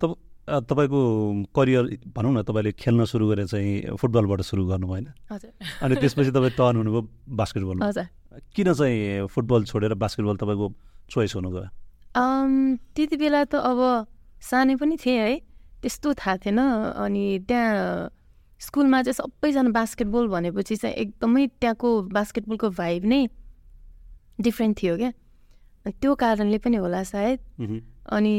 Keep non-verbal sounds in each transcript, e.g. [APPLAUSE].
तब तपाईँको करियर भनौँ न तपाईँले खेल्न सुरु गरेर चाहिँ फुटबलबाट सुरु गर्नु हजुर। अनि त्यसपछि तपाईँ टर्न हुनुभयो बास्केटबलमा हजुर। किन चाहिँ फुटबल छोडेर बास्केटबल तपाईँको चोइस हुनु गयो? त्यति बेला त अब सानै पनि थिएँ है त्यस्तो थाहा थिएन। अनि त्यहाँ स्कुलमा चाहिँ सबैजना बास्केटबल भनेपछि चाहिँ एकदमै त्यहाँको बास्केटबलको भाइब नै डिफ्रेन्ट थियो क्या। त्यो कारणले पनि होला सायद। अनि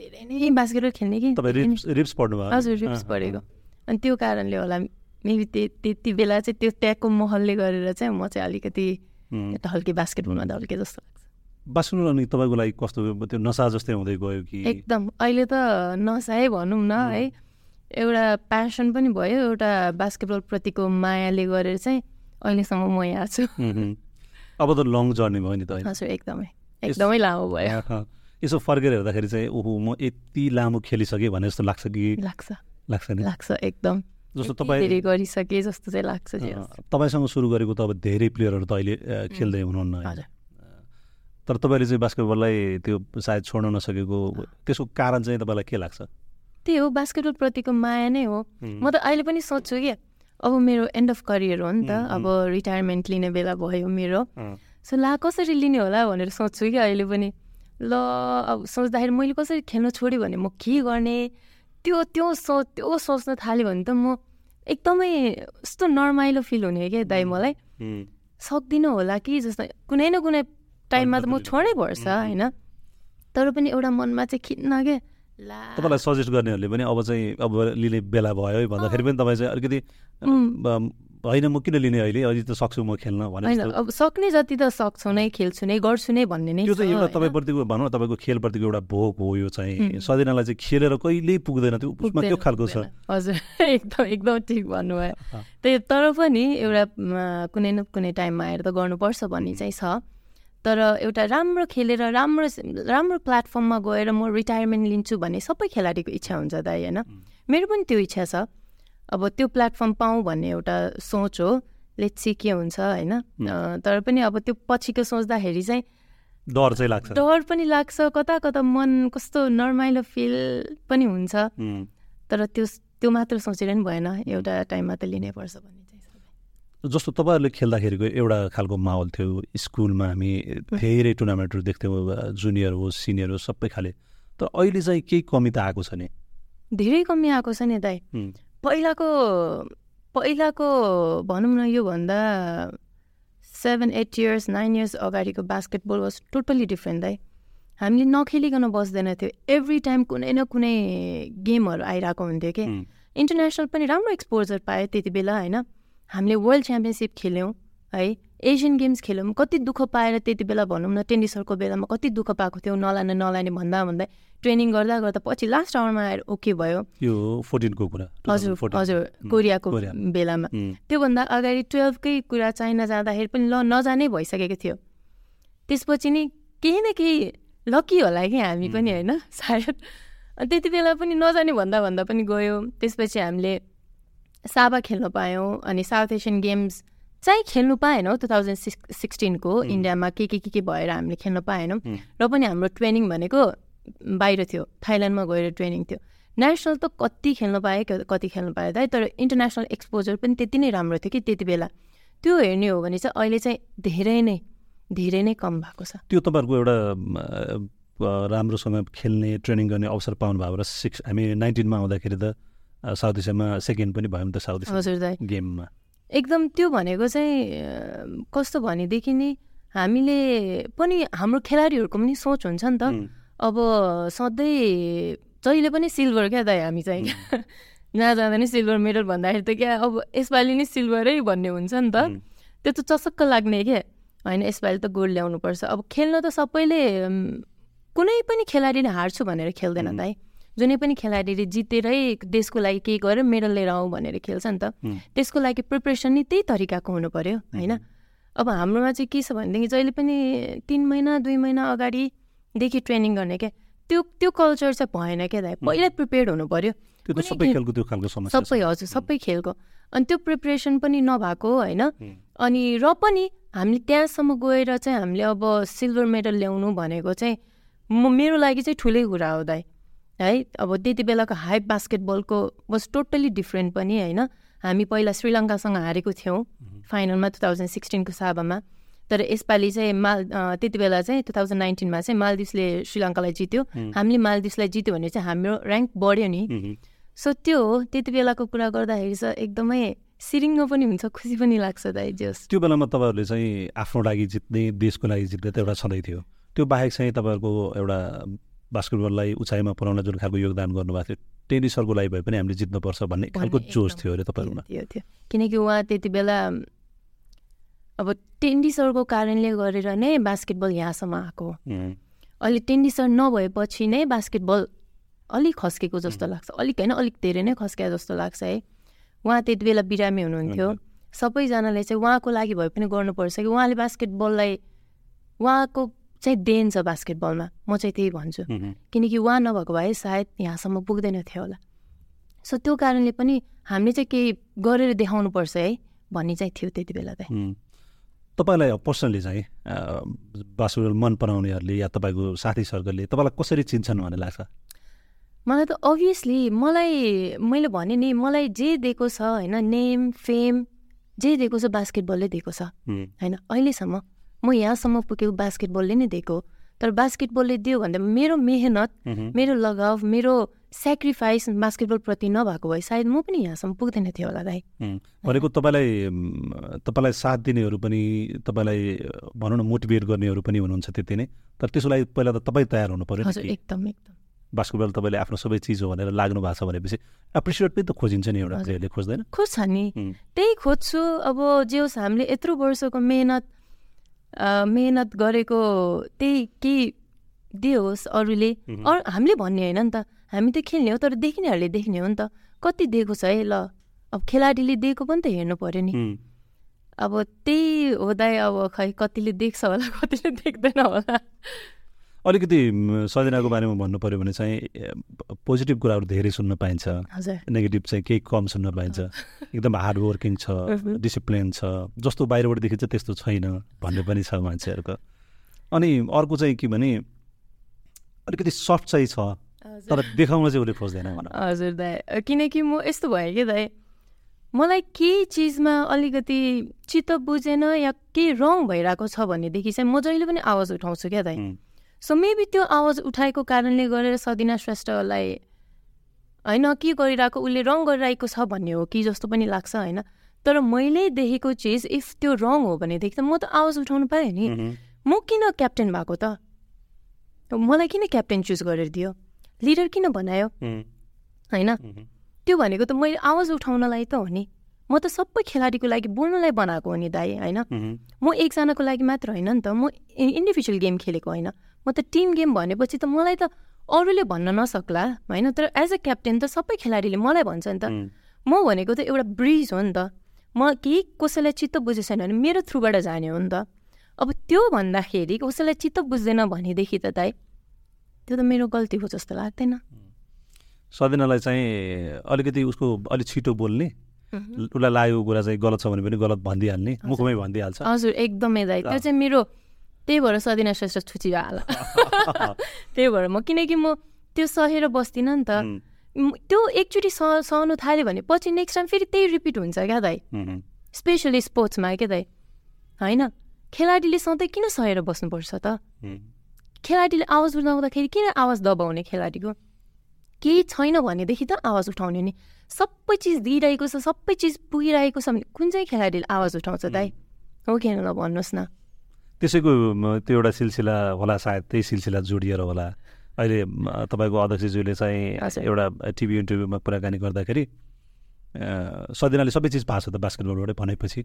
धेरै नै बास्केटबल खेल्ने कि रिप्स रिप्स पढ्नुभयो हजुर रिप्स पढेको अनि त्यो कारणले होला मेबी त्यति बेला चाहिँ त्यो त्यहाँको महलले गरेर चाहिँ म चाहिँ अलिकति ढल्के बास्केटबलमा ढल्के जस्तो लाग्छ बास्केटबल अनि तपाईँको लागि कस्तो त्यो नसा जस्तै हुँदै गयो कि एकदम. अहिले त नसाए भनौँ न है एउटा प्यासन पनि भयो एउटा बास्केटबल प्रतिको मायाले गरेर चाहिँ अहिलेसम्म म यहाँ छु। उम्, अब त लङ जर्नी भयो नि त हजुर एकदमै। एकदमै लामो भयो। यसो फर्केर हेर्दाखेरि चाहिँ ओहो म यति लामो खेलिसकेँ भने जस्तो लाग्छ कि? लाग्छ। लाग्छ नि। लाग्छ एकदम। जस्तो तपाईँ गरिसके जस्तो चाहिँ लाग्छ तपाईँसँग सुरु गरेको त अब धेरै प्लेयरहरू त अहिले खेल्दै हुनुहुन्न तर तपाईँले चाहिँ बास्केटबललाई त्यो सायद छोड्न नसकेको त्यसको कारण चाहिँ तपाईँलाई के लाग्छ? त्यही हो बास्केटबल प्रतिको माया नै हो। म त अहिले पनि सोध्छु कि अब मेरो एन्ड अफ करियर हो नि त अब रिटायरमेन्ट लिने बेला भयो मेरो। सो ला कसरी लिने होला भनेर सोध्छु कि अहिले पनि? ल अब सोच्दाखेरि मैले कसरी खेल्न छोडेँ भने म के गर्ने? त्यो त्यो सो त्यो सोच्न थाल्यो भने त म एकदमै यस्तो नर्माइलो फिल हुने क्या दाइ मलाई। सक्दिनँ होला कि जस्तो कुनै न कुनै टाइममा त म छोडै पर्छ होइन? तर पनि एउटा मनमा चाहिँ खिन्न के? ला। तपाईँलाई सजेस्ट गर्नेहरूले पनि अब चाहिँ अब लिने बेला भयो है भन्दाखेरि पनि तपाईँ चाहिँ अलिकति होइन म किन लिने अहिले? अहिले त सक्छु म खेल्न भने होइन अब सक्ने जति त सक्छु नै खेल्छु नै गर्छु नै भन्ने नै त्यो चाहिँ एउटा? तपाईँप्रतिको भनौँ न तपाईँको खेलप्रतिको एउटा भोक हो यो चाहिँ। सजिनालाई चाहिँ खेलेर कहिल्यै पुग्दैन त्यो। उसमा त्यो खालको छ। हजुर [LAUGHS] एकदम एकदम ठिक भन्नुभयो। त्यही तर पनि एउटा कुनै न कुनै टाइममा आएर त गर्नुपर्छ भन्ने चाहिँ छ। तर एउटा राम्रो खेलेर राम्रो राम्रो प्लेटफर्ममा गएर म रिटायरमेन्ट लिन्छु भन्ने सबै खेलाडीको इच्छा हुन्छ दाइ होइन? मेरो पनि त्यो इच्छा छ। अब त्यो प्लेटफर्म पाऊँ भन्ने एउटा सोच हो। लेट्स सी के हुन्छ होइन? अँ, तर पनि अब त्यो पछिको सोच्दाखेरि चाहिँ डर चाहिँ लाग्छ। डर पनि लाग्छ कता कता मन कस्तो नर्माइलो फिल पनि हुन्छ। उम्. तर त्यो त्यो मात्र सोचेर नि भएन एउटा टाइममा त लिनै पर्छ भन्ने चाहिँ। जस्तो तपाईँहरूले खेल्दाखेरिको एउटा खालको माहौल थियो स्कुलमा हामी धेरै टुर्नामेन्टहरू देख्थ्यौँ जुनियर होस् सिनियर होस् सबै खाले। तर अहिले चाहिँ केही कमी त आएको छ नि? धेरै कमी आएको छ नि दाइ. पहिलाको पहिलाको भनौँ न योभन्दा seven eight years nine years अगाडिको बास्केटबल वाज टोटल्ली डिफ्रेन्ट दाइ हामीले नखेलिकन बस्दैन थियो। एभ्री टाइम कुनै न कुनै गेमहरू आइरहेको हुन्थ्यो कि. इन्टरनेसनल पनि राम्रो एक्सपोजर पायो त्यति बेला होइन। हामीले वर्ल्ड च्याम्पियनसिप खेल्यौँ है। एसियन गेम्स खेल्यौँ। कति दुःख पाएर त्यति बेला भनौँ न टेनिसहरूको बेलामा कति दुःख पाएको थियो नलाने नलाने भन्दा भन्दै। ट्रेनिङ गर्दा गर्दा पछि लास्ट आवरमा आएर ओके भयो। यो फोर्टिनको कुरा? हजुर 2014. हजुर कोरियाको कोरिया। बेलामा. त्योभन्दा अगाडि टुवेल्भकै कुरा चाइना जाँदाखेरि पनि ल नजानै भइसकेको थियो। त्यसपछि नि केही न केही लकी होला कि हामी पनि होइन सायद। त्यति बेला पनि नजाने भन्दा भन्दा पनि गयो। त्यसपछि हामीले साबा खेल्न पायौँ अनि साउथ एसियन गेम्स चाहिँ खेल्नु पाएनौँ टु थाउजन्ड सिक्स सिक्सटिनको इन्डियामा के के के के भएर हामीले खेल्न पाएनौँ। र पनि हाम्रो ट्रेनिङ भनेको बाहिर थियो थाइल्यान्डमा गएर ट्रेनिङ थियो। नेसनल त कति खेल्न पाएँ कति खेल्न पाएँ दाइ तर इन्टरनेसनल एक्सपोजर पनि त्यति नै राम्रो थियो कि त्यति बेला। त्यो हेर्ने हो भने चाहिँ अहिले चाहिँ धेरै नै धेरै नै कम भएको छ। त्यो तपाईँहरूको एउटा राम्रोसँग खेल्ने ट्रेनिङ गर्ने अवसर पाउनु भयो र सिक्स हामी नाइन्टिनमा आउँदाखेरि त साउथ एसियामा सेकेन्ड पनि भयौँ त साउथ एसिया गेममा। एकदम त्यो भनेको चाहिँ कस्तो भनेदेखि नि हामीले पनि हाम्रो खेलाडीहरूको पनि सोच हुन्छ नि त. अब सधैँ जहिले पनि सिल्भर क्या दाइ हामी चाहिँ [LAUGHS] नजाँदा नि सिल्भर मेडल भन्दाखेरि त क्या अब यसपालि नै सिल्भरै भन्ने हुन्छ नि त. त्यो त चसक्क लाग्ने क्या। होइन यसपालि त गोल्ड ल्याउनुपर्छ अब खेल्न त सबैले कुनै पनि खेलाडीले हार्छु भनेर खेल्दैन दाइ। जुनै पनि खेलाडीले जितेरै देशको लागि केही गरेर मेडल लिएर आउँ भनेर खेल्छ नि त. त्यसको लागि प्रिपरेसन नि त्यही तरिकाको हुनु पर्यो होइन? अब हाम्रोमा चाहिँ के छ भनेदेखि जहिले पनि तिन महिना दुई महिना अगाडिदेखि ट्रेनिङ गर्ने क्या त्यो त्यो कल्चर चाहिँ भएन क्या दाइ? पहिल्यै प्रिपेयर्ड हुनु कुनै सबै खेल- खेलको त्यो खालको समस्या सबै हजुर सबै खेलको। अनि त्यो प्रिपरेसन पनि नभएको होइन. अनि र पनि हामीले त्यहाँसम्म गएर चाहिँ हामीले अब सिल्भर मेडल ल्याउनु भनेको चाहिँ म मेरो लागि चाहिँ ठुलै कुरा हो दाइ। है अब त्यति बेलाको हाई बास्केटबलको वाज टोटल्ली डिफ्रेन्ट पनि होइन? हामी पहिला श्रीलङ्कासँग हारेको थियौँ फाइनलमा टु थाउजन्ड सिक्सटिनको साबामा। तर यसपालि चाहिँ माल त्यति बेला चाहिँ टु थाउजन्ड नाइन्टिनमा चाहिँ मालदिप्सले श्रीलङ्कालाई जित्यो। हामीले मालदिप्सलाई जित्यो भने चाहिँ हाम्रो ऱ्याङ्क बढ्यो नि। सो त्यो हो त्यति बेलाको कुरा गर्दाखेरि चाहिँ एकदमै सिरिङ्गो पनि हुन्छ खुसी पनि लाग्छ दाइ जस। त्यो बेलामा तपाईँहरूले चाहिँ आफ्नो लागि जित्ने देशको लागि जित्ने त एउटा छँदै थियो। त्यो बाहेक चाहिँ तपाईँहरूको एउटा बास्केटबललाई उचाइमा पुऱ्याउन जुन खालको योगदान गर्नुभएको थियो टेनिसहरूको लागि भए पनि हामीले जित्नुपर्छ भन्ने खालको जोस थियो अरे तपाईँहरूमा। किनकि उहाँ त्यति बेला अब टेनिसहरूको कारणले गरेर नै बास्केटबल यहाँसम्म आएको अहिले टेनिसर नभएपछि नै बास्केटबल अलिक खस्केको जस्तो लाग्छ। अलिक होइन अलिक धेरै नै खस्किया जस्तो लाग्छ है। उहाँ त्यति बेला बिरामी हुनुहुन्थ्यो। सबैजनाले चाहिँ उहाँको लागि भए पनि गर्नुपर्छ कि उहाँले बास्केटबललाई उहाँको चाहिँ देन छ बास्केटबलमा। म चाहिँ त्यही भन्छु। किनकि उहाँ नभएको भए सायद यहाँसम्म पुग्दैन थियो होला। सो त्यो कारणले पनि हामीले चाहिँ केही गरेर देखाउनुपर्छ है भन्ने चाहिँ थियो त्यति बेला चाहिँ तपाईँलाई पर्सनली चाहिँ बास्केटबल मन पराउनेहरूले या तपाईँको साथी सर्कलले तपाईँलाई कसरी चिन्छन् भन्ने लाग्छ? मलाई त अभियसली मलाई मैले भने नि मलाई जे दिएको छ होइन नेम फेम जे दिएको छ बास्केटबलले दिएको छ। होइन अहिलेसम्म म यहाँसम्म पुगेको बास्केटबलले नै दिएको तर बास्केटबलले दियो भन्दा मेरो मेहनत मेरो लगाव मेरो सेक्रिफाइस बास्केटबलप्रति नभएको भए सायद म पनि यहाँसम्म पुग्दैन थियो होला दाइ। भनेको तपाईँलाई तपाईँलाई साथ दिनेहरू पनि तपाईँलाई भनौँ न मोटिभेट गर्नेहरू पनि हुनुहुन्छ त्यति नै। तर त्यसको लागि पहिला त तपाईँ तयार हुनु पऱ्यो हजुर एकदम एकदम। बास्केटबल तपाईँले आफ्नो सबै चिज हो भनेर लाग्नु भएको छ भनेपछि एप्रिसिएट पनि त खोजिन्छ नि एउटा प्लेयरले खोज्दैन? खोज्छ नि। त्यही खोज्छु। अब जे होस् हामीले यत्रो वर्षको मेहनत मेहनत गरेको त्यही केही दियोस् अरूले। अरू हामीले भन्ने होइन नि त। हामी त खेल्ने हो तर देख्नेहरूले देख्ने हो नि त। कति दिएको छ है ल। अब खेलाडीले दिएको पनि त हेर्नु पऱ्यो नि। अब त्यही हुँदा अब खै कतिले देख्छ होला कतिले देख्दैन होला। अलिकति सजनाको बारेमा भन्नु पऱ्यो भने चाहिँ पोजिटिभ कुराहरू धेरै सुन्न पाइन्छ। नेगेटिभ चाहिँ केही कम सुन्न पाइन्छ। एकदम हार्ड वर्किङ छ डिसिप्लिन छ जस्तो बाहिरबाट देखिन्छ त्यस्तो छैन भन्ने पनि छ मान्छेहरूको। अनि अर्को चाहिँ के भने अलिकति सफ्ट चाहिँ छ। तर देखाउन चाहिँ उसले खोज्दैन हजुर दाइ। किनकि म यस्तो भयो कि दाइ मलाई केही चिजमा अलिकति चित्त बुझेन या केही रङ भइरहेको छ भनेदेखि चाहिँ म जहिले पनि आवाज उठाउँछु क्या दाइ। सो मेबी त्यो आवाज उठाएको कारणले गरेर सदिना श्रेष्ठलाई होइन के गरिरहेको उसले रङ गरिरहेको छ भन्ने हो कि जस्तो पनि लाग्छ होइन। तर मैले देखेको चिज इफ त्यो रङ हो भनेदेखि त म त आवाज उठाउनु पाएँ नि। म किन क्याप्टेन भएको त? मलाई किन क्याप्टेन चुज गरेर दियो? लिडर किन बनायो? होइन? त्यो भनेको त मैले आवाज उठाउनलाई त हो नि। म त सबै खेलाडीको लागि बोल्नलाई बनाएको हो नि दाई होइन? म एकजनाको लागि मात्र होइन नि त। म इन्डिभिजुअल गेम खेलेको होइन। म त टिम गेम भनेपछि त मलाई त अरूले भन्न नसक्ला होइन? तर एज अ क्याप्टेन त सबै खेलाडीले मलाई भन्छ नि त। म भनेको त एउटा ब्रिज हो नि त। म केही कसैलाई चित्त बुझेको छैन भने मेरो थ्रुबाट जाने हो नि त। अब त्यो भन्दाखेरि कसैलाई चित्त बुझ्दैन भनेदेखि त दाइ त्यो त मेरो गल्ती हो जस्तो लाग्दैन। सदिनालाई चाहिँ अलिकति उसको अलिक छिटो बोल्ने। उसलाई लागेको कुरा चाहिँ गलत छ भने पनि गलत भनिदिइहाल्ने मुखमै भनिदिइहाल्छ। हजुर एकदमै दाइ। त्यो चाहिँ मेरो त्यही भएर सदिना श्रेष्ठ छुची होला [LAUGHS] त्यही भएर म किनकि म त्यो सहेर बस्दिनँ नि त। त्यो एकचोटि सहनु थाल्यो भने पछि नेक्स्ट टाइम फेरि त्यही रिपिट हुन्छ क्या दाइ। स्पेसली स्पोर्ट्समा क्या दाइ। होइन? खेलाडीले सधैँ किन सहेर बस्नुपर्छ त? खेलाडीले आवाज उठाउँदाखेरि किन आवाज दबाउने खेलाडीको? केही छैन भनेदेखि त आवाज उठाउने नि। सबै चिज दिइरहेको छ सबै चिज पुगिरहेको छ भने कुन चाहिँ खेलाडीले आवाज उठाउँछ दाइ? हो कि ल भन्नुहोस् न। त्यसैको त्यो एउटा सिलसिला होला सायद त्यही सिलसिला जोडिएर होला। अहिले तपाईँको अध्यक्षज्यूले चाहिँ एउटा टिभी इन्टरभ्यूमा कुराकानी गर्दाखेरि सदिनाले सबै चिज पाएको छ त बास्केटबलबाटै भनेपछि।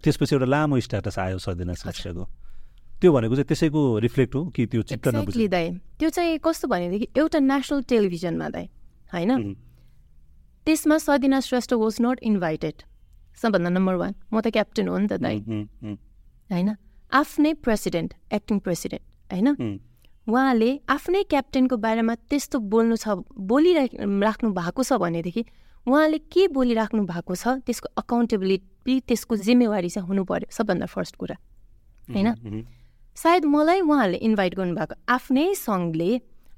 त्यसपछि एउटा लामो स्ट्याटस आयो सदिना श्रेष्ठको त्यो भनेको चाहिँ त्यसैको रिफ्लेक्ट हो कि त्यो चित्त दाइ त्यो चाहिँ कस्तो भनेदेखि एउटा नेसनल टेलिभिजनमा दाइ होइन? त्यसमा Sadina Shrestha was not invited सबभन्दा नम्बर वान म त क्याप्टेन हो नि त दाइ होइन? आफ्नै प्रेसिडेन्ट एक्टिङ प्रेसिडेन्ट होइन? उहाँले आफ्नै क्याप्टेनको बारेमा त्यस्तो बोल्नु छ बोलिराख्नु भएको छ भनेदेखि उहाँले के बोलिराख्नु भएको छ त्यसको अकाउन्टेबिलिटी त्यसको जिम्मेवारी चाहिँ हुनु पर्यो सबभन्दा फर्स्ट कुरा। होइन? सायद मलाई उहाँहरूले इन्भाइट गर्नुभएको आफ्नै सङ्घले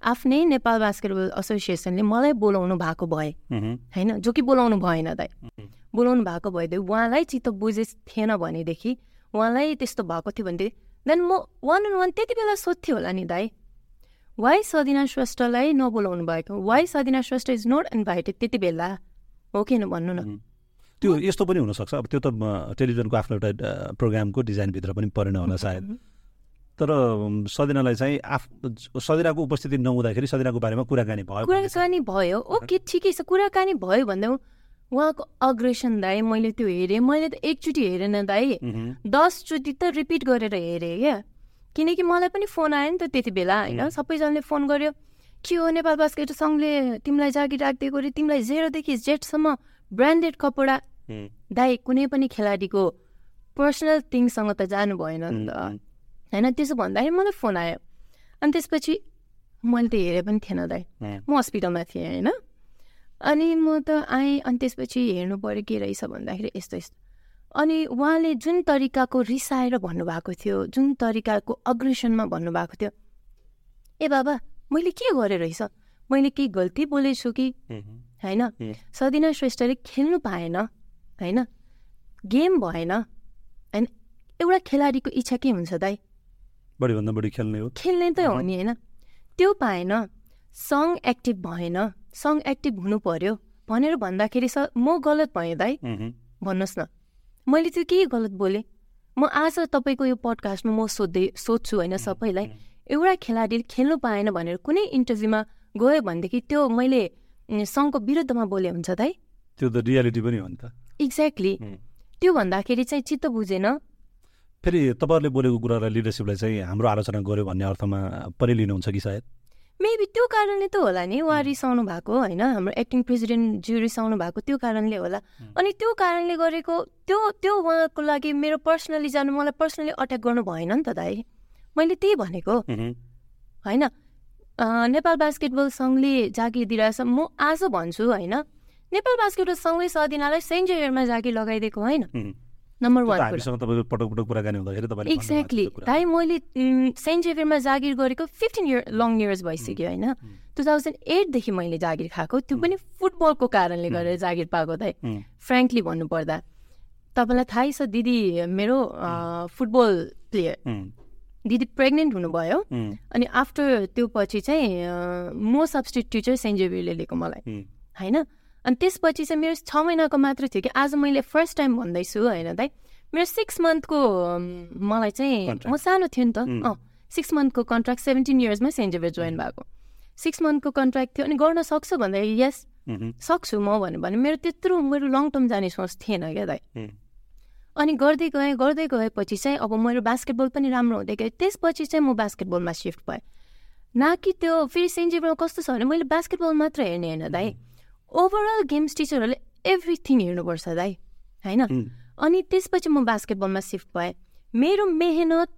आफ्नै नेपाल बास्केटबल एसोसिएसनले मलाई बोलाउनु भएको भए। होइन? जो कि बोलाउनु भएन दाइ। बोलाउनु भएको भए उहाँलाई चित्त बुझे थिएन भनेदेखि उहाँलाई त्यस्तो भएको थियो भने देन म वान एन्ड वान त्यति बेला सोध्थेँ होला नि दाई वाइ सदिना श्रेष्ठलाई नबोलाउनु भएको? Why Sadina Shrestha is not invited त्यति बेला। हो किन भन्नु न। त्यो यस्तो पनि हुनसक्छ। अब त्यो त टेलिभिजनको आफ्नो एउटा प्रोग्रामको डिजाइनभित्र पनि परेन होला सायद। तर सदिनालाई चाहिँ आफ सदिनाको उपस्थिति नहुँदाखेरि सदिनाको बारेमा कुराकानी भयो कुराकानी भयो? ओके ठिकै छ। कुराकानी भयो भन्दा उहाँको अग्रेसन दाई मैले त्यो हेरेँ। मैले त एकचोटि हेरेन दाई। दसचोटि त रिपिट गरेर हेरेँ क्या। किनकि मलाई पनि फोन आयो नि त त्यति बेला होइन? सबैजनाले फोन गर्यो। के हो नेपाल बास्केट सङ्घले तिमीलाई जागिर राखिदिएको अरे? तिमीलाई जेरोदेखि जेटसम्म ब्रान्डेड कपडा दाई कुनै पनि खेलाडीको पर्सनल थिङसँग त जानु भएन नि त। होइन त्यसो भन्दाखेरि मलाई फोन आयो। अनि त्यसपछि मैले त हेरेँ पनि थिएन दाइ। म हस्पिटलमा थिएँ होइन। अनि म त आएँ अनि त्यसपछि हेर्नु पऱ्यो के रहेछ भन्दाखेरि यस्तो यस्तो। अनि उहाँले जुन तरिकाको रिसाएर भन्नुभएको थियो जुन तरिकाको अग्रेसनमा भन्नुभएको थियो ए बाबा मैले के गरेँ रहेछ? मैले केही गल्ती बोलेछु कि? होइन। सदिना श्रेष्ठले खेल्नु पाएन होइन। गेम भएन। होइन। एउटा खेलाडीको इच्छा के हुन्छ दाइ? बढीभन्दा बढी खेल्ने हो। खेल्ने त हो नि होइन? त्यो पाएन सङ एक्टिभ भएन सङ एक्टिभ हुनु पर्यो भनेर भन्दाखेरि स म गलत भएँ दाइ। भन्नुहोस् न मैले त्यो के गलत बोलेँ? म आज तपाईँको यो पडकास्टमा म सोध्दै सोध्छु होइन सबैलाई एउटा खेलाडीले खेल्नु पाएन भनेर कुनै इन्टरभ्यूमा गयो भनेदेखि त्यो मैले सङ्घको विरुद्धमा बोले हुन्छ दाइ। त्यो त रियालिटी पनि हो नि त। एक्ज्याक्टली। त्यो भन्दाखेरि चाहिँ चित्त बुझेन फेरि तपाईँहरूले बोलेको कुरालाई लिडरसिपलाई चाहिँ हाम्रो आलोचना गर्यो भन्ने अर्थमा परे लिनुहुन्छ कि सायद? मेबी त्यो कारणले त होला नि उहाँ रिसाउनु भएको होइन? हाम्रो एक्टिङ प्रेसिडेन्ट ज्यू रिसाउनु भएको त्यो कारणले होला। अनि त्यो कारणले गरेको त्यो त्यो उहाँको लागि मेरो पर्सनली जानु मलाई पर्सनली अट्याक गर्नु भएन नि त दाइ मैले त्यही भनेको। होइन? नेपाल बास्केटबल सङ्घले जागिर दिइरहेछ म आज भन्छु होइन? नेपाल बास्केटबल सङ्घले सदिनालाई सेन्ट जेभियरमा जागिर लगाइदिएको होइन? नम्बर वान पटक पटक कुराकानी हुँदाखेरि एक्ज्याक्टली भाइ मैले सेन्ट जेभियरमा जागिर गरेको फिफ्टिन इयर लङ इयर्स भइसक्यो होइन? टु थाउजन्ड एटदेखि मैले जागिर खाएको। त्यो पनि फुटबलको कारणले गरेर जागिर पाएको त फ्रेङ्कली भन्नुपर्दा तपाईँलाई थाहै छ दिदी मेरो फुटबल प्लेयर दिदी प्रेग्नेन्ट हुनुभयो। अनि आफ्टर त्यो पछि चाहिँ म सब्सटिट टिचर सेन्ट जेभियरले लिएको मलाई। होइन? अनि त्यसपछि चाहिँ मेरो छ महिनाको मात्र थियो कि आज मैले फर्स्ट टाइम भन्दैछु होइन दाइ। मेरो सिक्स मन्थको मलाई चाहिँ म सानो थियो नि त। अँ सिक्स मन्थको कन्ट्र्याक्ट सेभेन्टिन इयर्समा सेन्ट जेभियर जोइन भएको। सिक्स मन्थको कन्ट्र्याक्ट थियो अनि गर्न सक्छु भन्दाखेरि यस सक्छु म भन्यो भने मेरो त्यत्रो मेरो लङ टर्म जाने सोच थिएन क्या दाइ। अनि गर्दै गएँ गर्दै गएपछि चाहिँ अब मेरो बास्केटबल पनि राम्रो हुँदै गयो। त्यसपछि चाहिँ म बास्केटबलमा सिफ्ट भएँ। न कि त्यो फेरि सेन्ट जेभियरमा कस्तो छ भने मैले बास्केटबल मात्र हेर्ने होइन दाइ। ओभरअल गेम्स टिचरहरूले एभ्रिथिङ हेर्नुपर्छ दाइ होइन? अनि त्यसपछि म बास्केटबलमा सिफ्ट भएँ। मेरो मेहनत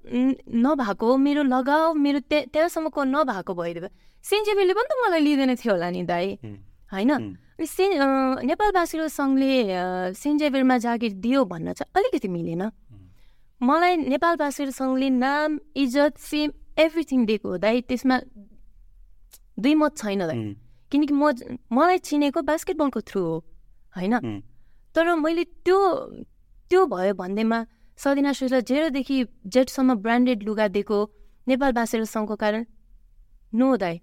नभएको मेरो लगाव मेरो ते त्यहाँसम्मको नभएको भइदियो सेन्ट जेभियरले पनि त मलाई लिँदैन थियो होला नि दाइ होइन? अनि से नेपाल बास्केटबल सङ्घले सेन्ट जेभियरमा जागिर दियो भन्न चाहिँ अलिकति मिलेन। मलाई नेपाल बास्केटबल सङ्घले नाम इज्जत फेम एभ्रिथिङ दिएको हो दाइ त्यसमा दुई मत छैन दाइ। किनकि म मलाई चिनेको बास्केटबलको थ्रु हो होइन? तर मैले त्यो त्यो भयो भन्दैमा सदिना सुजा जेरोदेखि जेटसम्म ब्रान्डेड लुगा दिएको नेपाल बास्केटबल सङ्घको कारण। नो दाई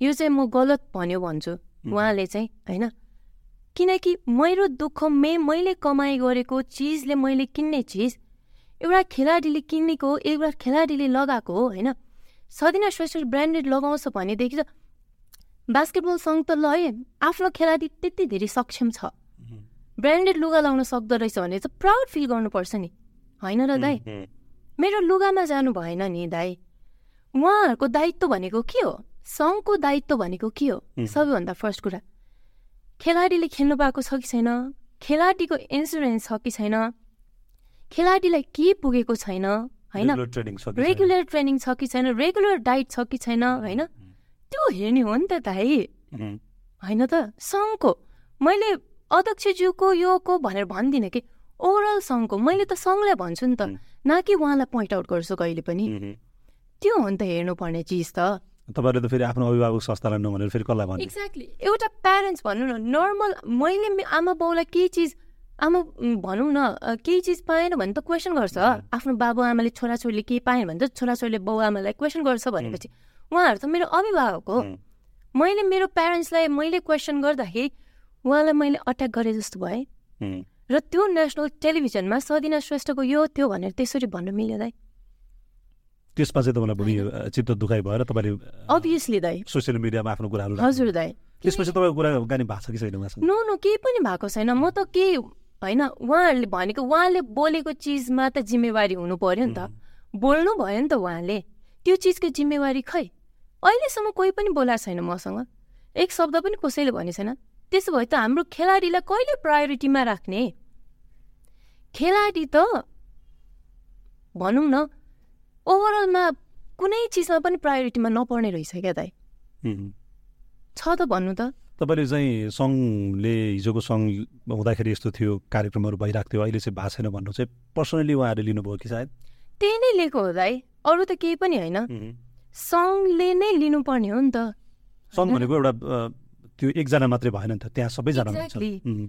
यो चाहिँ म गलत भन्यो भन्छु उहाँले चाहिँ होइन? किनकि मेरो दुःख मे मैले कमाइ गरेको चिजले मैले किन्ने चिज एउटा खेलाडीले किनेको एउटा खेलाडीले लगाएको हो होइन? सदिना श्रेष्ठ ब्रान्डेड लगाउँछ भनेदेखि त बास्केटबल सङ्घ त ल है आफ्नो खेलाडी त्यति धेरै सक्षम छ। ब्रान्डेड लुगा लाउन सक्दो रहेछ भने चाहिँ प्राउड फिल गर्नुपर्छ नि। होइन र दाई? मेरो लुगामा जानु भएन नि दाई। उहाँहरूको दायित्व भनेको के हो? सङ्घको दायित्व भनेको के हो? सबैभन्दा फर्स्ट कुरा। खेलाडीले खेल्नु पाएको छ कि छैन? खेलाडीको इन्सुरेन्स छ कि छैन? खेलाडीलाई के पुगेको छैन? होइन? रेगुलर ट्रेनिङ छ कि छैन? रेगुलर डाइट छ कि छैन? होइन? त्यो हेर्ने हो नि त दाइ होइन त सङ्घको। मैले अध्यक्षज्यूको यो को भनेर भन्दिनँ कि ओभरअल सङ्घको। मैले त सङ्घलाई भन्छु नि त न कि उहाँलाई पोइन्ट आउट गर्छु कहिले पनि। त्यो हो नि त हेर्नुपर्ने चिज त। तपाईँले त फेरि आफ्नो अभिभावक संस्थालाई नभनेर फेरि कसलाई भन्नु? एक्ज्याक्टली एउटा प्यारेन्ट्स भनौँ न नर्मल मैले आमा बाउलाई केही चिज आमा भनौँ न केही चिज पाएन भने त क्वेसन गर्छ। आफ्नो बाबु आमाले छोराछोरीले केही पाएन भने त छोराछोरीले बाउ आमालाई क्वेसन गर्छ भनेपछि। उहाँहरू त मेरो अभिभावक हो। मैले मेरो प्यारेन्ट्सलाई मैले क्वेसन गर्दाखेरि उहाँलाई मैले अट्याक गरेँ जस्तो भएँ र त्यो नेसनल टेलिभिजनमा सदिना श्रेष्ठको यो त्यो भनेर त्यसरी भन्नु मिल्यो दाइ। त्यसमा चाहिँ तपाईँलाई चित्त दुखाइ भएर तपाईँले अभियसली दाइ। सोसियल मिडियामा आफ्नो कुराहरू हजुर दाइ। त्यसपछि तपाईँको कुरा गानी भएको छ कि छैन नो नो केही पनि भएको छैन। म त के होइन उहाँहरूले भनेको उहाँले बोलेको चिजमा त जिम्मेवारी हुनु पर्यो नि त। बोल्नु भयो नि त उहाँले। त्यो चिजको जिम्मेवारी खै? अहिलेसम्म कोही पनि बोलाएको छैन मसँग। एक शब्द पनि कसैले भने छैन। त्यसो भए त हाम्रो खेलाडीलाई कहिले प्रायोरिटीमा राख्ने? खेलाडी त भनौँ न ओभरअलमा कुनै चिजमा पनि प्रायोरिटीमा नपर्ने रहेछ क्या दाइ छ त भन्नु त। तपाईँले चाहिँ सङ्घले हिजोको सङ्घ हुँदाखेरि यस्तो थियो कार्यक्रमहरू भइरहेको थियो अहिले चाहिँ भएको छैन भन्नु चाहिँ पर्सनली उहाँहरूले लिनुभयो कि सायद? त्यही नै लिएको हो दाइ। अरू त केही पनि होइन। सङ्घले नै लिनुपर्ने हो नि त। सङ्घ भनेको एउटा त्यो एकजना मात्रै भएन नि त त्यहाँ सबैजना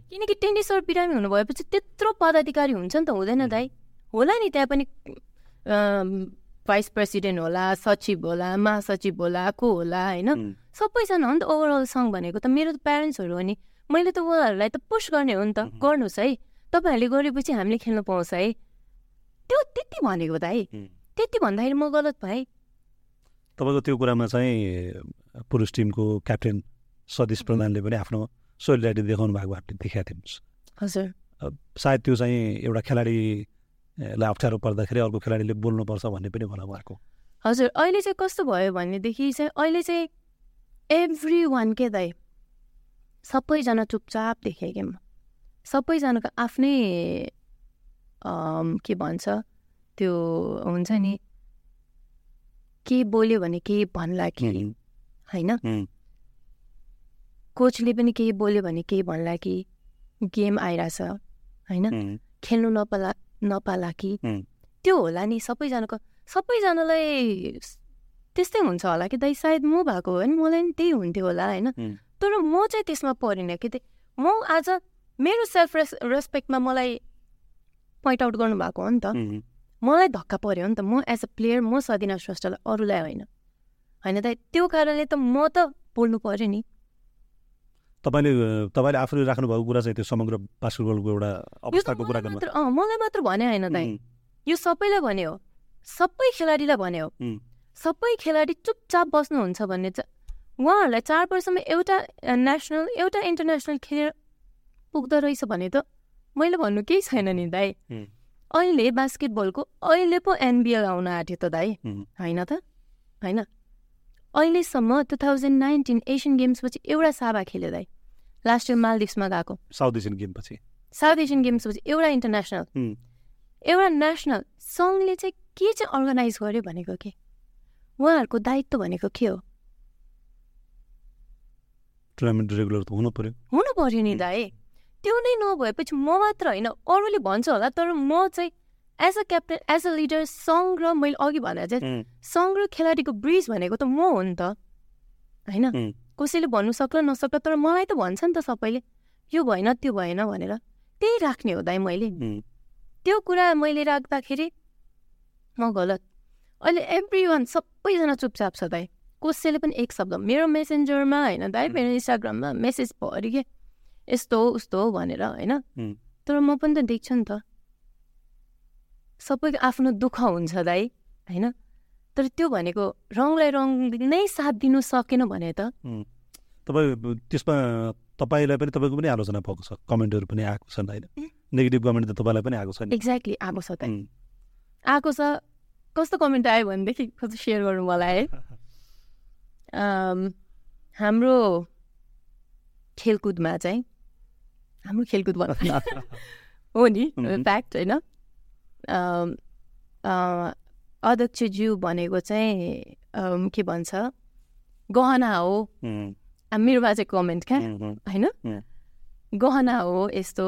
किनकि टेनिसर बिरामी हुनुभएपछि त्यत्रो पदाधिकारी हुन्छ नि त हुँदैन दाइ। होला नि त्यहाँ पनि भाइस प्रेसिडेन्ट होला सचिव होला महासचिव होला को होला होइन? सबैजना हो नि त ओभरअल सङ्घ भनेको त। मेरो त प्यारेन्ट्सहरू हो नि मैले त उहाँहरूलाई त पुस गर्ने हो नि त। गर्नुहोस् है। तपाईँहरूले गरेपछि हामीले खेल्नु पाउँछ है। त्यो त्यति भनेको है त्यति भन्दाखेरि म गलत भएँ। तपाईँको त्यो कुरामा चाहिँ पुरुष टिमको क्याप्टेन सतीश प्रधानले पनि आफ्नो सोलिडारिटी देखाउनु भएको हामीले देखाएको थियौँ। हजुर। सायद त्यो चाहिँ एउटा खेलाडीलाई अप्ठ्यारो पर्दाखेरि अर्को खेलाडीले बोल्नुपर्छ भन्ने पनि होला उहाँको हजुर अहिले चाहिँ कस्तो भयो भनेदेखि चाहिँ अहिले चाहिँ एभ्री वान के दाइ सबैजना चुपचाप देखेँ क्या म। सबैजनाको आफ्नै के भन्छ त्यो हुन्छ नि के बोल्यो भने केही भन्ला कि होइन? कोचले पनि केही बोल्यो भने केही भन्ला कि गेम आइरहेछ होइन? खेल्नु नपाला नपाला कि? त्यो होला नि सबैजनाको सबैजनालाई त्यस्तै हुन्छ होला कि दाइ सायद म भएको हो नि मलाई पनि त्यही हुन्थ्यो होला होइन? तर म चाहिँ त्यसमा परिनँ कि म आज मेरो सेल्फ रेस रेस्पेक्टमा मलाई पोइन्ट आउट गर्नुभएको हो नि त। मलाई धक्का पऱ्यो नि त। म एज अ प्लेयर म सदिना श्रेष्ठलाई अरूलाई होइन। होइन त त्यो कारणले त म त बोल्नु पऱ्यो नि। तपाईँले तपाईँले आफूले राख्नुभएको कुरा चाहिँ त्यो समग्र बास्केटबलको एउटा अवस्थाको कुरा गर्नु मलाई मात्र भने होइन दाइ। यो सबैलाई भने हो। सबै खेलाडीलाई भने हो। सबै खेलाडी चुपचाप बस्नुहुन्छ भन्ने चाहिँ उहाँहरूलाई चार वर्षमा एउटा नेसनल एउटा इन्टरनेसनल खेल पुग्दो रहेछ भने त मैले भन्नु केही छैन नि दाइ। अहिले बास्केटबलको अहिले पो एनबिएल आउन आँट्यो त दाइ होइन त? होइन। अहिलेसम्म टु थाउजन्ड नाइन्टिन एसियन गेम्सपछि एउटा साबा खेल्यो दाइ लास्ट इयर मालदिप्समा गएको। साउथ एसियन गेमपछि साउथ एसियन गेम्सपछि एउटा इन्टरनेसनल एउटा नेसनल सङ्घले चाहिँ के चाहिँ अर्गनाइज गर्यो भनेको के? उहाँहरूको दायित्व भनेको के हो? टुर्नामेन्ट रेगुलर त हुनु पर्यो हुनु पर्यो नि दाइ त्यो नै नभएपछि म मात्र होइन अरूले भन्छ होला तर म चाहिँ as a captain as a leader सङ्घ र मैले अघि भने चाहिँ सङ्घ र खेलाडीको ब्रिज भनेको त म हो नि त होइन? कसैले भन्नु सक्ला नसक्ला तर मलाई त भन्छ नि त सबैले यो भएन त्यो भएन भनेर। त्यही राख्ने हो दाइ मैले। त्यो कुरा मैले राख्दाखेरि म गलत। अहिले एभ्री वान सबैजना चुपचाप छ दाइ। कसैले पनि एक शब्द मेरो मेसेन्जरमा होइन दाइ मेरो इन्स्टाग्राममा मेसेज भयो के? यस्तो हो उस्तो हो भनेर होइन तर म पनि त देख्छु नि त सबैको आफ्नो दुःख हुन्छ दाइ होइन तर त्यो भनेको रङलाई रङ नै साथ दिनु सकेन भने त तपाईँ त्यसमा तपाईँलाई पनि तपाईँको पनि आलोचना भएको छ कमेन्टहरू पनि आएको छन् होइन नेगेटिभ कमेन्ट त तपाईँलाई पनि आएको छ एक्ज्याक्टली आएको छ त आएको छ कस्तो कमेन्ट आयो भनेदेखि कस्तो सेयर गर्नु मलाई है हाम्रो खेलकुदमा चाहिँ हाम्रो खेलकुद [LAUGHS] हो नि? फ्याक्ट होइन। अध्यक्षज्यू भनेको चाहिँ के भन्छ? गहना हो। मेरो बाजे कमेन्ट क्या होइन? गहना हो यस्तो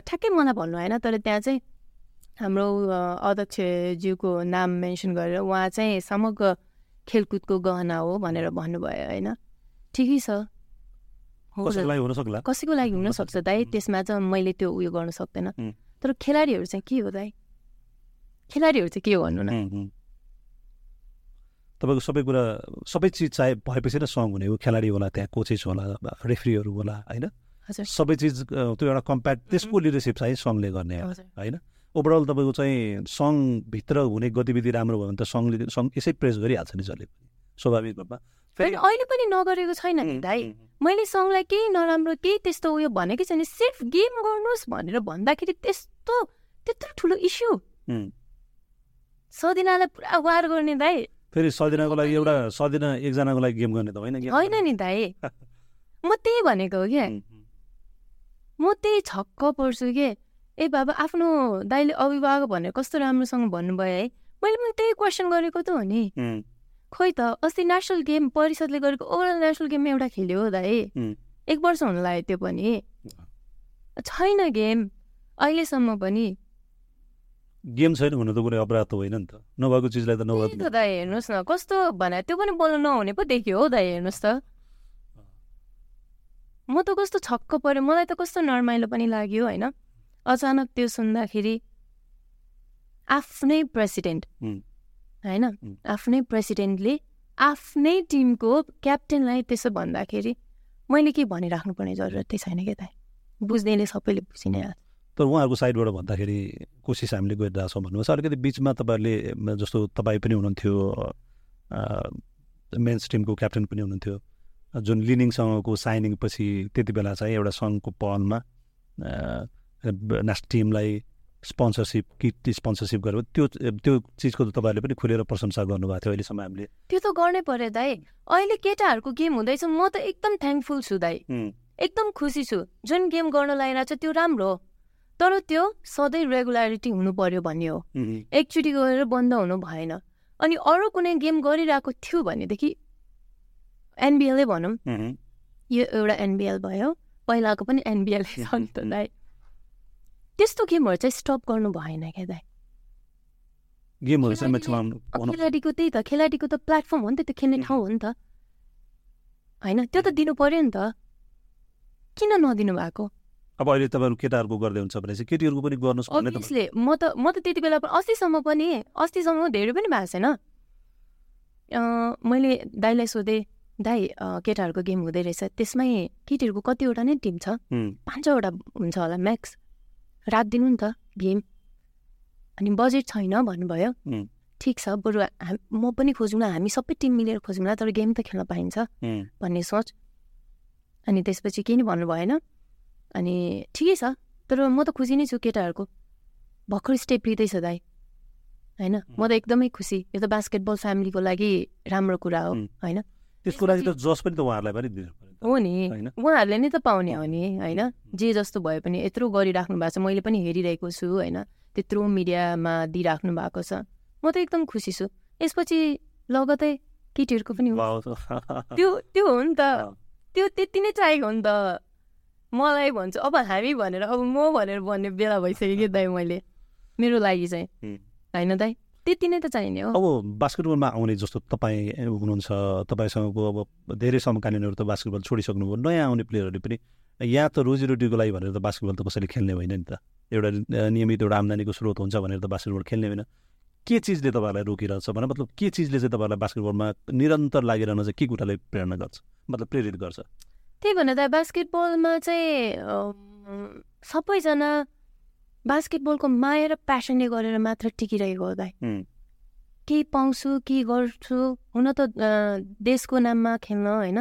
ठ्याक्कै मलाई भन्नु होइन तर त्यहाँ चाहिँ हाम्रो अध्यक्षज्यूको नाम मेन्सन गरेर उहाँ चाहिँ समग्र खेलकुदको गहना हो भनेर भन्नुभयो होइन? ठिकै छ। कसैको लागि हुनसक्छ दाइ त्यसमा चाहिँ मैले त्यो उयो गर्न सक्दैन। तर खेलाडीहरू चाहिँ के हो दाइ खेलाडीहरू चाहिँ के हो भन्नु न? तपाईँको सबै कुरा सबै चिज चाहे भएपछि नै सङ हुने हो। खेलाडी होला त्यहाँ कोचेस होला रेफ्रीहरू होला होइन? सबै चिज त्यो एउटा कम्प्याक्ट त्यसको लिडरसिप चाहिँ सङ्घले गर्ने होइन? ओभरअल तपाईँको चाहिँ सङ्घभित्र हुने गतिविधि राम्रो भयो भने त सङ्घले सङ्घ यसै प्रेस गरिहाल्छ नि जसले स्वाभाविक रूपमा। अहिले पनि नगरेको छैन नि दाइ। मैले सङ्घलाई केही नराम्रो केही त्यस्तो उयो भनेकै छैन। सिर्फ गेम गर्नुहोस् भनेर भन्दाखेरि त्यस्तो त्यत्रो ठुलो इस्यु सदिनालाई पुरा वार गर्ने दाइ। फेरि सदिनाको लागि एउटा सदिना एकजनाको लागि गेम गर्ने त होइन होइन नि दाइ। [LAUGHS] म त्यही भनेको हो क्या। म त्यही छक्क पर्छु के? ए बाबा आफ्नो दाइले अभिभावक भनेर कस्तो राम्रोसँग भन्नुभयो है? मैले पनि त्यही क्वेसन गरेको त हो नि। खोइ त अस्ति नेसनल गेम परिषदले गरेको ओभरअल नेसनल गेम एउटा खेल्यो हो दाइ। एक वर्ष हुन लाग्यो त्यो पनि। छैन गेम अहिलेसम्म पनि। गेम छैन हुनु त कुनै अपराध त होइन नि त। नभएको चिजलाई त नभएको त दाइ हेर्नुहोस् न कस्तो भने त्यो पनि बोल्नु नहुने पो देखियो हो दाइ हेर्नुहोस् त। म त कस्तो छक्क पऱ्यो मलाई त कस्तो नर्माइलो पनि लाग्यो होइन। अचानक त्यो सुन्दाखेरि आफ्नै प्रेसिडेन्ट। होइन? आफ्नै प्रेसिडेन्टले आफ्नै टिमको क्याप्टेनलाई त्यसो भन्दाखेरि मैले के भनिराख्नुपर्ने जरुरतै छैन क्या त बुझ्नेले सबैले बुझि नै हाल्छ तर उहाँहरूको साइडबाट भन्दाखेरि कोसिस हामीले गरिरहेछौँ छ अलिकति बिचमा तपाईँहरूले जस्तो तपाईँ पनि हुनुहुन्थ्यो मेन्स टिमको क्याप्टेन पनि हुनुहुन्थ्यो जुन लिनिङसँगको साइनिङ पछि त्यति बेला चाहिँ एउटा सङ्घको पहलमा नेसनल टिमलाई स्पोन्सरसिप किट स्पोन्सरसिप गरेर त्यो त्यो चिजको त तपाईँहरूले पनि खुलेर प्रशंसा गर्नुभएको थियो अहिलेसम्म हामीले। त्यो त गर्नै पर्यो दाइ अहिले केटाहरूको गेम हुँदैछ म त एकदम थ्याङ्कफुल छु दाइ एकदम खुसी छु। जुन गेम गर्न लागिरहेको छ त्यो राम्रो तर त्यो सधैँ रेगुलारिटी हुनु पर्यो भन्ने हो। एकचोटि गएर बन्द हुनु भएन। अनि अरू कुनै गेम गरिरहेको थियो भनेदेखि एनबिएलै भनौँ। यो एउटा एनबिएल भयो। पहिलाको पनि एनबिएल छ नि त दाइ त्यस्तो गेमहरू चाहिँ स्टप गर्नु भएन क्या दाइ। खेलाडीको त्यही त खेलाडीको त प्लेटफर्म हो नि त त्यो खेल्ने ठाउँ हो नि त। होइन त्यो त दिनु पर्यो नि त। किन नदिनु भएको? अब अहिले तपाईँहरू केटाहरूको गर्दै हुन्छ भने चाहिँ केटीहरूको पनि गर्नु सक्ने म त म त त्यति बेला अस्तिसम्म पनि अस्तिसम्म धेरै पनि भएको छैन। मैले दाईलाई सोधेँ दाई केटाहरूको गेम हुँदै रहेछ त्यसमै केटीहरूको कतिवटा नै टिम छ? पाँचवटा हुन्छ होला म्याक्स राखिदिनु नि त गेम अनि बजेट छैन भन्नुभयो। ठिक छ बरु म पनि खोजौँ हामी सबै टिम मिलेर खोजौँ तर गेम त खेल्न पाइन्छ भन्ने सोच। अनि त्यसपछि केही नि भन्नु भएन अनि ठिकै छ तर म त खुसी नै छु केटाहरूको। भर्खर स्टेप लिँदैछ दाइ। होइन? म त एकदमै खुसी। यो त बास्केटबल फ्यामिलीको लागि राम्रो कुरा हो होइन? त्यसको लागि त जस पनि त उहाँहरूलाई पनि दिनु हो नि। उहाँहरूले नै त पाउने हो नि होइन? जे जस्तो भए पनि यत्रो गरिराख्नु भएको छ। मैले पनि हेरिरहेको छु होइन? त्यत्रो मिडियामा दिइराख्नु भएको छ। म त एकदम खुसी छु। यसपछि लगतै केटीहरूको पनि त्यो त्यो हो नि त। त्यो त्यति नै चाहिएको हो नि त। मलाई भन्छु अब हामी भनेर अब म भनेर भन्ने बेला भइसक्यो कि दाइ मैले। मेरो लागि चाहिँ। होइन दाइ? त्यति नै त चाहिने हो। अब बास्केटबलमा आउने जस्तो तपाईँ हुनुहुन्छ तपाईँसँगको अब धेरै समकालीनहरू त बास्केटबल छोडिसक्नुभयो नयाँ आउने प्लेयरहरूले पनि यहाँ त रोजीरोटीको लागि भनेर त बास्केटबल त कसैले खेल्ने होइन नि त। एउटा नियमित एउटा आम्दानीको स्रोत हुन्छ भनेर त बास्केटबल खेल्ने होइन। के चिजले तपाईँहरूलाई रोकिरहेछ भने मतलब के चिजले चाहिँ तपाईँलाई बास्केटबलमा निरन्तर लागिरहन चाहिँ के कुराले प्रेरणा गर्छ मतलब प्रेरित गर्छ? त्यही भनेर त बास्केटबलमा चाहिँ सबैजना बास्केटबलको माया र प्यासनले गरेर मात्र टिकिरहेको हो दाइ। केही पाउँछु केही गर्छु हुन त देशको नाममा खेल्न होइन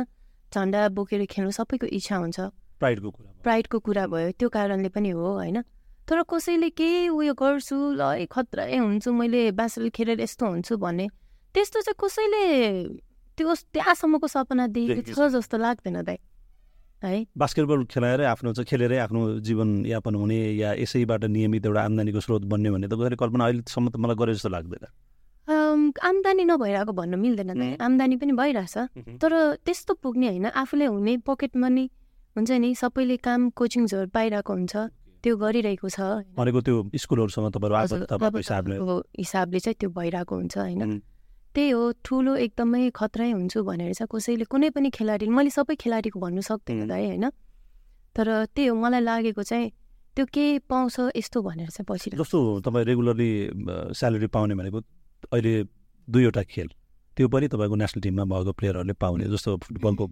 झन्डा बोकेर खेल्नु सबैको इच्छा हुन्छ। प्राइडको कुरा प्राइडको कुरा भयो त्यो कारणले पनि हो होइन। तर कसैले केही उयो गर्छु ल खत्रै हुन्छु मैले बास्केटबल खेलेर यस्तो हुन्छु भन्ने त्यस्तो चाहिँ कसैले त्यो त्यहाँसम्मको सपना देखेको छ जस्तो लाग्दैन दाइ। है? बास्केटबल खेलाएरै आफ्नो चाहिँ खेलेरै आफ्नो जीवनयापन हुने या यसैबाट नियमित एउटा आम्दानीको स्रोत बन्ने भन्ने त गएर कल्पना अहिलेसम्म त मलाई गरे जस्तो लाग्दैन। आम्दानी नभइरहेको भन्नु मिल्दैन आम्दानी पनि भइरहेछ। तर त्यस्तो पुग्ने होइन। आफूले हुने पकेट मनी हुन्छ नि सबैले काम कोचिङ्सहरू पाइरहेको हुन्छ। त्यो गरिरहेको छ। भनेको त्यो स्कुलहरूसँग हिसाबले चाहिँ त्यो भइरहेको हुन्छ होइन। त्यही हो ठुलो एकदमै खतरै हुन्छु भनेर चाहिँ कसैले कुनै पनि खेलाडी मैले सबै खेलाडीको भन्नु सक्दिनँ दाइ होइन? तर त्यही हो मलाई लागेको चाहिँ त्यो के पाउँछ यस्तो भनेर चाहिँ पछि जस्तो तपाईँ रेगुलरली स्यालेरी पाउने भनेको अहिले दुईवटा खेल त्यो पनि तपाईँको नेसनल टिममा भएको प्लेयरहरूले पाउने जस्तो फुटबलको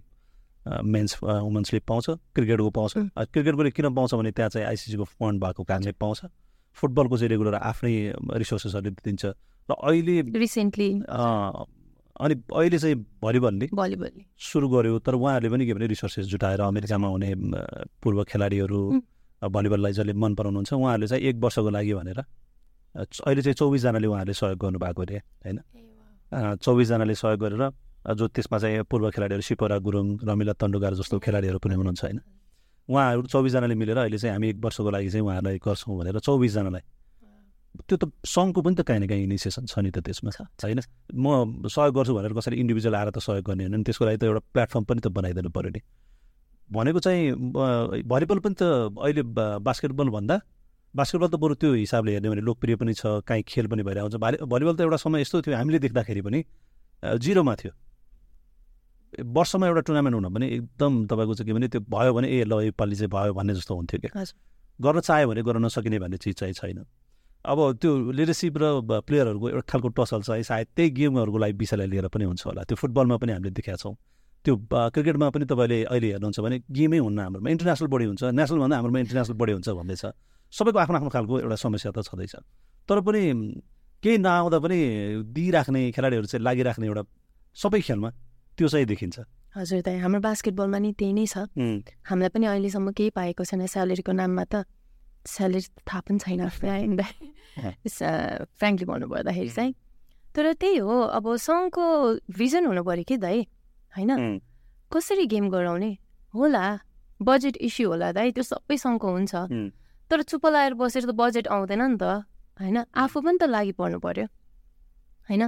मेन्स वुमेन्सले पाउँछ क्रिकेटको पाउँछ। क्रिकेटको किन पाउँछ भने त्यहाँ चाहिँ आइसिसीको फन्ड भएको कारणले पाउँछ। फुटबलको चाहिँ रेगुलर आफ्नै रिसोर्सेसहरूले दिन्छ। र अहिले रिसेन्टली अनि अहिले चाहिँ भलिबलले भलिबलले। सुरु गर्यो तर उहाँहरूले पनि के भने रिसोर्सेस जुटाएर अमेरिकामा हुने पूर्व खेलाडीहरू भलिबललाई जसले मन पराउनुहुन्छ उहाँहरूले चाहिँ एक वर्षको लागि भनेर अहिले चाहिँ चौबिसजनाले उहाँहरूले सहयोग गर्नुभएको अरे होइन? चौबिसजनाले सहयोग गरेर जो त्यसमा चाहिँ पूर्व खेलाडीहरू सिपरा गुरुङ रमिला तन्डुगार जस्तो खेलाडीहरू पनि हुनुहुन्छ होइन? उहाँहरू चौबिसजनाले मिलेर अहिले चाहिँ हामी एक वर्षको लागि चाहिँ उहाँहरूलाई गर्छौँ भनेर चौबिसजनालाई त्यो त सङ्घको पनि त काहीँ न काहीँ इनिसिएसन छ नि त त्यसमा। होइन? म सहयोग गर्छु भनेर कसरी इन्डिभिजुअल आएर त सहयोग गर्ने होइन त्यसको लागि त एउटा प्लेटफर्म पनि त बनाइदिनु पऱ्यो नि। भनेको चाहिँ भलिबल पनि त अहिले बास्केटबल भन्दा बास्केटबल त बरु त्यो हिसाबले हेर्ने भने लोकप्रिय पनि छ काहीँ खेल पनि भइरहेको हुन्छ। भाली भलिबल त एउटा समय यस्तो थियो हामीले देख्दाखेरि पनि जिरोमा थियो। वर्षमा एउटा टुर्नामेन्ट हुन पनि एकदम तपाईँको चाहिँ के भने त्यो भयो भने ए ल योपालि चाहिँ भयो भन्ने जस्तो हुन्थ्यो क्या। गर्न चाह्यो भने गर्न नसकिने भन्ने चिज चाहिँ छैन। अब त्यो लिडरसिप र प्लेयरहरूको एउटा खालको टसल चाहिँ सायद त्यही गेमहरूको लागि विषयलाई लिएर पनि हुन्छ होला। त्यो फुटबलमा पनि हामीले देखाएको छौँ। त्यो क्रिकेटमा पनि तपाईँले अहिले हेर्नुहुन्छ भने गेमै हुन्न हाम्रोमा। इन्टरनेसनल बढी हुन्छ। नेसनल भन्दा हाम्रोमा इन्टरनेसनल बढी हुन्छ भन्दैछ सबैको आफ्नो आफ्नो खालको एउटा समस्या त छँदैछ। तर पनि केही नआउँदा पनि दिइराख्ने खेलाडीहरू चाहिँ लागिराख्ने एउटा सबै खेलमा त्यो चाहिँ देखिन्छ। हजुर दाइ हाम्रो बास्केटबलमा नि त्यही नै छ। हामीलाई पनि अहिलेसम्म केही पाएको छैन। स्यालेरीको नाममा त स्यालेरी थाहा पनि छैन। [LAUGHS] फ्रेङ्कली भन्नुपर्दाखेरि चाहिँ तर त्यही हो अब सङ्घको भिजन हुनु पऱ्यो कि दाइ होइन कसरी गेम गराउने होला बजेट इस्यु होला दाइ त्यो सबै सङ्घको हुन्छ तर चुप लाएर बसेर त बजेट आउँदैन नि त होइन आफू पनि त लागि पर्नु पर्यो होइन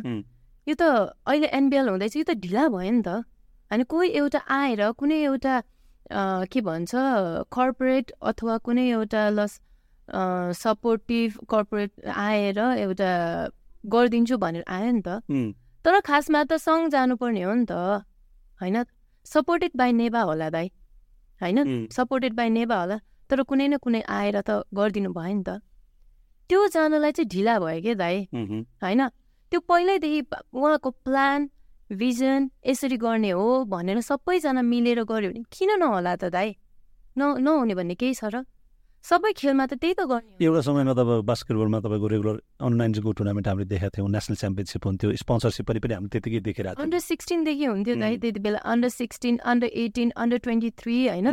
यो त अहिले एनबिएल हुँदैछ यो त ढिला भयो नि त होइन कोही एउटा आएर कुनै एउटा के भन्छ कर्पोरेट अथवा कुनै एउटा लस सपोर्टिभ कर्पोरेट आएर एउटा गरिदिन्छु भनेर आयो नि त। तर खासमा त सङ्घ जानुपर्ने हो नि त होइन? सपोर्टेड बाई नेभा होला दाइ होइन? सपोर्टेड बाई नेभा होला। तर कुनै न कुनै आएर त गरिदिनु भयो नि त। त्यो जानलाई चाहिँ ढिला भयो क्या दाइ होइन? त्यो पहिल्यैदेखि उहाँको प्लान भिजन यसरी गर्ने हो भनेर सबैजना मिलेर गऱ्यो भने किन नहोला त दाइ न नहुने भन्ने केही छ र? सबै खेलमा त त्यही त गर्ने एउटा समयमा त अब बास्केटबलमा तपाईँको रेगुलर अन्डर नाइन्टिनको टुर्नामेन्ट हामीले देखाएको थियौँ नेसनल च्याम्पियनसिप हुन्थ्यो स्पोन्सरसिप पनि पनि हामीले त्यतिकै देखेर अन्डर सिक्सटिनदेखि हुन्थ्यो दाइ त्यति बेला under sixteen under eighteen under twenty three होइन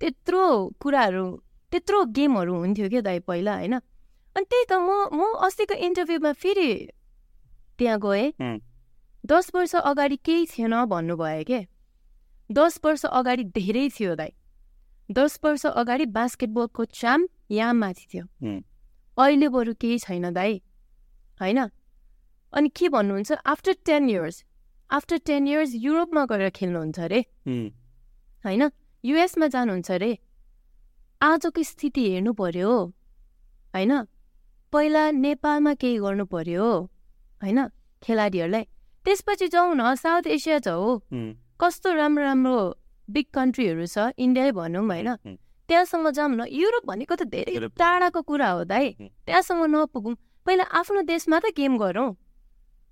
त्यत्रो कुराहरू त्यत्रो गेमहरू हुन्थ्यो क्या दाइ पहिला होइन? अनि त्यही त म म अस्तिको इन्टरभ्यूमा फेरि त्यहाँ गएँ। दस वर्ष अगाडि केही थिएन भन्नुभयो के? दस वर्ष अगाडि धेरै थियो दाइ। दस वर्ष अगाडि बास्केटबलको च्याम्प यहाँ माथि थियो अहिले बरु केही छैन दाइ होइन अनि के भन्नुहुन्छ after ten years after ten years युरोपमा गएर खेल्नुहुन्छ अरे होइन युएसमा जानुहुन्छ अरे आजको स्थिति हेर्नु पर्यो होइन पहिला नेपालमा केही गर्नु पर्यो होइन खेलाडीहरूलाई त्यसपछि जाउँ न साउथ एसिया छ हो कस्तो राम्रो राम्रो बिग कन्ट्रीहरू छ इन्डिया भनौँ होइन। त्यहाँसम्म जाऊँ न युरोप भनेको त धेरै टाढाको कुरा हो दाइ। त्यहाँसम्म नपुगौँ। पहिला आफ्नो देशमा त गेम गरौँ।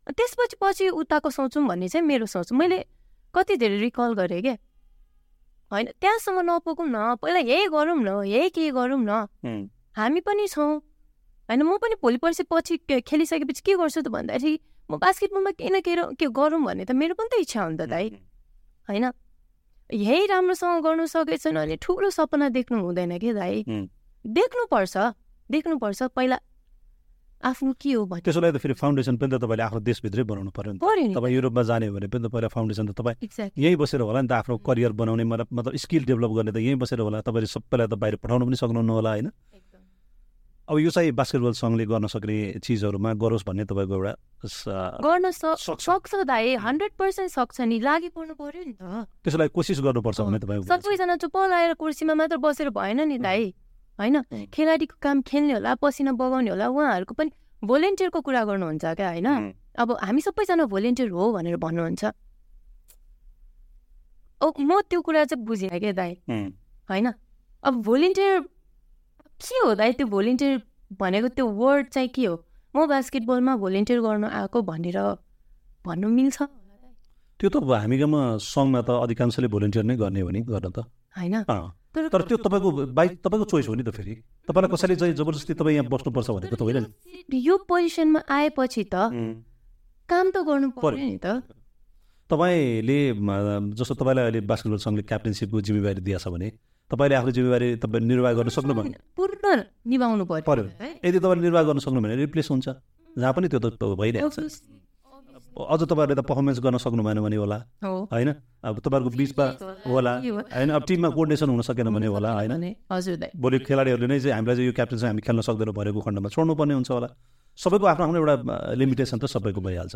त्यसपछि पछि उताको सोचौँ भन्ने चाहिँ मेरो सोच। मैले कति धेरै रिकल गरेँ क्या होइन त्यहाँसम्म नपुगौँ न। पहिला यही गरौँ न यही के गरौँ न। हामी पनि छौँ। होइन म पनि भोलि पर्सि पछि खेलिसकेपछि के गर्छु त भन्दाखेरि म बास्केटबलमा केही न केही के गरौँ भन्ने त मेरो पनि त इच्छा हुन्छ दाइ। होइन। यही राम्रोसँग गर्नु सकेछन् भने ठुलो सपना देख्नु हुँदैन कि दाइ देख्नुपर्छ देख्नुपर्छ। पहिला आफ्नो के हो भने त्यसो त फेरि फाउन्डेसन पनि त तपाईँले आफ्नो देशभित्रै बनाउनु पऱ्यो नि तपाईँ युरोपमा जाने हो भने पनि त पहिला फाउन्डेसन त तपाईँ यहीँ बसेर होला नि त आफ्नो करियर बनाउने मतलब मतलब स्किल डेभलप गर्ने त यहीँ बसेर होला। तपाईँले सबैलाई त बाहिर पठाउनु पनि सक्नुहुन्न होला होइन? अब यो चाहिँ बास्केटबल सङ्घले गर्न सक्ने चिजहरूमा गरोस् भन्ने तपाईँको एउटा गर्न सक्छ। दाइ हन्ड्रेड पर्सेन्ट सक्छ नि लागि पर्नु पर्यो नि त। त्यसलाई कोसिस गर्नुपर्छ भने तपाईँ सबैजना चुप लगाएर कुर्सीमा मात्र बसेर भएन नि दाइ होइन? खेलाडीको काम खेल्ने होला पसिना बगाउने होला उहाँहरूको पनि भोलिन्टियरको कुरा गर्नुहुन्छ क्या होइन? अब हामी सबैजना भोलिन्टियर हो भनेर भन्नुहुन्छ। म त्यो कुरा चाहिँ बुझिनँ क्या दाइ होइन? अब भोलिन्टियर के हो दाइ त्यो भोलिन्टियर भनेको त्यो वर्ड चाहिँ के हो? म बास्केटबलमा भोलिन्टियर गर्नु आएको भनेर भन्नु मिल्छ त्यो त हामी गाउँमा सङ्घमा त अधिकांशले भोलिन्टियर नै गर्ने हो नि गर्न त। होइन। तर त्यो तपाईँको बाइक तपाईँको चोइस हो नि त फेरि। तपाईँलाई कसैले चाहिँ जबरजस्ती तपाईँ यहाँ बस्नुपर्छ भनेको त होइन यो पोजिसनमा आएपछि त काम त गर्नु पर्यो नि त। तपाईँले जस्तो तपाईँलाई अहिले बास्केटबल सङ्घले क्याप्टेनसिपको जिम्मेवारी दिएछ भने तपाईँले आफ्नो जिम्मेवारी तपाईँ निर्वाह गर्न सक्नु सक्नुभयो पूर्ण निभाउनु पर्यो। यदि तपाईँले निर्वाह गर्न सक्नु भने रिप्लेस हुन्छ। जहाँ पनि त्यो त भइरहेको छ। अझ तपाईँहरूले त पर्फर्मेन्स गर्न सक्नु भएन भने होला। होइन? अब तपाईँहरूको बिचमा होला। होइन? अब टिममा कोर्डिनेसन हुन सकेन भने होला होइन? भोलि खेलाडीहरूले नै चाहिँ हामीलाई चाहिँ यो क्याप्टेन्सी हामी खेल्न सक्दैनौँ भनेको खण्डमा छोड्नु पर्ने हुन्छ होला। सबैको आफ्नो आफ्नो एउटा लिमिटेसन त सबैको भइहाल्छ।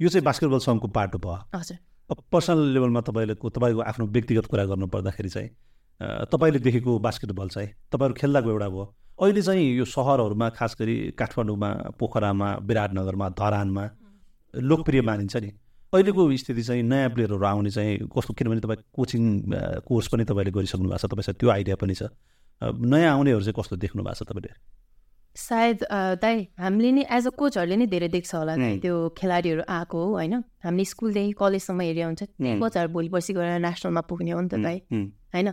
यो चाहिँ बास्केटबल सङ्घको पाटो भयो। अब पर्सनल लेभलमा तपाईँले तपाईँको आफ्नो व्यक्तिगत कुरा गर्नु पर्दाखेरि चाहिँ तपाईँले देखेको बास्केटबल चाहिँ तपाईँहरू खेल्दाको एउटा भयो अहिले चाहिँ यो सहरहरूमा खास गरी काठमाडौँमा पोखरामा विराटनगरमा धरानमा लोकप्रिय मानिन्छ नि। अहिलेको स्थिति चाहिँ नयाँ प्लेयरहरू आउने चाहिँ कस्तो? किनभने तपाईँ कोचिङ कोर्स पनि तपाईँले गरिसक्नु भएको छ तपाईँसँग त्यो आइडिया पनि छ। नयाँ आउनेहरू चाहिँ कस्तो देख्नु भएको छ तपाईँले? सायद दाइ हामीले नि एज अ कोचहरूले नै धेरै देख्छ होला त्यो खेलाडीहरू आएको हो होइन? हामीले स्कुलदेखि कलेजसम्म हेरेर हुन्छ कोचहरू भोलि पर्सि गएर नेसनलमा पुग्ने हो नि त दाइ। होइन?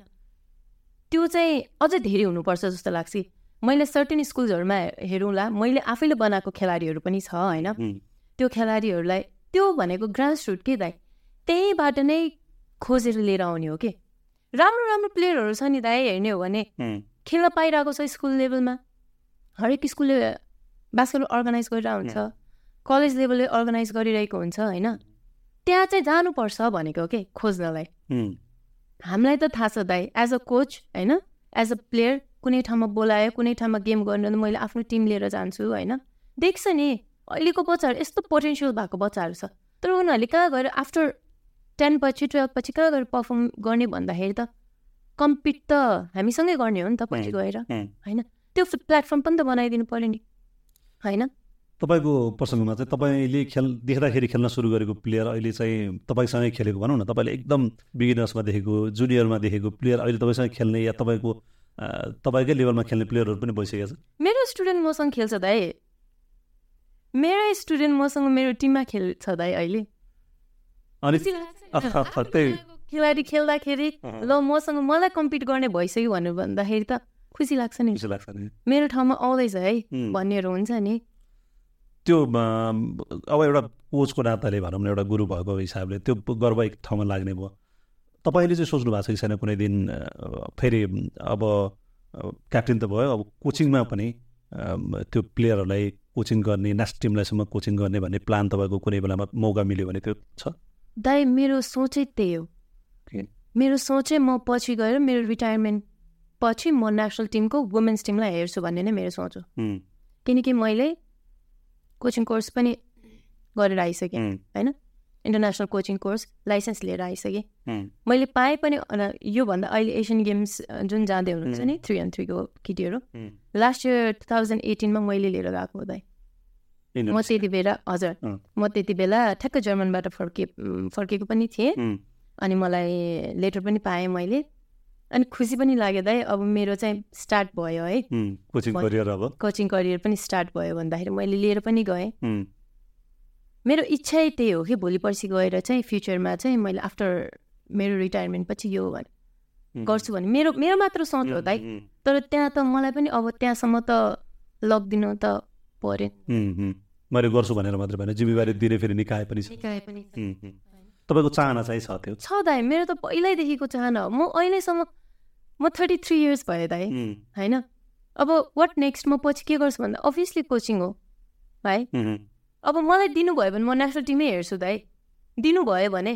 त्यो चाहिँ अझै धेरै हुनुपर्छ जस्तो लाग्छ मैले सर्टेन स्कुल्सहरूमा हेरौँला मैले आफैले बनाएको खेलाडीहरू पनि छ होइन? त्यो खेलाडीहरूलाई त्यो भनेको ग्रास रुट के दाइ? त्यहीँबाट नै खोजेर लिएर आउने हो कि? राम्रो राम्रो प्लेयरहरू छ नि दाइ हेर्ने हो भने। खेल्न पाइरहेको छ स्कुल लेभलमा। हरेक स्कुलले बास्केटबल अर्गनाइज गरिरहेको हुन्छ कलेज लेभलले अर्गनाइज गरिरहेको हुन्छ होइन? त्यहाँ चाहिँ जानुपर्छ भनेको के? खोज्नलाई। हामीलाई त थाहा छ दाइ एज अ कोच होइन? एज अ प्लेयर कुनै ठाउँमा बोलायो कुनै ठाउँमा गेम गर्नु मैले आफ्नो टिम लिएर जान्छु होइन? देख्छ नि अहिलेको बच्चाहरू यस्तो पोटेन्सियल भएको बच्चाहरू छ। तर उनीहरूले कहाँ गएर आफ्टर टेन पछि टुवेल्भ पछि कहाँ गएर पर्फर्म गर्ने भन्दाखेरि त कम्पिट त हामीसँगै गर्ने हो नि त पछि गएर होइन? त्यो प्लेटफर्म पनि त बनाइदिनु पऱ्यो नि होइन? तपाईँको प्रसङ्गमा चाहिँ तपाईँले खेल देख्दाखेरि खेल्न सुरु गरेको प्लेयर अहिले चाहिँ तपाईँसँगै खेलेको भनौँ न तपाईँले एकदम बिगिनर्समा देखेको जुनियरमा देखेको प्लेयर अहिले तपाईँसँग खेल्ने या तपाईँको तपाईँकै लेभलमा खेल्ने प्लेयरहरू पनि भइसकेको छ मेरो स्टुडेन्ट मसँग खेल्छ दाइ। मेरो स्टुडेन्ट मसँग मेरो टिममा खेल्छ दाइ अहिले। खेलाडी खेल्दाखेरि ल मसँग मलाई कम्पिट गर्ने भइसक्यो भनेर भन्दाखेरि त खुसी लाग्छ नि। लाग्छ नि। मेरो ठाउँमा आउँदैछ है। भन्नेहरू हुन्छ नि। त्यो अब एउटा कोचको नाताले भनौँ न एउटा गुरु भएको हिसाबले त्यो गर्व एक ठाउँमा लाग्ने भयो। तपाईँले चाहिँ सोच्नु भएको छ कि छैन कुनै दिन फेरि अब क्याप्टेन त भयो अब कोचिङमा पनि त्यो प्लेयरहरूलाई कोचिङ गर्ने नेसनल टिमलाईसम्म कोचिङ गर्ने भन्ने प्लान तपाईँको कुनै बेलामा मौका मिल्यो भने त्यो छ? दाइ मेरो सोचै त्यही हो। मेरो सोचै म पछि गएर मेरो रिटायरमेन्ट पछि म नेसनल टिमको वुमेन्स टिमलाई हेर्छु भन्ने नै मेरो सोच हो। किनकि मैले कोचिङ कोर्स पनि गरेर आइसकेँ होइन? इन्टरनेसनल कोचिङ कोर्स लाइसेन्स लिएर आइसकेँ। मैले पाएँ पनि योभन्दा अहिले एसियन गेम्स जुन जाँदै हुनुहुन्छ नि थ्री एन्ड थ्रीको केटीहरू लास्ट इयर टु थाउजन्ड एटिनमा मैले लिएर गएको हुँदै। म त्यति बेला हजुर म त्यति बेला ठ्याक्क जर्मनबाट फर्के फर्केको पनि थिएँ। अनि मलाई लेटर पनि पाएँ मैले। अनि खुसी पनि लाग्यो दाइ। अब मेरो चाहिँ स्टार्ट भयो है। कोचिङ करियर अब। कोचिङ करियर पनि स्टार्ट भयो भन्दाखेरि मैले लिएर पनि गएँ। मेरो इच्छै त्यही हो कि भोलि पर्सि गएर चाहिँ फ्युचरमा चाहिँ मैले आफ्टर मेरो रिटायरमेन्ट पछि यो भने गर्छु भने। मेरो मेरो मात्र सोच हो दाइ। तर त्यहाँ त मलाई पनि अब त्यहाँसम्म त लगिदिनु त पऱ्यो मैले गर्छु भनेर मात्रै भएन। जिम्मेवारी दिने फेरि निकाय पनि छ। निकाय पनि तपाईँको चाहना चाहिँ छ त्यो? छ दाइ। मेरो त पहिल्यैदेखिको चाहना हो। म अहिलेसम्म म थर्टी थ्री इयर्स भयो दाइ होइन? अब वाट नेक्स्ट म पछि के गर्छु भन्दा अभियसली कोचिङ हो है अब मलाई दिनुभयो भने म नेसनल टिमै हेर्छु दाइ। दिनुभयो भने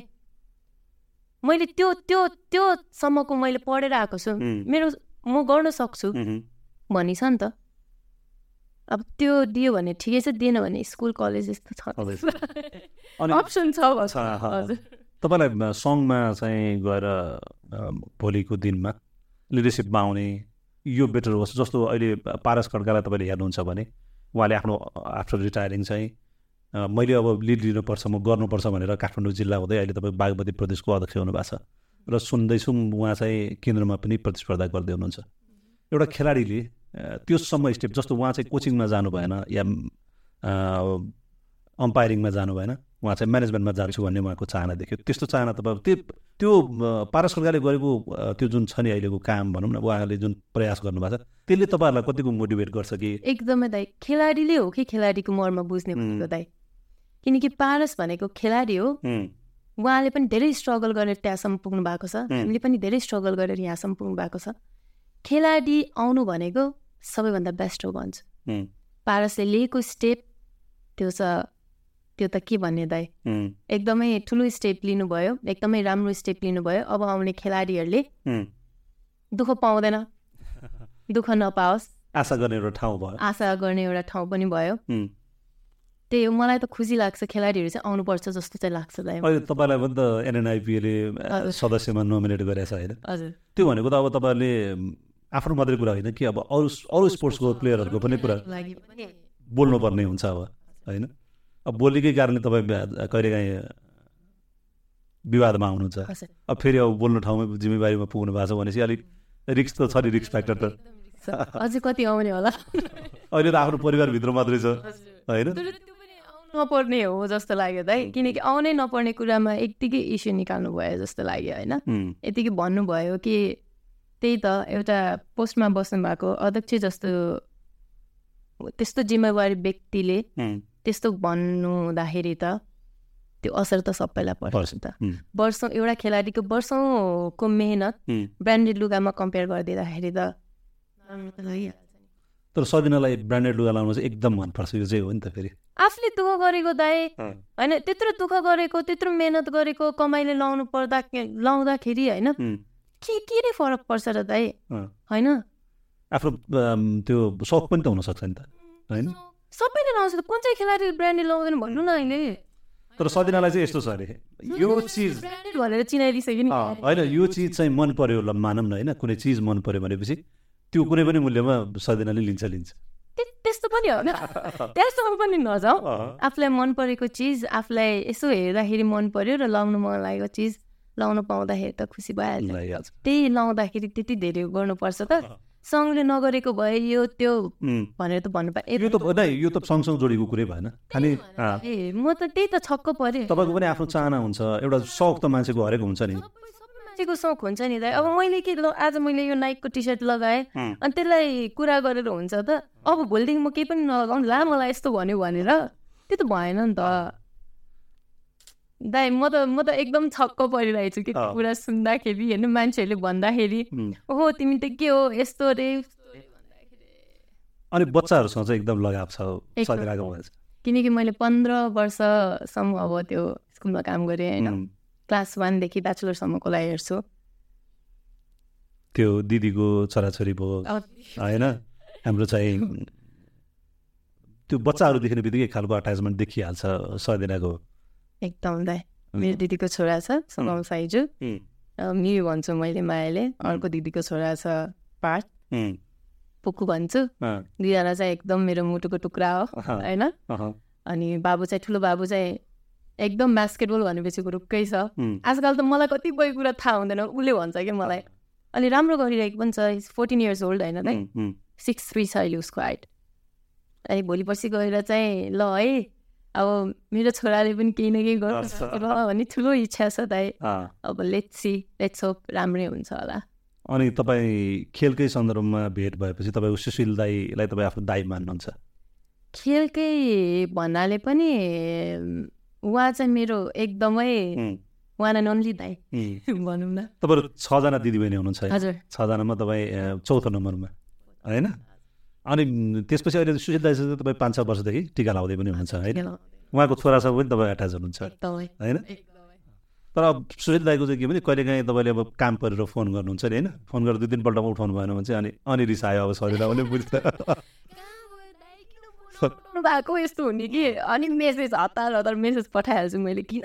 मैले त्यो त्यो त्योसम्मको मैले पढेर आएको छु। मेरो म गर्न सक्छु। भनिछ नि त। अब त्यो दियो भने ठिकै छ दिएन भने स्कुल कलेज यस्तो छ। [LAUGHS] अप्सन छ तपाईँलाई सङ्घमा चाहिँ गएर भोलिको दिनमा लिडरसिपमा आउने यो बेटर होस् जस्तो अहिले पारस खड्कालाई तपाईँले हेर्नुहुन्छ भने उहाँले आफ्नो आफ्टर रिटायरिङ चाहिँ मैले अब लिड लिनुपर्छ म गर्नुपर्छ भनेर काठमाडौँ जिल्ला हुँदै अहिले तपाईँ बागमती प्रदेशको अध्यक्ष हुनुभएको छ। र सुन्दैछौँ उहाँ चाहिँ केन्द्रमा पनि प्रतिस्पर्धा गर्दै हुनुहुन्छ। एउटा खेलाडीले त्योसम्म स्टेप जस्तो उहाँ चाहिँ कोचिङमा जानु भएन या अम्पायरिङमा जानु भएन उहाँ चाहिँ म्यानेजमेन्टमा जान्छु भन्ने उहाँको चाहना देख्यो। त्यस्तो चाहना तपाईँ त्यो त्यो पारस खड्काले गरेको त्यो जुन छ नि अहिलेको काम भनौँ न उहाँले जुन प्रयास गर्नुभएको छ त्यसले तपाईँहरूलाई कतिको मोटिभेट गर्छ कि? एकदमै दाइ खेलाडीले हो कि खेलाडीको मर्म बुझ्ने भनेको दाइ किनकि पारस भनेको खेलाडी हो। उहाँले पनि धेरै स्ट्रगल गरेर त्यहाँसम्म पुग्नु भएको छ। हामीले पनि धेरै स्ट्रगल गरेर यहाँसम्म पुग्नु भएको छ। खेलाडी आउनु भनेको सबैभन्दा बेस्ट हो भन्छु। पारसले लिएको स्टेप त्यो छ त्यो त के भन्ने दाइ एकदमै ठुलो स्टेप लिनुभयो एकदमै राम्रो स्टेप लिनुभयो। अब आउने खेलाडीहरूले दुःख पाउँदैन। [LAUGHS] दुःख नपाओस्। आशा गर्ने एउटा ठाउँ भयो। आशा गर्ने एउटा ठाउँ पनि भयो। त्यही हो मलाई त खुसी लाग्छ खेलाडीहरू चाहिँ आउनुपर्छ जस्तो चाहिँ लाग्छ दाइ अहिले तपाईँलाई पनि त एनएनआइपिएले सदस्यमा नोमिनेट गरेछ होइन? हजुर। त्यो भनेको त अब तपाईँहरूले आफ्नो मात्रै कुरा होइन कि अब अरू अरू स्पोर्ट्सको प्लेयरहरूको पनि कुरा बोल्नुपर्ने हुन्छ अब होइन? अब बोलीकै कारणले तपाईँ कहिलेकाहीँ विवादमा आउनुहुन्छ अब फेरि अब बोल्नु ठाउँमा जिम्मेवारीमा पुग्नु भएको छ भनेपछि अलिक रिक्स त छ नि रिक्स फ्याक्टर त। अझै कति आउने होला? अहिले त आफ्नो परिवारभित्र मात्रै छ। होइन? नपर्ने हो जस्तो लाग्यो दाइ किनकि आउनै नपर्ने कुरामा यत्तिकै इस्यु निकाल्नु भयो जस्तो लाग्यो होइन? यतिकै भन्नुभयो कि त्यही त एउटा पोस्टमा बस्नु भएको अध्यक्ष जस्तो त्यस्तो जिम्मेवारी व्यक्तिले त्यस्तो भन्नु हुँदाखेरि त त्यो असर त सबैलाई पर्छ त। वर्षौँ एउटा खेलाडीको वर्षौँको मेहनत ब्रान्डेड लुगामा कम्पेयर गरिदिँदाखेरि त तर सदिनालाई ब्रान्डेड लुगा लाउनु चाहिँ एकदम मनपर्छ यो चाहिँ हो नि त फेरि। आफूले दुःख गरेको दाइ होइन त्यत्रो दुःख गरेको त्यत्रो मेहनत गरेको कमाइले लाउनु पर्दा लाउँदाखेरि होइन के के नै फरक पर्छ र दाइ? होइन? आफ्नो त्यो सक पनि त हुनसक्छ नि त होइन? सबैले लाउँछ कुन चाहिँ खेलाडी ब्रान्डेड लाउँदैन भन्नु न अहिले। तर सदिनालाई चाहिँ यस्तो छ अरे यो चिज भनेर चिनाइदिइसक्यो नि। होइन यो चिज चाहिँ मन पर्यो ल मानौँ न होइन कुनै चिज मन पर्यो भनेपछि त्यो कुनै पनि मूल्यमा सदिनाले लिन्छ लिन्छ। त्यस्तो पनि हो त्यस्तोमा पनि नजाउँ। आफूलाई मन परेको चिज आफूलाई यसो हेर्दाखेरि मन पर्यो र लाउनु मन लागेको चिज लाउनु पाउँदाखेरि त खुसी भइहाल्छ। त्यही लाउँदाखेरि त्यति धेरै गर्नुपर्छ त। सङ्घले नगरेको भए यो त्यो भनेर त भन्नु पाए। यो त यो त सँगसँग जोडेको कुरै भएन। खालि ए म त त्यही त छक्क परेँ। तपाईँको पनि आफ्नो चाहना हुन्छ। एउटा सौक त मान्छेको हरेको हुन्छ नि। मान्छेको सौक हुन्छ नि दाइ। अब मैले के आज मैले यो नाइकको टी सर्ट लगाएँ। अनि त्यसलाई कुरा गरेर हुन्छ त। अब भोलिदेखि म केही पनि नलगाउनु ला मलाई यस्तो भन्यो भनेर। त्यो त भएन नि त। दाइ म त म त एकदम छक्क परिरहेको छु कि कुरा सुन्दाखेरि होइन? मान्छेहरूले भन्दाखेरि ओहो तिमी त के हो? यस्तो रे अनि बच्चाहरूसँग चाहिँ एकदम लगाव छ किनकि मैले पन्ध्र वर्षसम्म अब त्यो स्कुलमा काम गरेँ होइन? क्लास वानदेखि ब्याचलरसम्मको लागि हेर्छु। त्यो दिदीको छोराछोरी भयो होइन? हाम्रो चाहिँ त्यो बच्चाहरू देख्ने बित्तिकै खालको अट्याचमेन्ट देखिहाल्छ सदिनाको एकदम दाइ मेरो दिदीको छोरा छ सङ्गम साइजु। मिरु भन्छु मैले मायाले अर्को दिदीको छोरा छ पाठ पुक्कु भन्छु। दुईजना चाहिँ एकदम मेरो मुटुको टुक्रा हो होइन? अनि बाबु चाहिँ ठुलो बाबु चाहिँ एकदम बास्केटबल भनेपछि रुक्कै छ। आजकल त मलाई कतिपय कुरा थाहा हुँदैन उसले भन्छ कि मलाई। अनि राम्रो गरिरहेको पनि छ फोर्टिन इयर्स ओल्ड होइन सिक्स थ्री छ अहिले उसको हाइट अनि भोलि पर्सि गएर चाहिँ ल है अब मेरो छोराले पनि केही न केही गर्नु भन्ने ठुलो इच्छा छ दाइ। अब लेट्स सी लेट्स होप राम्रै हुन्छ होला। अनि तपाईँ खेलकै सन्दर्भमा भेट भएपछि तपाईँको सुशील दाईलाई तपाईँ आफ्नो दाई मान्नुहुन्छ? खेलकै भन्नाले पनि उहाँ चाहिँ मेरो एकदमै वान एन्ड ओन्ली दाई। [LAUGHS] भनौँ न। तपाईँहरू छजना दिदीबहिनी हुनुहुन्छ हजुर। छजनामा तपाईँ चौथो नम्बरमा। होइन? अनि त्यसपछि अहिले सुशील दाइसँग तपाईँ पाँच छ वर्षदेखि टिका लाउँदै पनि हुनुहुन्छ होइन? उहाँको छोरासँग पनि तपाईँ एट्याच हुनुहुन्छ होइन? तर अब सुशील दाईको चाहिँ के भने कहिलेकाहीँ तपाईँले अब काम परेर फोन गर्नुहुन्छ नि होइन? फोन गरेर दुई तिनपल्टमा उठाउनु भएन भने चाहिँ अनि अनि रिसायो अब शरीरलाई पनि बुझ्छ भएको यस्तो हुने कि? अनि मेसेज हतार हतार मेसेज पठाइहाल्छु मैले। किन?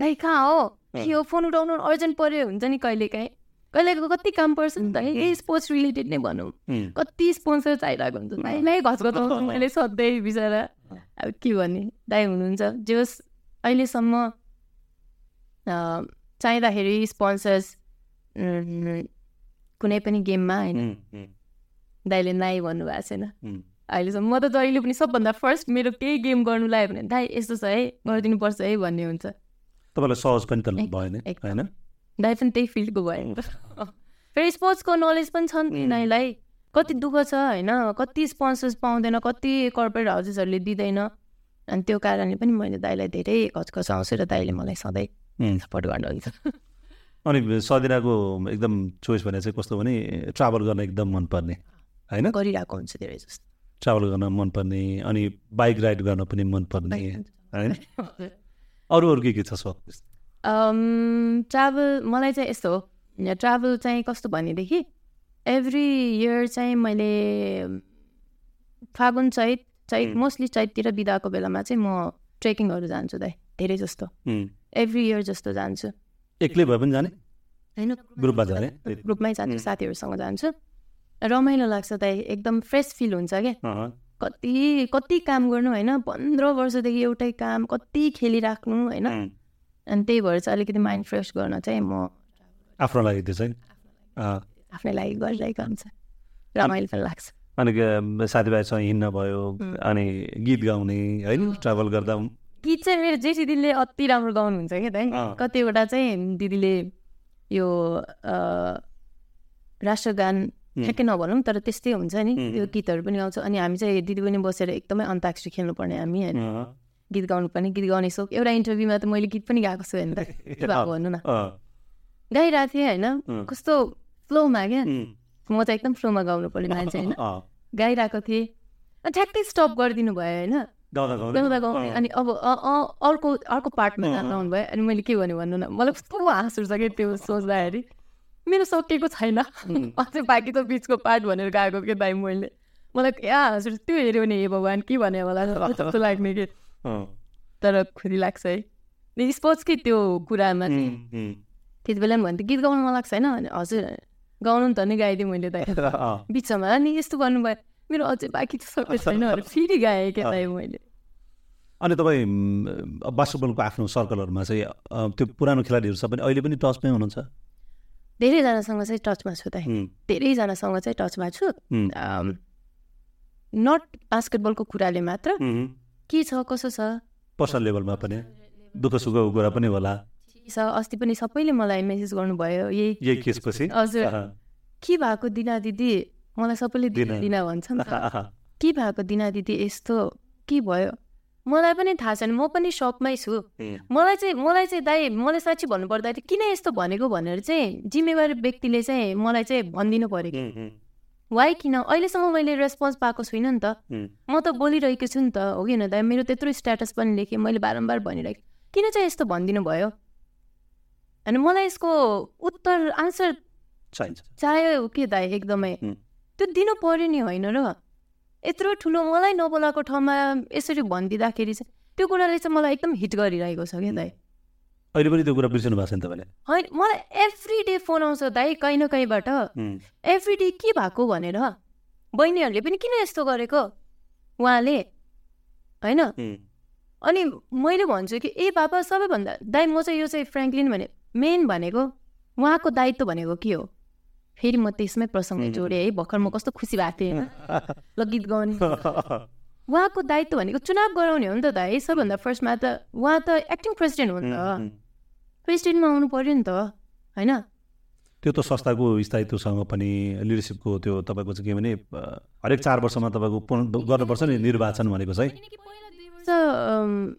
दाइ कहाँ हो? के हो? फोन उठाउनु अर्जेन्ट पऱ्यो हुन्छ नि कहिलेकाहीँ। कहिलेको कति काम पर्छ नि त। यही स्पोर्ट्स रिलेटेड नै भनौँ। कति स्पोन्सर चाहिरहेको हुन्छ। दाइलाई घचघचाउँछु [LAUGHS] मैले सधैँ बिचरा। अब के भने दाइ हुनुहुन्छ। जे होस् अहिलेसम्म चाहिँदाखेरि स्पोन्सर्स कुनै पनि गेममा होइन। दाइले नाइ भन्नुभएको छैन। अहिलेसम्म म त जहिले पनि सबभन्दा फर्स्ट मेरो केही गेम गर्नु लाग्यो भने दाइ यस्तो छ है गरिदिनुपर्छ है भन्ने हुन्छ। तपाईँलाई सहज पनि त भएन होइन? दाइ पनि त्यही फिल्डको भयो फेरि स्पोर्ट्सको नलेज पनि छ नि नाइलाई कति दुःख छ होइन? कति स्पोन्सर्स पाउँदैन कति कर्पोरेट हाउसेसहरूले दिँदैन। अनि त्यो कारणले पनि मैले दाइलाई धेरै घचघचाउँछु र दाइले मलाई सधैँ सपोर्ट गर्नुहुन्छ अनि सदिनाको एकदम चोइस भने चाहिँ कस्तो भने ट्राभल गर्न एकदम मनपर्ने होइन? गरिरहेको हुन्छ धेरै जस्तो। ट्राभल गर्न मनपर्ने अनि बाइक राइड गर्न पनि मनपर्ने होइन? [LAUGHS] अरू अरू के के छ सो? ट्राभल मलाई चाहिँ यस्तो हो। ट्राभल चाहिँ कस्तो भनेदेखि एभ्री इयर चाहिँ मैले फागुन चैत चैत मोस्टली चैततिर बिदाको बेलामा चाहिँ म ट्रेकिङहरू जान्छु दाइ धेरै जस्तो। एभ्री इयर जस्तो जान्छु। एक्लै भए पनि जाने? होइन। ग्रुपमा जाने? ग्रुपमै जान्छु साथीहरूसँग जान्छु। रमाइलो लाग्छ दाइ एकदम फ्रेस फिल हुन्छ क्या कति कति काम गर्नु होइन? पन्ध्र वर्षदेखि एउटै काम कति खेलिराख्नु होइन? अनि त्यही भएर चाहिँ अलिकति माइन्ड फ्रेस गर्न चाहिँ म आफ्नो लागि त्यो चाहिँ? आफ्नै लागि गरिरहेको हुन्छ। रमाइलो पनि लाग्छ। अनि साथीभाइसँग हिँड्न भयो अनि गीत गाउने होइन? ट्राभल गर्दा गीत चाहिँ मेरो जेठी दिदीले अति राम्रो गाउनुहुन्छ क्या त कतिवटा चाहिँ दिदीले यो राष्ट्रगान ठ्याक्कै नभनौँ तर त्यस्तै हुन्छ नि। त्यो गीतहरू पनि गाउँछ। अनि हामी चाहिँ दिदी पनि बसेर एकदमै अन्ताक्षरी खेल्नुपर्ने हामी होइन? गीत गाउनु पनि गीत गाउने सोक एउटा इन्टरभ्यूमा त मैले गीत पनि गाएको छु होइन भन्नु न। गाइरहेको थिएँ होइन कस्तो फ्लोमा क्या। म चाहिँ एकदम फ्लोमा गाउनु पर्ने मान्छे होइन। गाइरहेको थिएँ। ठ्याक्कै स्टप गरिदिनु भयो होइन। गाउँदा अनि अब अर्को अर्को पार्टमा गाउनु भयो। अनि मैले के भने भन्नु न मलाई कस्तो हाँस उठ्छ क्या त्यो सोच्दाखेरि। मेरो सकिएको छैन। [LAUGHS] अझै बाँकी त बिचको पार्ट भनेर गएको के दाइ मैले। मलाई क्या हाँस उठ्छ त्यो हेऱ्यो भने हे भगवान् के भने मलाई जस्तो लाग्ने कि तर खुसी लाग्छ है स्पोर्ट्सकै त्यो कुरामा त्यति बेला पनि भन्थ्यो गीत गाउनु मन लाग्छ होइन हजुर गाउनु नि त नि गाइदिएँ मैले त बिचमा नि यस्तो गर्नुभयो मेरो अझै बाँकी त सबै छैन फेरि गाएँ क्या मैले अनि तपाईँ बास्केटबलको आफ्नो सर्कलहरूमा चाहिँ त्यो पुरानो खेलाडीहरू भने अहिले पनि टचमै हुनुहुन्छ धेरैजनासँग चाहिँ टचमा छु त धेरैजनासँग चाहिँ टचमा छु नट बास्केटबलको कुराले मात्र के छ कसो छ? पर्सनल लेभलमा पनि दुःख सुखको कुरा पनि होला। अस्ति पनि सबैले मलाई मेसेज गर्नुभयो यही यही केसपछि? हजुर। के भएको दिना दिदी? मलाई सबैले दिना भन्छ नि के भएको दिना दिदी यस्तो? के भयो? मलाई पनि थाहा छैन म पनि सकमै छु। मलाई चाहिँ मलाई चाहिँ दाइ मलाई साँच्ची भन्नुपर्दा किन यस्तो भनेको भनेर चाहिँ जिम्मेवारी व्यक्तिले चाहिँ मलाई चाहिँ भनिदिनु पऱ्यो कि। वाइ किन? अहिलेसम्म मैले रेस्पोन्स पाएको छुइनँ नि त। म त बोलिरहेको छु नि त हो कि दाइ मेरो त्यत्रो स्ट्याटस पनि लेखेँ मैले बारम्बार भनिरहेको। किन चाहिँ यस्तो भनिदिनु भयो? अनि मलाई यसको उत्तर आन्सर चाहियो के दाइ एकदमै? त्यो दिनु पऱ्यो नि होइन र। यत्रो ठुलो मलाई नबोलाएको ठाउँमा यसरी भनिदिँदाखेरि चाहिँ त्यो कुराले चाहिँ मलाई एकदम हिट गरिरहेको छ क्या दाइ? अहिले पनि त्यो कुरा बिर्सिनु भएको छ नि तपाईँले? होइन मलाई एभ्री डे फोन आउँछ दाइ कहीँ न कहीँबाट। एभ्री डे के भएको भनेर। बहिनीहरूले पनि किन यस्तो गरेको? उहाँले होइन? अनि मैले भन्छु कि ए बाबा सबैभन्दा दाइ म चाहिँ यो चाहिँ फ्रेङ्कलिन भने मेन भनेको उहाँको दायित्व भनेको के हो? फेरि म त्यसमै प्रसङ्ग जोडेँ है भर्खर म कस्तो खुसी भएको थिएँ। ल गीत गाउने। [LAUGHS] उहाँको दायित्व भनेको चुनाव गराउने हो नि त है सबभन्दा फर्स्टमा त उहाँ त एक्टिङ प्रेसिडेन्ट हो नि त। प्रेसिडेन्टमा आउनु पऱ्यो नि त होइन? त्यो त संस्थाको स्थायित्वसँग पनि लिडरसिपको त्यो तपाईँको चाहिँ के भने हरेक चार वर्षमा तपाईँको गर्नुपर्छ नि निर्वाचन भनेको चाहिँ।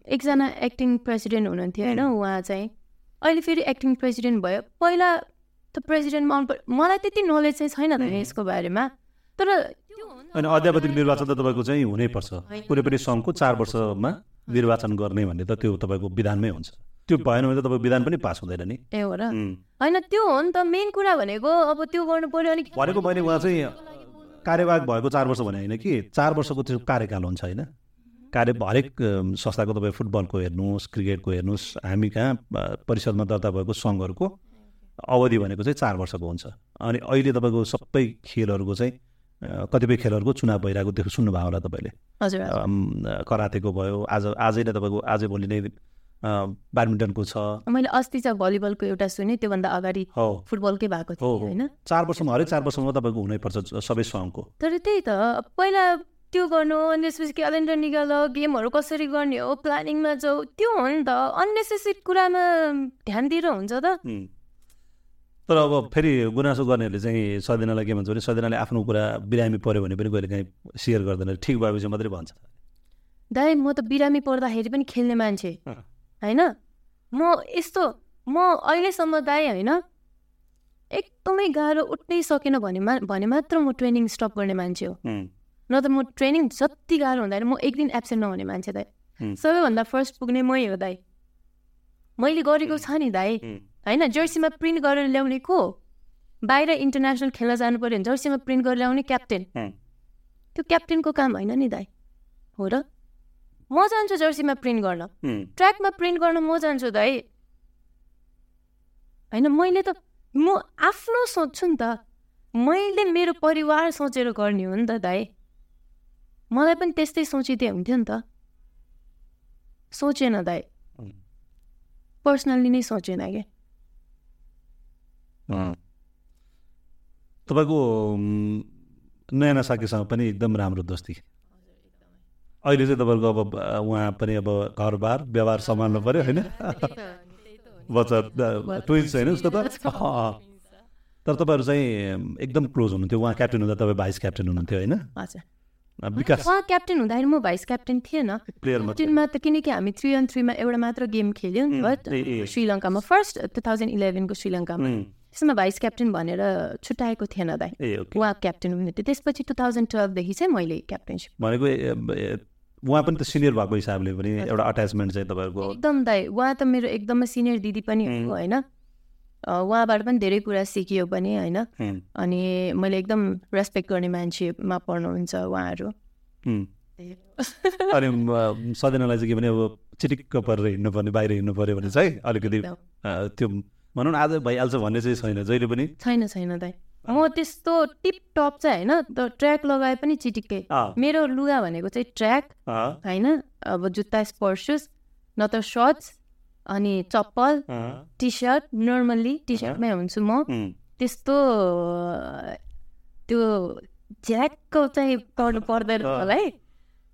एकजना एक्टिङ प्रेसिडेन्ट हुनुहुन्थ्यो होइन? उहाँ चाहिँ। अहिले फेरि एक्टिङ प्रेसिडेन्ट भयो। पहिला त प्रेसिडेन्टमा आउनु मलाई त्यति नलेज चाहिँ छैन त यसको बारेमा। तर अनि अध्यापतिक निर्वाचन त तपाईँको चाहिँ हुनैपर्छ। कुनै पनि सङ्घको चार वर्षमा निर्वाचन गर्ने भन्ने त त्यो तपाईँको विधानमै हुन्छ। त्यो भएन भने त तपाईँको विधान पनि पास हुँदैन नि। ए हो र। होइन त्यो हो नि त मेन कुरा भनेको। अब त्यो गर्नु पर्यो अलिक भनेको मैले उहाँ चाहिँ कार्यवाहक भएको चार वर्ष भने होइन कि चार वर्षको त्यो कार्यकाल हुन्छ होइन। कार्य हरेक संस्थाको तपाईँ फुटबलको हेर्नुहोस् क्रिकेटको हेर्नुहोस् हामी कहाँ परिषदमा दर्ता भएको सङ्घहरूको अवधि भनेको चाहिँ चार वर्षको हुन्छ। अनि अहिले तपाईँको सबै खेलहरूको चाहिँ कतिपय खेलहरूको चुनाव भइरहेको देख्नु सुन्नुभयो होला तपाईँले। हजुर करातेको भयो आज आजै नै तपाईँको आजै भोलि नै ब्याडमिन्टनको छ। मैले अस्ति चाहिँ भलिबलको एउटा सुने त्योभन्दा अगाडि फुटबलकै भएको थियो होइन? चार वर्षमा हरेक चार वर्षमा तपाईँको हुनैपर्छ सबै सङ्घको तर त्यही त पहिला त्यो गर्नु अनि त्यसपछि क्यालेन्डर निकाल गेमहरू कसरी गर्ने हो प्लानिङमा जाऊ त्यो हो नि त। अननेसेसरी कुरामा ध्यान दिएर हुन्छ त। तर अब फेरि गुनासो गर्नेहरूले चाहिँ सदिनालाई के भन्छ भने सदिनाले आफ्नो कुरा बिरामी पऱ्यो भने पनि कहिले काहीँ सेयर गर्दैन। ठिक भएपछि मात्रै भन्छ। दाइ म त बिरामी पर्दाखेरि पनि खेल्ने मान्छे। होइन? म यस्तो म अहिलेसम्म दाइ होइन? एकदमै गाह्रो उठ्नै सकेन भने मा भने मात्र म ट्रेनिङ स्टप गर्ने मान्छे हो। न त म ट्रेनिङ जति गाह्रो हुँदैन म एक दिन एब्सेन्ट नहुने मान्छे दाइ। सबैभन्दा फर्स्ट पुग्ने मै हो दाइ। मैले गरेको छ नि दाइ। होइन जर्सीमा प्रिन्ट गरेर ल्याउने को? बाहिर इन्टरनेसनल खेल्न जानु पऱ्यो भने जर्सीमा प्रिन्ट गरेर ल्याउने क्याप्टेन। त्यो क्याप्टेनको काम होइन नि दाइ। हो र? म जान्छु जर्सीमा प्रिन्ट गर्न। ट्र्याकमा प्रिन्ट गर्न म जान्छु दाइ। होइन मैले त म आफ्नो सोच्छु नि त। मैले मेरो परिवार सोचेर गर्ने हो नि त दाइ। मलाई पनि त्यस्तै सोचिदिए हुन्थ्यो नि त। सोचेन दाइ। पर्सनल्ली नै सोचेन क्या तपाईँको नयाँ साकीसँग पनि एकदम राम्रो दोस्ती। अहिले चाहिँ तपाईँको अब उहाँ पनि अब घरबार व्यवहार सम्हाल्नु पऱ्यो होइन? बच्चा ट्विन्स होइन उसको त? [LAUGHS] तर तपाईँहरू चाहिँ एकदम क्लोज हुनुहुन्थ्यो। उहाँ क्याप्टेन हुँदा तपाईँ भाइस क्याप्टेन हुनुहुन्थ्यो होइन? विकास। उहाँ क्याप्टेन हुँदाखेरि म भाइस क्याप्टेन थिएन। [LAUGHS] क्याप्टेनमा त किनकि हामी थ्री अन थ्रीमा एउटा मात्र गेम खेल्यौँ श्रीलङ्कामा फर्स्ट टु थाउजन्ड इलेभेनको श्रीलङ्कामा। त्यसमा भाइस क्याप्टेन भनेर छुट्याएको थिएन दाइ उहाँ क्याप्टेन हुनुहुन्थ्यो। त्यसपछि टु थाउजन्ड टुवेल्भदेखि चाहिँ मैले क्याप्टेनसिप भनेको उहाँ पनि त सिनियर भएको हिसाबले पनि एउटा अट्याचमेन्ट चाहिँ तपाईँको एकदम दाइ उहाँ त मेरो एकदमै सिनियर दिदी पनि हो होइन। उहाँबाट पनि धेरै कुरा सिकियो पनि होइन। अनि मैले एकदम रेस्पेक्ट गर्ने मान्छेमा पर्नुहुन्छ उहाँहरू। अनि सदैनलाई चाहिँ के भने अब चिटिक्क परेर हिँड्नु पर्ने बाहिर हिँड्नु पऱ्यो भने चाहिँ अलिकति त्यो भनौँ न आज भइहाल्छ भन्ने चाहिँ छैन जहिले पनि। छैन छैन दाइ। म त्यस्तो टिप टप चाहिँ होइन ट्र्याक लगाए पनि चिटिक्कै। मेरो लुगा भनेको चाहिँ ट्र्याक होइन? अब जुत्ता स्पोर्ट्स सुज न त सर्ट्स अनि चप्पल टी सर्ट नर्मल्ली टी सर्टमै हुन्छु म। त्यस्तो त्यो झ्याक्क चाहिँ पर्नु पर्दैन होला है।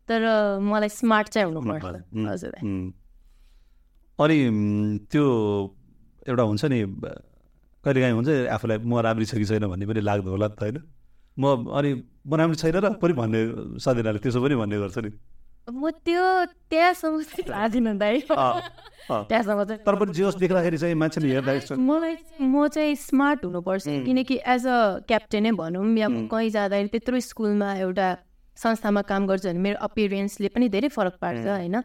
तर मलाई स्मार्ट चाहिँ हुनुपर्छ हजुर अनि त्यो एउटा हुन्छ नि कहिले काहीँ हुन्छ आफूलाई म राम्री छ कि छैन भन्ने पनि लाग्दो होला नि त होइन? म अनि म राम्रो छैन र पनि भन्ने सधैँले त्यसो पनि भन्ने गर्छ नि। म त्यो त्यहाँसम्म चाहिँ तर पनि जे होस् देख्दाखेरि चाहिँ मान्छेले हेर्दा मलाई म चाहिँ स्मार्ट हुनुपर्छ किनकि एज अ क्याप्टेनै भनौँ या कहीँ जाँदाखेरि त्यत्रो स्कुलमा एउटा संस्थामा काम गर्छु भने मेरो अपियरेन्सले पनि धेरै फरक पार्छ होइन?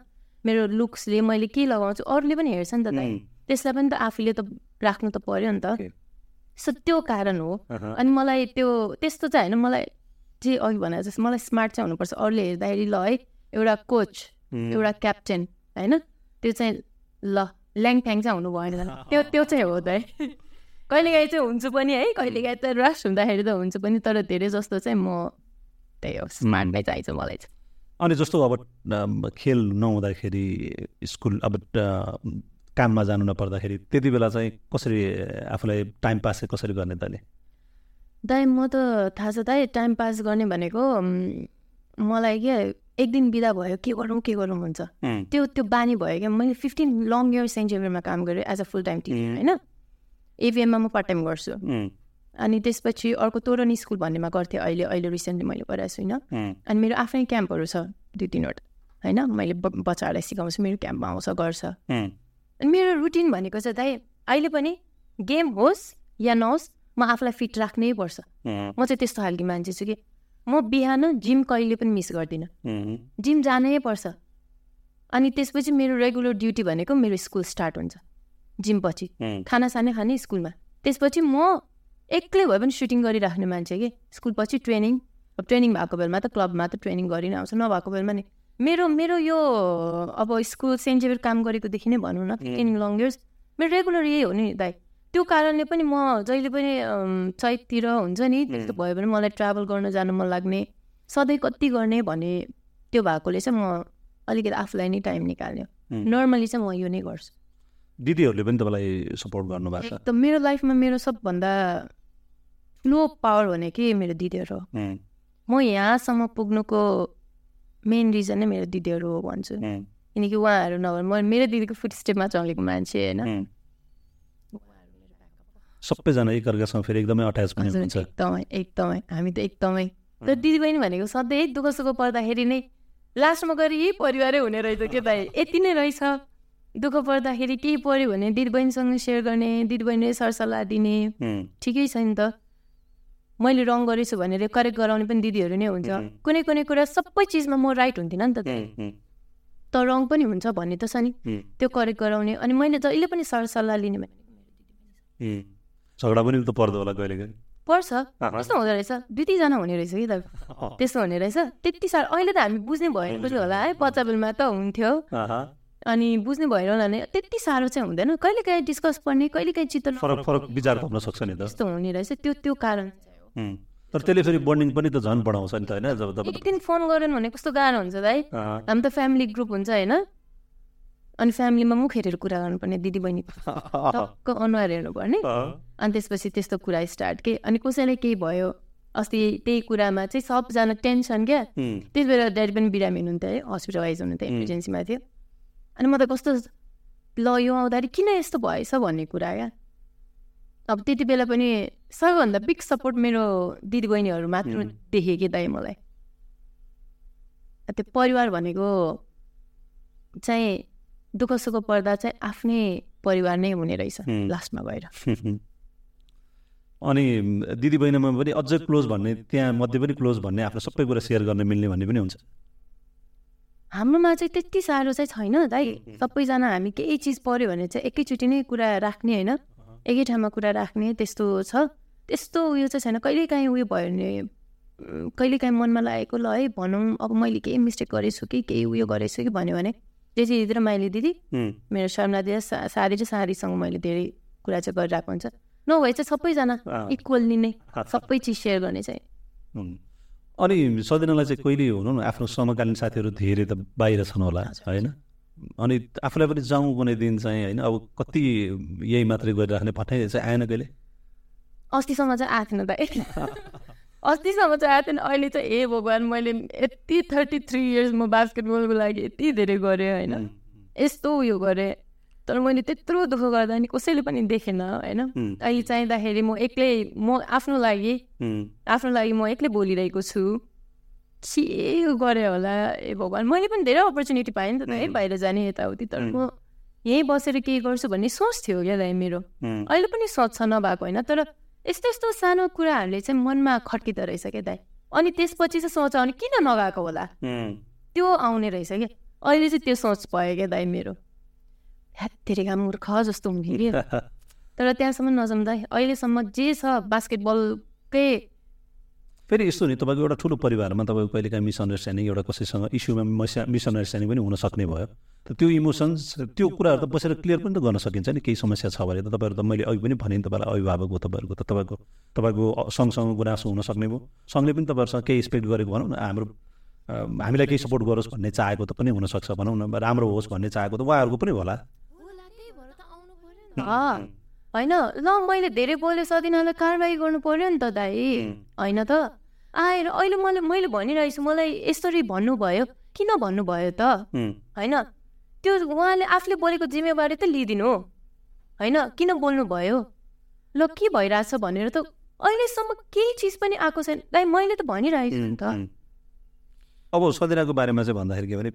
मेरो लुक्सले मैले के लगाउँछु अरूले पनि हेर्छ नि त दाइ। त्यसलाई पनि त आफूले त राख्नु त पर्यो नि त। सो त्यो कारण हो। अनि मलाई त्यो त्यस्तो चाहिँ होइन मलाई जे अघि भने जस्तो मलाई स्मार्ट चाहिँ हुनुपर्छ। अरूले हेर्दाखेरि ल है एउटा कोच एउटा क्याप्टेन होइन? त्यो चाहिँ ल ल्याङफ्याङ चाहिँ हुनु भएन। त्यो त्यो चाहिँ हो त है। कहिलेकाहीँ चाहिँ हुन्छु पनि है कहिलेकाहीँ त रस हुँदाखेरि त हुन्छ पनि तर धेरै जस्तो चाहिँ म त्यही हो स्मार्ट नै चाहिन्छ मलाई चाहिँ। अनि जस्तो अब खेल नहुँदाखेरि स्कुल अब काममा जानु नपर्दाखेरि त्यति बेला चाहिँ कसरी आफूलाई टाइम पास कसरी गर्ने तैँले दाइ म त थाहा छ दाइ टाइम पास गर्ने भनेको मलाई के एक दिन बिदा भयो के गरौँ के गरौँ हुन्छ त्यो त्यो बानी भयो क्या। मैले फिफ्टिन लङ इयर सेन्ट जेभियरमा काम गरेँ as a full time teacher होइन? एभिएममा म पार्ट टाइम गर्छु अनि त्यसपछि अर्को तोरनी स्कुल भन्नेमा गर्थेँ अहिले अहिले रिसेन्टली मैले पढाएको छुइनँ। अनि मेरो आफ्नै क्याम्पहरू छ दुई तिनवटा होइन? मैले बच्चाहरूलाई सिकाउँछु मेरो क्याम्पमा आउँछ गर्छ। अनि मेरो रुटिन भनेको चाहिँ दाइ अहिले पनि गेम होस् या नहोस् म आफूलाई फिट राख्नै पर्छ। म चाहिँ त्यस्तो खालको मान्छे छु कि म बिहान जिम कहिले पनि मिस गर्दिनँ। जिम जानै पर्छ। अनि त्यसपछि मेरो रेगुलर ड्युटी भनेको मेरो स्कुल स्टार्ट हुन्छ। जिमपछि खाना सानै खाने स्कुलमा त्यसपछि म एक्लै भए पनि सुटिङ गरिराख्ने मान्छे कि। स्कुलपछि ट्रेनिङ अब ट्रेनिङ भएको बेलामा त क्लबमा त ट्रेनिङ गरि नै आउँछ नभएको बेलामा नि मेरो मेरो यो अब स्कुल सेन्ट जेभियर काम गरेकोदेखि नै भनौँ न फिफ्टिन लङ इयर्स मेरो रेगुलर यही हो नि दाइ। त्यो कारणले पनि म जहिले पनि चैततिर हुन्छ नि त्यस्तो भयो भने मलाई ट्राभल गर्न जानु मन लाग्ने सधैँ कति गर्ने भने त्यो भएकोले चाहिँ म अलिकति आफूलाई नै टाइम निकाल्ने नर्मली चाहिँ म यो नै गर्छु। दिदीहरूले पनि तपाईँलाई सपोर्ट गर्नुभएको छ? मेरो लाइफमा मेरो सबभन्दा ठुलो पावर भनेकै मेरो दिदीहरू हो। म यहाँसम्म पुग्नुको मेन रिजन नै मेरो दिदीहरू हो भन्छु। किनकि उहाँहरू नभए म मेरो दिदीको फुट स्टेपमा चलेको मान्छे होइन। सबैजना एकअर्कासँग फेरि एकदमै अट्याच पनि हुन्छ। एकदमै एकदमै। हामी त एकदमै। तर दिदीबहिनी भनेको सधैँ दुःख सुख पर्दाखेरि नै लास्टमा गएर यही परिवारै हुने रहेछ के त यति नै रहेछ। दुःख पर्दाखेरि केही पऱ्यो भने दिदीबहिनीसँग सेयर गर्ने दिदीबहिनीले सरसल्लाह दिने। ठिकै छ नि त। मैले रङ गरेछु भनेर करेक्ट गराउने पनि दिदीहरू नै हुन्छ कुनै कुनै कुरा सबै चिजमा म राइट हुन्थिनँ नि त। त रङ पनि हुन्छ भन्ने त छ नि। त्यो करेक्ट गराउने अनि मैले जहिले पनि सरसल्लाह लिने भने झगडा पनि त पर्दो होला कहिले पर्छ। कस्तो हुँदो रहेछ? दुई तिनजना हुने रहेछ कि त? त्यस्तो हुने रहेछ? त्यति साह्रो अहिले त हामी बुझ्ने भएन होला है बच्चा बेलमा त हुन्थ्यो। अनि बुझ्ने भएर होला भने त्यति साह्रो चाहिँ हुँदैन। कहिले काहीँ डिस्कस पर्ने कहिले काहीँ चित्त फरक फरक विचार सक्छ नि त। त्यस्तो हुने रहेछ। त्यो त्यो कारण तर त्यसले फेरि बन्डिङ पनि त झन् बढाउँछ नि त होइन जब तपाईँ एक दिन फोन गरेन भने कस्तो गाह्रो हुन्छ दाइ हामी त फ्यामिली ग्रुप हुन्छ होइन। अनि फ्यामिलीमा मुख हेरेर कुरा गर्नुपर्ने दिदी बहिनी [LAUGHS] टक्क अनुहार हेर्नुपर्ने। अनि त्यसपछि त्यस्तो कुरा स्टार्ट के? अनि कसैलाई केही भयो? अस्ति त्यही कुरामा चाहिँ सबजना टेन्सन क्या। त्यस बेला ड्याडी पनि बिरामी हुनुहुन्थ्यो है हस्पिटलाइज हुनुहुन्थ्यो इमर्जेन्सीमा थियो। अनि म त कस्तो ल यो आउँदाखेरि किन यस्तो भएछ भन्ने कुरा क्या। अब त्यति बेला पनि सबैभन्दा बिग सपोर्ट मेरो दिदीबहिनीहरू मात्र देखेँ कि दाइ मलाई। त्यो परिवार भनेको चाहिँ दुःख सुख पर्दा चाहिँ आफ्नै परिवार नै हुने रहेछ लास्टमा गएर। [LAUGHS] अनि दिदी बहिनीमा पनि अझै क्लोज भन्ने त्यहाँ मध्ये पनि क्लोज भन्ने आफ्नो सबै कुरा सेयर गर्न मिल्ने भन्ने पनि हुन्छ। हाम्रोमा चाहिँ त्यति साह्रो चाहिँ छैन दाइ। सबैजना हामी केही चिज पऱ्यो भने चाहिँ एकैचोटि नै कुरा राख्ने होइन। एकै ठाउँमा कुरा राख्ने त्यस्तो छ। त्यस्तो उयो चाहिँ छैन। कहिलेकाहीँ उयो भयो भने कहिलेकाहीँ मनमा लागेको ल है भनौँ अब मैले केही मिस्टेक गरेछु कि केही उयो गरेछु कि भन्यो भने जेठी दिदी र माइली दिदी मेरो शर्मा दिदी सारी र सारीसँग मैले धेरै कुरा चाहिँ गरिरहेको हुन्छ। नभए चाहिँ सबैजना इक्वल्ली नै सबै चिज सेयर गर्ने चाहिँ। अनि सदिनालाई चाहिँ कहिले हुनु न आफ्नो समकालीन साथीहरू धेरै त बाहिर छन् होला होइन? अनि आफूलाई पनि जाउँ कुनै दिन चाहिँ होइन अब कति यही मात्रै गरिराख्ने पठाइ चाहिँ आएन कहिले? अस्तिसम्म चाहिँ आएको थिएन त अस्तिसम्म चाहिँ आएको थिएन अहिले चाहिँ ए भगवान् मैले यति थर्टी थ्री इयर्स म बास्केटबलको लागि यति धेरै गरेँ होइन। यस्तो उयो गरेँ तर मैले त्यत्रो दुःख गर्दा नि कसैले पनि देखेन होइन। अहिले चाहिँदाखेरि म एक्लै म आफ्नो लागि आफ्नो लागि म एक्लै बोलिरहेको छु। के गरेँ होला ए भगवान् मैले पनि धेरै अपर्च्युनिटी पाएँ नि त है बाहिर जाने यताउति तर म यहीँ बसेर केही गर्छु भन्ने सोच थियो क्या दाइ मेरो अहिले पनि सोच छ नभएको होइन तर यस्तो यस्तो सानो कुराहरूले चाहिँ मनमा खट्किँदो रहेछ क्या दाइ अनि त्यसपछि चाहिँ सोच आउने किन नगएको होला त्यो आउने रहेछ क्या अहिले चाहिँ त्यो सोच भयो क्या दाइ मेरो ह्यात्तेरिका मूर्ख जस्तो हुने कि तर त्यहाँसम्म नजाउँदा अहिलेसम्म जे छ बास्केटबलकै फेरि यस्तो नि तपाईँको एउटा ठुलो परिवारमा तपाईँको कहिले काहीँ मिसअन्डरस्ट्यान्डिङ एउटा कसैसँग इस्युमा मिसअन्डरस्ट्यान्डिङ पनि हुनसक्ने भयो। त त्यो इमोसन्स त्यो कुराहरू त बसेर क्लियर पनि त गर्न सकिन्छ नि केही समस्या छ भने त तपाईँहरू त मैले अघि पनि भने नि तपाईँलाई अभिभावक हो तपाईँहरूको त तपाईँको तपाईँको सँगसँग गुनासो हुनसक्ने भयो। सँगले पनि तपाईँहरूसँग केही एक्सपेक्ट गरेको भनौँ न हाम्रो हामीलाई केही सपोर्ट गरोस् भन्ने चाहेको त पनि हुनसक्छ भनौँ न राम्रो होस् भन्ने चाहेको त उहाँहरूको पनि होला। होइन ल मैले धेरै बोले सदिनलाई कारवाही गर्नु पर्यो नि त दाइ होइन त? आएर अहिले मैले मैले भनिरहेछु मलाई यसरी भन्नुभयो। किन भन्नुभयो त? होइन? त्यो उहाँले आफूले बोलेको जिम्मेवारी त लिइदिनु हो। होइन? किन बोल्नुभयो? ल के भइरहेछ भनेर त अहिलेसम्म केही चिज पनि आएको छैन। दाइ मैले त भनिरहेको छु नि त। अब सदिराको बारेमा चाहिँ भन्दाखेरि के भने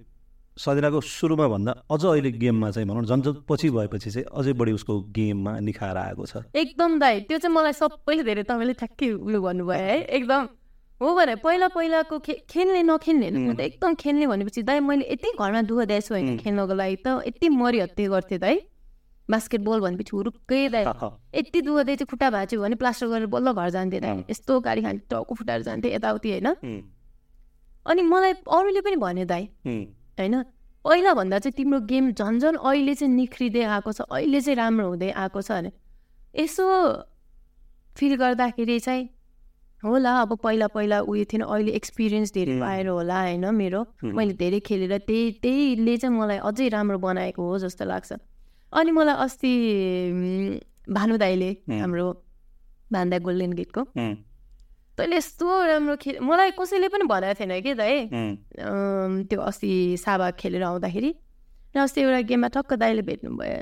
सदिराको सुरुमा भन्दा अझ अहिले गेममा चाहिँ भनौँ झन् पछि भएपछि चाहिँ अझै बढी उसको गेममा निखाएर आएको छ। एकदम दाइ त्यो चाहिँ मलाई सबैले धेरै तपाईँले ठ्याक्कै उयो भन्नुभयो है। एकदम। हो भने पहिला पहिलाको खे खेल्ने नखेल्ने म त एकदम खेल्ने भनेपछि दाइ मैले यति घरमा दुःख दिएछु होइन खेल्नको लागि त यति मरिहत्ते गर्थेँ दाइ बास्केटबल भनेपछि हुरुक्कै दाइ यति दुःख दिए चाहिँ खुट्टा भाँच्यो भने प्लास्टर गरेर बल्ल घर जान्थेँ दाइ यस्तो गाडी खाने टाउको फुटाएर जान्थेँ यताउति होइन अनि मलाई अरूले पनि भन्यो दाइ होइन पहिला भन्दा चाहिँ तिम्रो गेम झन् झन् अहिले चाहिँ निख्रिँदै आएको छ अहिले चाहिँ राम्रो हुँदै आएको छ भने यसो फिल गर्दाखेरि चाहिँ होला अब पहिला पहिला उयो थिएन अहिले एक्सपिरियन्स धेरै पाएर होला होइन मेरो। मैले धेरै खेलेर त्यही त्यहीले चाहिँ मलाई अझै राम्रो बनाएको हो जस्तो लाग्छ। अनि मलाई अस्ति भानु दाईले हाम्रो भान्दा गोल्डन गेटको। तैँले यस्तो राम्रो खेल मलाई कसैले पनि भनेको थिएन कि दाइ त्यो अस्ति साबा खेलेर आउँदाखेरि। र अस्ति एउटा गेममा टक्क दाइले भेट्नुभयो।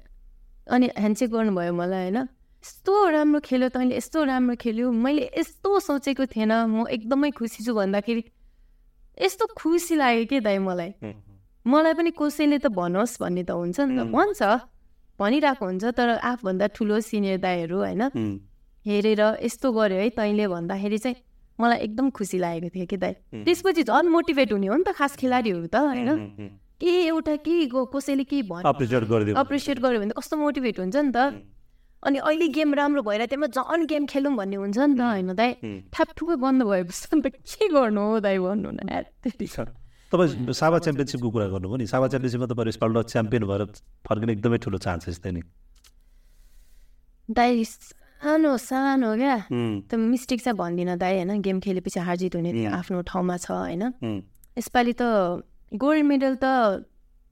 अनि ह्यान्डसेक गर्नुभयो मलाई होइन। यस्तो राम्रो खेल्यो तैँले यस्तो राम्रो खेल्यो। मैले यस्तो सोचेको थिएन। म एकदमै खुसी छु भन्दाखेरि। यस्तो खुसी लाग्यो कि दाइ मलाई? मलाई पनि कसैले त भनोस् भन्ने त हुन्छ नि त। भन्छ। भनिरहेको हुन्छ तर आफूभन्दा ठुलो सिनियर दाईहरू होइन हेरेर यस्तो गर्यो है तैँले भन्दाखेरि चाहिँ मलाई एकदम खुसी लागेको थियो कि दाइ। त्यसपछि झन् मोटिभेट हुने हो नि त खास खेलाडीहरू त होइन। के एउटा के कसैले के भन्यो? अप्रिसिएट गर्यो भने त कस्तो मोटिभेट हुन्छ नि त। अनि अहिले गेम राम्रो भएर त्यहाँ झन् गेम खेलौँ भन्ने हुन्छ नि त होइन दाइ। ठ्यापठुकै बन्द भएपछि अन्त के गर्नु हो दाइ भन्नु न तपाईँ सावा च्याम्पियनसिपको कुरा गर्नुभयो नि। सावा च्याम्पियनसिपमा तपाईँ यसपल्ट च्याम्पियन भएर फर्किने एकदमै ठुलो चान्सेस थियो नि। दाइ सानो सानो क्या। त्यो मिस्टेक चाहिँ भन्दिनँ दाइ होइन। गेम खेलेपछि हारजित हुने आफ्नो ठाउँमा छ होइन। यसपालि त गोल्ड मेडल त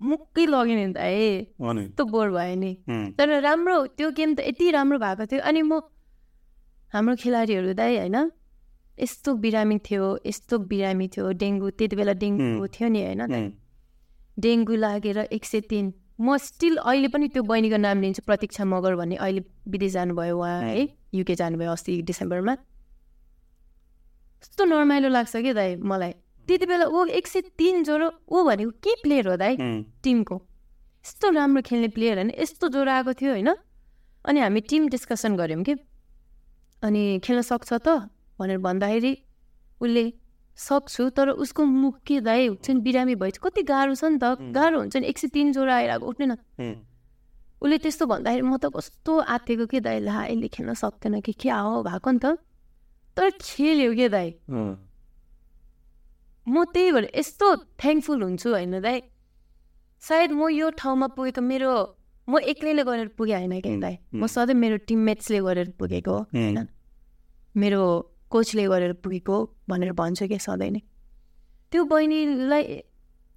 मुक्कै लग्यो नि दाइ यस्तो बोर भयो नि। तर राम्रो त्यो गेम त यति राम्रो भएको थियो। अनि म हाम्रो खेलाडीहरू दाइ होइन? यस्तो बिरामी थियो यस्तो बिरामी थियो। डेङ्गु त्यति बेला डेङ्गु थियो नि होइन डेङ्गु लागेर एक सय तिन। म स्टिल अहिले पनि त्यो बहिनीको नाम लिन्छु प्रतीक्षा मगर भन्ने। अहिले विदेश जानुभयो उहाँ है? युके जानुभयो अस्ति डिसेम्बरमा। कस्तो नर्माइलो लाग्छ कि दाइ मलाई? त्यति बेला ऊ एक सय तिन ज्वरो ऊ भनेको के प्लेयर हो दाइ? टिमको। यस्तो राम्रो खेल्ने प्लेयर होइन यस्तो ज्वरो आएको थियो होइन। अनि हामी टिम डिस्कसन गऱ्यौँ कि। अनि खेल्न सक्छ त भनेर भन्दाखेरि उसले सक्छु तर उसको मुख के दाइ? हुन्छ नि बिरामी भएछ। कति गाह्रो छ नि त। गाह्रो हुन्छ नि। एक सय तिन जोडा आइरहेको उठ्ने न। उसले त्यस्तो भन्दाखेरि म त कस्तो आँटेको के दाइ? ला यसले खेल्न सक्दैन कि। के हो? भएको नि त। तर खेल्यो के दाइ? म त्यही भएर यस्तो थ्याङ्कफुल हुन्छु होइन दाइ। सायद म यो ठाउँमा पुगेको मेरो म एक्लैले गरेर पुगेँ होइन कि दाइ? म सधैँ मेरो टिममेट्सले गरेर पुगेको। होइन मेरो कोचले गरेर पुगेको भनेर भन्छु क्या सधैँ नै। त्यो बहिनीलाई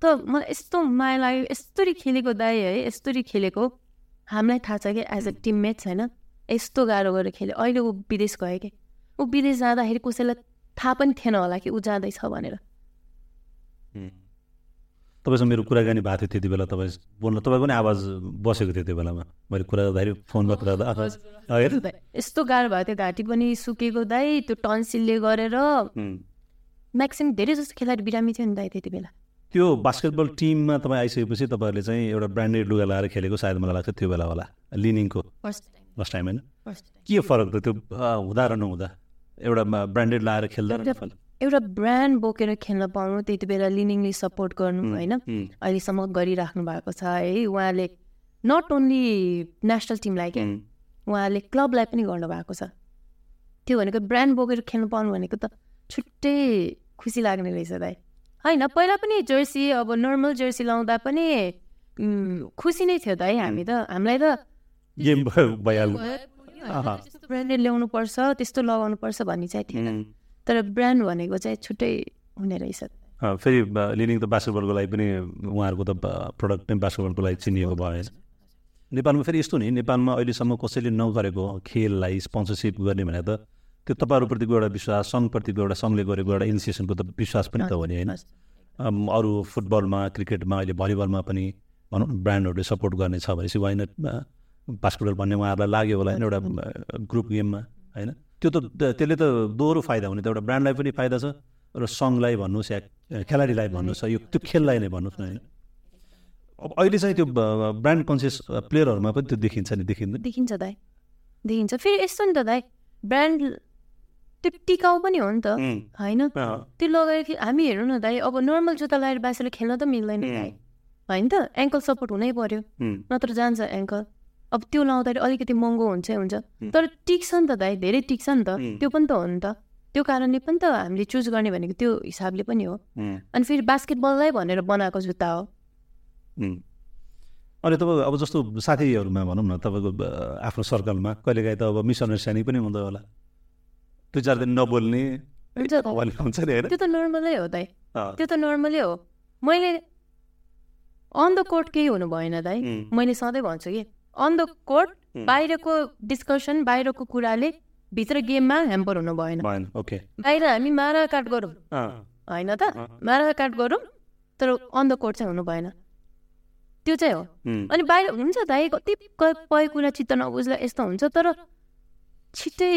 त मलाई यस्तो माया लाग्यो यस्तरी खेलेको दाई है यस्तरी खेलेको। हामीलाई थाहा छ कि एज अ टिममेट्स होइन यस्तो गाह्रो गरेर खेल्यो। अहिले ऊ विदेश गयो कि। ऊ विदेश जाँदाखेरि कसैलाई थाहा पनि थिएन होला कि ऊ जाँदैछ भनेर। तपाईँसँग मेरो कुराकानी भएको थियो त्यति बेला तपाईँ बोल्न तपाईँको पनि आवाज बसेको थियो त्यो बेलामा? मैले कुरा गर्दाखेरि फोनमा कुरा गर्दा यस्तो गाह्रो भएको थियो घाँटी पनि सुकेको दाइ त्यो टन्सिलले गरेर। म्याक्सिमम् धेरै जस्तो खेलाडी बिरामी थियो नि दाइ त्यति बेला। त्यो बास्केटबल टिममा तपाईँ आइसकेपछि तपाईँहरूले चाहिँ एउटा ब्रान्डेड लुगा लगाएर खेलेको सायद मलाई लाग्छ त्यो बेला होला। लिनिङको। First time. होइन? के फरक त त्यो हुँदा र नहुँदा? एउटा ब्रान्डेड लगाएर खेल्दा एउटा ब्रान्ड बोकेर खेल्न पाउनु त्यति बेला लिनिङली सपोर्ट गर्नु होइन। अहिलेसम्म गरिराख्नु भएको छ है। उहाँले नट ओन्ली नेसनल टिमलाई क्या उहाँले क्लबलाई पनि गर्नुभएको छ। त्यो भनेको ब्रान्ड बोकेर खेल्नु पाउनु भनेको त छुट्टै खुसी लाग्ने रहेछ दाइ। होइन पहिला पनि जर्सी अब नर्मल जर्सी लाउँदा पनि खुसी नै थियो त है। हामी त। हामीलाई त [LAUGHS] ब्रान्डेड ल्याउनु पर्छ त्यस्तो लगाउनु पर्छ भन्ने चाहिँ थिएन। तर ब्रान्ड भनेको चाहिँ छुट्टै हुने रहेछ। फेरि लिनिङ त बास्केटबलको लागि पनि उहाँहरूको त प्रडक्ट नै बास्केटबलको लागि चिनिएको भयो नेपालमा फेरि यस्तो नि नेपालमा अहिलेसम्म कसैले नगरेको खेललाई स्पोन्सरसिप गर्ने भने त त्यो तपाईँहरूप्रतिको एउटा विश्वास सङ्घप्रतिको एउटा सङ्घले गरेको एउटा इनिसिएसनको त विश्वास पनि त हो नि होइन। अरू फुटबलमा क्रिकेटमा अहिले भलिबलमा पनि भनौँ ब्रान्डहरूले सपोर्ट गर्ने छ भनेपछि वाइन बास्केटबल भन्ने उहाँहरूलाई लाग्यो होला होइन एउटा ग्रुप गेममा होइन? त्यो त त्यसले त दोहोरो फाइदा हुने त एउटा ब्रान्डलाई पनि फाइदा छ र सङ्घलाई भन्नुहोस् या खेलाडीलाई भन्नुहोस् यो त्यो खेललाई नै भन्नुहोस् न होइन अब अहिले चाहिँ त्यो ब्रान्ड कन्सियस प्लेयरहरूमा पनि त्यो देखिन्छ नि देखिन्छ देखिन्छ दाइ। देखिन्छ। फेरि यस्तो नि त दाइ ब्रान्ड त्यो टिकाउ पनि हो नि त। होइन? त्यो लगाएर हामी हेर्नु न दाइ अब नर्मल जुत्ता लगाएर बासेर खेल्न त मिल्दैन होइन त? एङ्कल सपोर्ट हुनै पर्यो। नत्र जान्छ एङ्कल अब त्यो लाउँदाखेरि अलिकति महँगो हुन्छ हुन्छ। तर टिक्छ नि त दाइ धेरै टिक्छ नि त। त्यो पनि त हो नि त। त्यो कारणले पनि त हामीले चुज गर्ने भनेको त्यो हिसाबले पनि हो। अनि फेरि बास्केटबललाई भनेर बनाएको जुत्ता हो। अनि तपाईँ अब जस्तो साथीहरूमा भनौँ न तपाईँको आफ्नो सर्कलमा कहिलेकाहीँ त अब मिसअन्डरस्ट्यान्डिङ पनि हुँदो होला। दुई चार दिन नबोल्ने। हुन्छ नि होइन। त्यो त नर्मलै हो दाइ। त्यो त नर्मलै हो। मैले अन द कोर्ट केही हुनु भएन दाइ मैले सधैँ भन्छु कि अन द कोर्ट बाहिरको डिस्कसन बाहिरको कुराले भित्र गेममा ह्याम्पर हुनु भएन। बाहिर हामी माराकाट गरौँ। होइन त? माराकाट गरौँ तर अन द कोर्ट चाहिँ हुनु भएन। त्यो चाहिँ हो। अनि बाहिर हुन्छ दाइ कति कहीँ कुरा चित्त नबुझ्दा यस्तो हुन्छ तर छिट्टै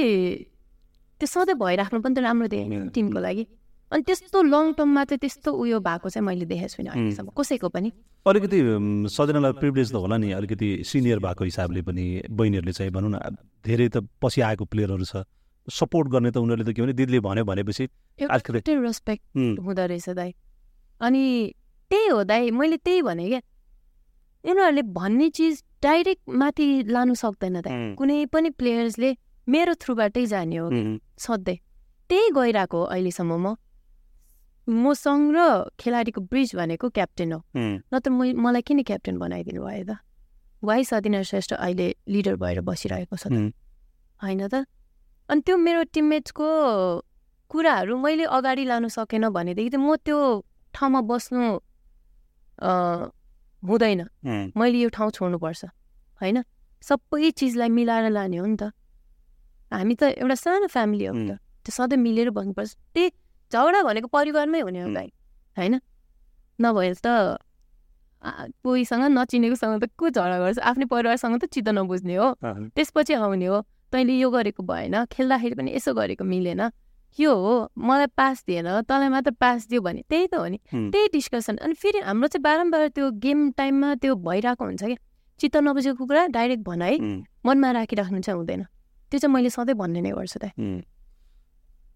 त्यो सधैँ भइराख्नु पनि त राम्रो देखेँ टिमको लागि। अनि त्यस्तो लङ टर्ममा चाहिँ त्यस्तो उयो भएको चाहिँ मैले देखेको छुइनँ अहिलेसम्म। कसैको पनि। अलिकति सजनालाई प्रिभिलेज त होला नि। अलिकति सिनियर भएको हिसाबले पनि बहिनीहरूले चाहिँ भनौँ न धेरै त पछि आएको प्लेयरहरू छ। सपोर्ट गर्ने त उनीहरूले त के भने दिदीले भन्यो भनेपछि रेस्पेक्ट हुँदो रहेछ दाइ। अनि त्यही हो दाइ मैले त्यही भने क्या। उनीहरूले भन्ने चिज डाइरेक्ट माथि लानु सक्दैन दाइ। कुनै पनि प्लेयर्सले मेरो थ्रुबाटै जाने हो सधैँ। त्यही गइरहेको अहिलेसम्म म। मसँग र खेलाडीको ब्रिज भनेको क्याप्टेन हो। नत्र म मलाई किन क्याप्टेन बनाइदिनु भयो त? वाइ सदिना श्रेष्ठ अहिले लिडर भएर बसिरहेको छ होइन त? अनि त्यो मेरो टिममेट्सको कुराहरू मैले अगाडि लानु सकेन भनेदेखि चाहिँ म त्यो ठाउँमा बस्नु हुँदैन। मैले यो ठाउँ छोड्नुपर्छ होइन? सबै चिजलाई मिलाएर लाने हो नि त। हामी त एउटा सानो फ्यामिली हो नि त। त्यो सधैँ मिलेर बस्नुपर्छ। त्यही झगडा भनेको परिवारमै हुने हो भाइ होइन? नभए त कोहीसँग नचिनेकोसँग त को झगडा गर्छ? आफ्नै परिवारसँग त चित्त नबुझ्ने हो। त्यसपछि आउने हो। तैँले यो गरेको भएन खेल्दाखेरि पनि यसो गरेको मिलेन। यो हो मलाई पास दिएन तँलाई मात्र पास दियो भने। त्यही त हो नि। त्यही डिस्कसन अनि फेरि हाम्रो चाहिँ बारम्बार त्यो गेम टाइममा त्यो भइरहेको हुन्छ क्या। चित्त नबुझेको कुरा डाइरेक्ट भनाइ मनमा राखिराख्नु चाहिँ हुँदैन। त्यो चाहिँ मैले सधैँ भन्ने नै गर्छु त।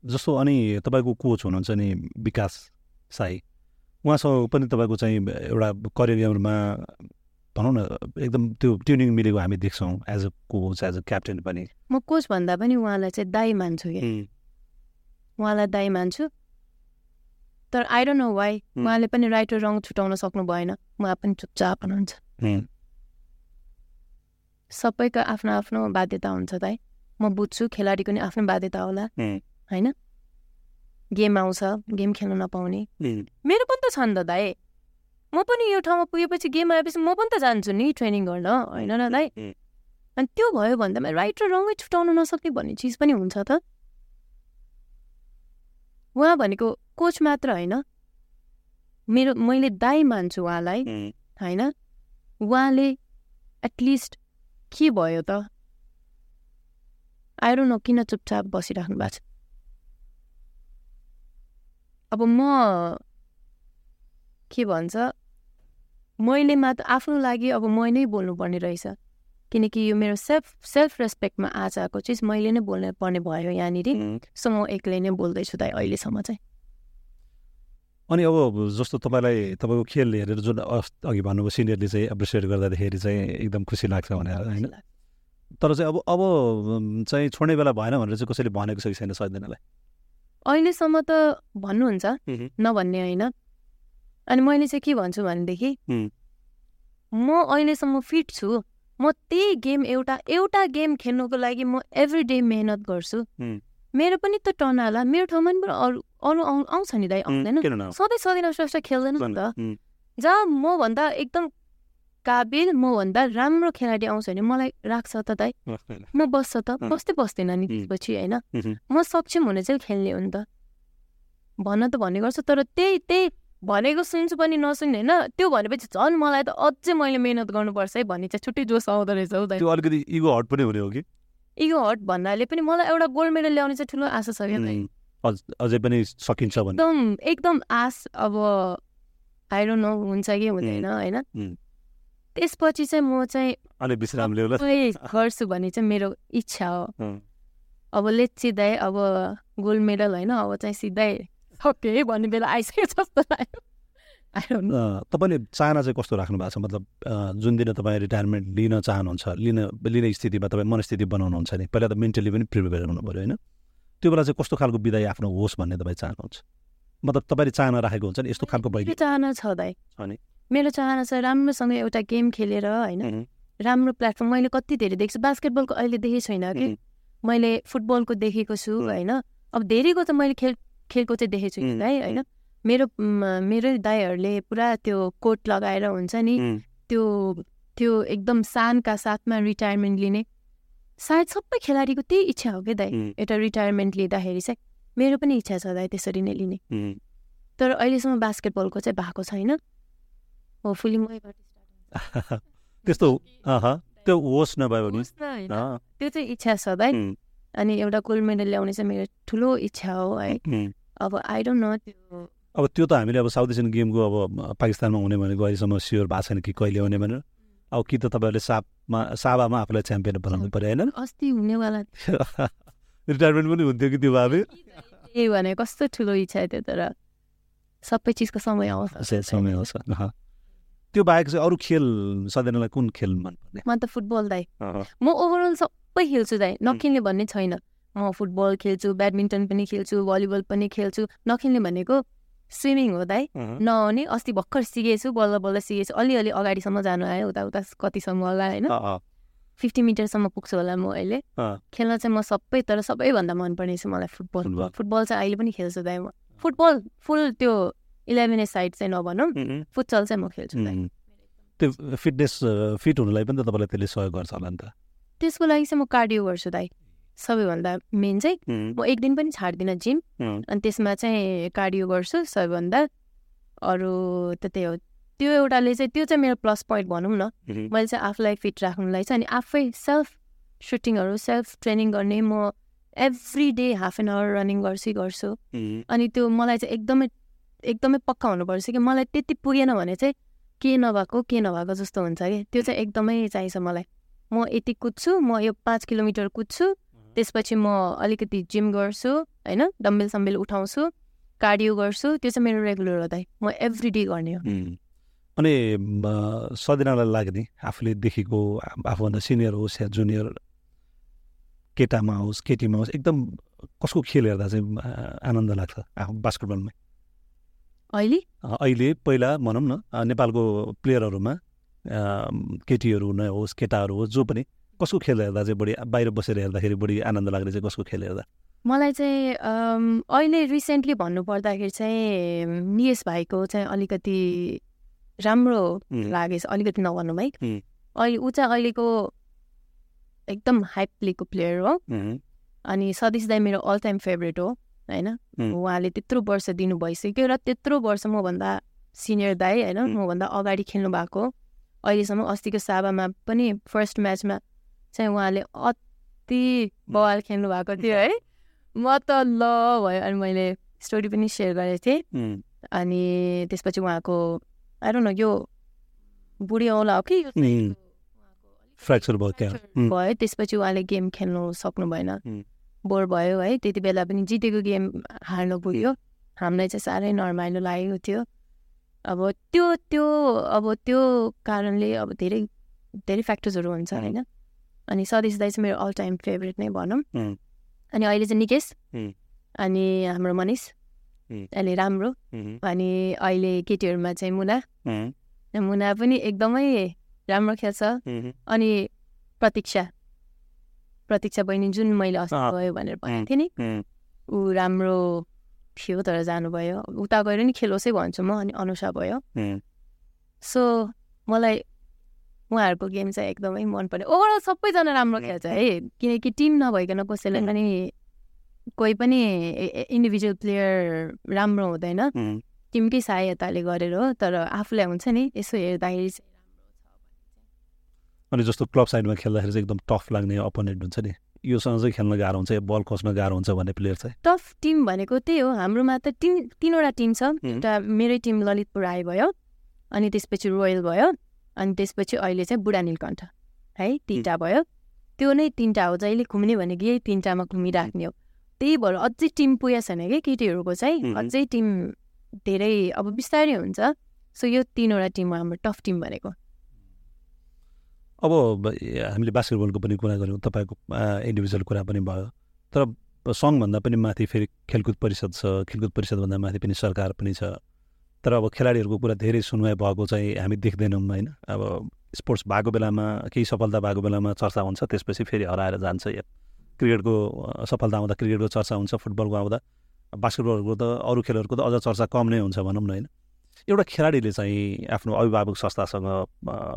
जस्तो अनि तपाईँको कोच हुनुहुन्छ नि विकास साई उहाँसँग पनि तपाईँको चाहिँ एउटा करियरमा भनौँ न एकदम त्यो ट्युनिङ मिलेको हामी देख्छौँ as a coach as a captain पनि। म कोच भन्दा पनि उहाँलाई चाहिँ दाई मान्छु कि उहाँलाई दाई मान्छु। तर आई डोन्ट नो वाइ उहाँले पनि राइट र रङ छुट्याउन सक्नु भएन। उहाँ पनि चुपचाप हुनुहुन्छ। सबैको आफ्नो आफ्नो बाध्यता हुन्छ दाइ म बुझ्छु खेलाडीको नि आफ्नो बाध्यता होला। होइन? गेम आउँछ गेम खेल्न नपाउने। मेरो पनि त छ नि त दाइ। म पनि यो ठाउँमा पुगेपछि गेम आएपछि म पनि त जान्छु नि ट्रेनिङ गर्न होइन र दाइ? अनि त्यो भयो भन्दामा राइट र रङै छुट्याउनु नसक्ने भन्ने चिज पनि हुन्छ त। उहाँ भनेको कोच मात्र होइन। मेरो मैले दाई मान्छु उहाँलाई होइन? उहाँले एटलिस्ट के भयो त? आएर न किन चुपचाप बसिराख्नु भएको छ। अब म के भन्छ? मैले मात्र आफ्नो लागि अब मै नै बोल्नुपर्ने रहेछ। किनकि यो मेरो सेल्फ सेल्फ रेस्पेक्टमा आज आएको चिज मैले नै बोल्नु पर्ने भयो यहाँनिर। सो म एक्लै नै बोल्दैछु त अहिलेसम्म चाहिँ। अनि अब जस्तो तपाईँलाई तपाईँको खेल हेरेर जुन अघि भन्नुभयो सिनियरले चाहिँ एप्रिसिएट गर्दाखेरि चाहिँ एकदम खुसी लाग्छ भनेर होइन? तर चाहिँ अब अब चाहिँ छोड्ने बेला भएन भनेर चाहिँ कसैले भनेको छ कि छैन सजिँदैनलाई अहिलेसम्म त भन्नुहुन्छ नभन्ने होइन। अनि मैले चाहिँ के भन्छु भनेदेखि म अहिलेसम्म फिट छु। म त्यही गेम एउटा एउटा गेम खेल्नुको लागि म एभ्री डे मेहनत गर्छु। मेरो पनि त टर्न होला। मेरो ठाउँमा पनि अरू अरू आउँछ नि दाइ आउँदैन। सधैँ सधैँ खेल्दैन नि त। जहाँ म भन्दा एकदम काबिल मभन्दा राम्रो खेलाडी आउँछ भने मलाई राख्छ त दाइ। म बस्छ त। बस्दै बस्दैन नि त्यसपछि होइन? म सक्षम हुने चाहिँ खेल्ने हो नि त। भन्न त भन्ने गर्छ तर त्यही त्यही भनेको सुन्छु पनि नसुन्ने होइन? त्यो भनेपछि झन् मलाई त अझै मैले मिहिनेत गर्नुपर्छ है भन्ने चाहिँ छुट्टै जोस आउँदो रहेछ हौ त्यो अलिकति इगो हट पनि हुने हो कि? इगो हट भन्नाले पनि मलाई एउटा गोल्ड मेडल ल्याउने चाहिँ ठुलो आशा छ क्या अझै पनि सकिन्छ एकदम एकदम आश अब आइरो नो हुन्छ कि हुँदैन होइन? त्यसपछि चाहिँ म चाहिँ अलि विश्राम गर्छु भन्ने चाहिँ मेरो इच्छा हो। अब लेट सिधै अब गोल्ड मेडल होइन अब चाहिँ सिधै ओके भन्ने बेला आइसक्यो जस्तो लाग्यो। तपाईँले चाहना चाहिँ कस्तो राख्नु भएको छ? मतलब जुन दिन तपाईँ रिटायरमेन्ट लिन चाहनुहुन्छ लिन लिने स्थितिमा तपाईँ मनस्थिति बनाउनुहुन्छ नि पहिला त मेन्टली पनि प्रिपेयर हुनु पऱ्यो होइन? त्यो बेला चाहिँ कस्तो खालको विदाय आफ्नो होस् भन्ने तपाईँ चाहनुहुन्छ? मतलब तपाईँले चाहना राखेको हुन्छ नि यस्तो खालको चाहना छ दाइ। मेरो चाहना छ राम्रोसँग एउटा गेम खेलेर होइन? राम्रो प्लेटफर्म मैले कति धेरै देख्छु। बास्केटबलको अहिले देखेको छैन कि? मैले फुटबलको देखेको छु होइन? अब धेरैको त मैले खेल खेलको चाहिँ देखेको छु है होइन? मेरो मेरो दाईहरूले पुरा त्यो कोट लगाएर हुन्छ नि त्यो त्यो एकदम सानका साथमा रिटायरमेन्ट लिने। सायद सबै खेलाडीको त्यही इच्छा हो क्या दाइ एउटा रिटायरमेन्ट लिँदाखेरि चाहिँ। मेरो पनि इच्छा छ दाइ त्यसरी नै लिने। तर अहिलेसम्म बास्केटबलको चाहिँ भएको छैन। होपफुली मैबाट [LAUGHS] त्यस्तो [LAUGHS] त्यो होस् नभयो भने त्यो चाहिँ इच्छा छ दाइ अनि एउटा गोल्ड मेडल ल्याउने चाहिँ मेरो ठुलो इच्छा हो है। अब आई डोन्ट नो त्यो अब त्यो त हामीले अब साउथ एसियन गेमको अब पाकिस्तानमा हुने भनेको अहिलेसम्म स्योर भएको छैन कि कहिले हुने भनेर। अब कि त तपाईँहरूले सापमा साबामा आफूलाई च्याम्पियन बनाउनु पऱ्यो होइन? [LAUGHS] अस्ति हुनेवाला रिटायरमेन्ट पनि हुन्थ्यो कि त्यो भावे? ए भने कस्तो ठुलो इच्छा थियो तर सबै चिजको समय आउँछ। समय आउँछ त्यो बाहेक चाहिँ अरू खेल सधैँलाई कुन खेल मनपर्ने? म त फुटबल दाइ म ओभरअल सबै खेल्छु दाइ नखेल्ने भन्ने छैन। म फुटबल खेल्छु ब्याडमिन्टन पनि खेल्छु भलिबल पनि खेल्छु नखेल्ने भनेको स्विमिङ हो दाइ नआउने अस्ति भर्खर सिकेछु बल्ल बल्ल सिकेछु अलिअलि अगाडिसम्म जानु आयो उता उता कतिसम्म होला होइन। फिफ्टी मिटरसम्म पुग्छु होला म अहिले। खेल्न चाहिँ म सबै तर सबैभन्दा मनपर्ने चाहिँ मलाई फुटबल फुटबल। चाहिँ अहिले पनि खेल्छु दाइ म। फुटबल फुल त्यो इलेभेन ए साइड चाहिँ नभनौँ फुटसल चाहिँ म खेल्छु त्यो फिटनेस फिट हुनुलाई पनि त तपाईँलाई त्यसले सहयोग गर्छ होला नि त त्यसको लागि चाहिँ म कार्डियो गर्छु दाइ। सबैभन्दा मेन चाहिँ म एक दिन पनि छाड्दिनँ जिम अनि त्यसमा चाहिँ कार्डियो गर्छु सबैभन्दा। अरू त त्यही हो। त्यो एउटाले चाहिँ त्यो चाहिँ मेरो प्लस पोइन्ट भनौँ न। मैले चाहिँ आफूलाई फिट राख्नुलाई चाहिँ अनि आफै सेल्फ सुटिङहरू सेल्फ ट्रेनिङ गर्ने म every day half an hour running गर्छु गर्छु। अनि त्यो मलाई चाहिँ एकदमै एकदमै पक्का हुनुपर्छ कि मलाई त्यति पुगेन भने चाहिँ के नभएको के नभएको जस्तो हुन्छ कि? त्यो चाहिँ एकदमै चाहिन्छ मलाई। म यति कुद्छु म यो पाँच किलोमिटर कुद्छु त्यसपछि म अलिकति जिम गर्छु होइन? डम्बेल सम्बेल उठाउँछु कार्डियो गर्छु त्यो चाहिँ मेरो रेगुलर हो दाइ। म एभ्री डे गर्ने हो। अनि सदिनालाई लाग्ने आफूले देखेको आफूभन्दा सिनियर होस् या जुनियर केटामा होस् केटीमा होस् एकदम कसको खेल हेर्दा चाहिँ आनन्द लाग्छ आफू बास्केटबलमै? अहिले? अहिले पहिला भनौँ न नेपालको प्लेयरहरूमा केटीहरू नै होस् केटाहरू होस् जो पनि कसको खेल हेर्दा चाहिँ बढी बाहिर बसेर हेर्दाखेरि बढी आनन्द लाग्ने चाहिँ कसको खेल हेर्दा? मलाई चाहिँ अहिले रिसेन्टली भन्नुपर्दाखेरि चाहिँ नियस भाइको चाहिँ अलिकति राम्रो लागेछ अलिकति नभन्नु भाइ। अहिले ऊ चाहिँ अहिलेको एकदम हाइप प्लेको प्लेयर हो। अनि सतीश दाई मेरो अल टाइम फेभरेट हो। होइन? उहाँले त्यत्रो वर्ष दिनु भइसक्यो र त्यत्रो वर्ष मभन्दा सिनियर दाई होइन मभन्दा अगाडि खेल्नु भएको अहिलेसम्म अस्तिको साबामा पनि फर्स्ट म्याचमा चाहिँ उहाँले अति बवाल खेल्नु भएको थियो है। म त ल भयो अनि मैले स्टोरी पनि सेयर गरेको थिएँ। अनि त्यसपछि उहाँको आएर न यो बुढी औला हो कि फ्र्याक्चर भयो भयो त्यसपछि उहाँले गेम खेल्नु सक्नु भएन बोर भयो है त्यति बेला पनि जितेको गेम हार्नु पुग्यो। हामीलाई चाहिँ साह्रै नर्माइलो लागेको थियो। अब त्यो त्यो अब त्यो कारणले अब धेरै धेरै फ्याक्टर्सहरू हुन्छ होइन। अनि सदेश दाई चाहिँ मेरो अल टाइम फेभरेट नै भनौँ। अनि अहिले चाहिँ निकेश। अनि हाम्रो मनिष। अहिले राम्रो। अनि अहिले केटीहरूमा चाहिँ मुना। मुना पनि एकदमै राम्रो खेल्छ। अनि प्रतीक्षा। प्रतीक्षा बहिनी जुन मैले अस्ति गयो भनेर भनेको थिएँ नि ऊ राम्रो थियो तर जानुभयो। उता गएर नि खेलोसै भन्छु म अनि अनुषा भयो। सो मलाई उहाँहरूको गेम चाहिँ एकदमै मन पर्यो। ओभरअल सबैजना राम्रो खेल्छ है किनकि टिम नभइकन कसैलाई पनि कोही पनि इन्डिभिजुअल प्लेयर राम्रो हुँदैन। टिमकै सहायताले गरेर हो तर आफूलाई हुन्छ नि यसो हेर्दाखेरि चाहिँ अनि जस्तो क्लब साइडमा खेल्दाखेरि चाहिँ एकदम टफ लाग्ने अपोनेन्ट हुन्छ नि। योसँग चाहिँ खेल्न गाह्रो हुन्छ बल खोज्न गाह्रो हुन्छ भन्ने प्लेयर चाहिँ। टफ टिम भनेको त्यही हो हाम्रोमा त टिम तिनवटा टिम छ। एउटा मेरै टिम ललितपुर आइ भयो अनि त्यसपछि रोयल भयो अनि त्यसपछि अहिले चाहिँ बुढा नीलकण्ठ है तिनवटा भयो। त्यो नै तिनवटा हो जहिले घुम्ने भनेको यही तिनवटामा घुमिराख्ने हो। त्यही भएर अझै टिम पुगेको छैन कि केटीहरूको चाहिँ अझै टिम धेरै अब बिस्तारै हुन्छ। सो यो तिनवटा टिम हो हाम्रो टफ टिम भनेको। अब हामीले बास्केटबलको पनि कुरा गऱ्यौँ तपाईँको इन्डिभिजुअल कुरा पनि भयो। तर सङ्घभन्दा पनि माथि फेरि खेलकुद परिषद छ खेलकुद परिषदभन्दा माथि पनि सरकार पनि छ। तर अब खेलाडीहरूको कुरा धेरै सुनवाई भएको चाहिँ हामी देख्दैनौँ होइन? अब स्पोर्ट्स भएको बेलामा केही सफलता भएको बेलामा चर्चा हुन्छ त्यसपछि फेरि हराएर जान्छ या क्रिकेटको सफलता आउँदा क्रिकेटको चर्चा हुन्छ फुटबलको आउँदा। बास्केटबलहरूको त अरू खेलहरूको त अझ चर्चा कम नै हुन्छ भनौँ न होइन? एउटा खेलाडीले चाहिँ आफ्नो अभिभावक संस्थासँग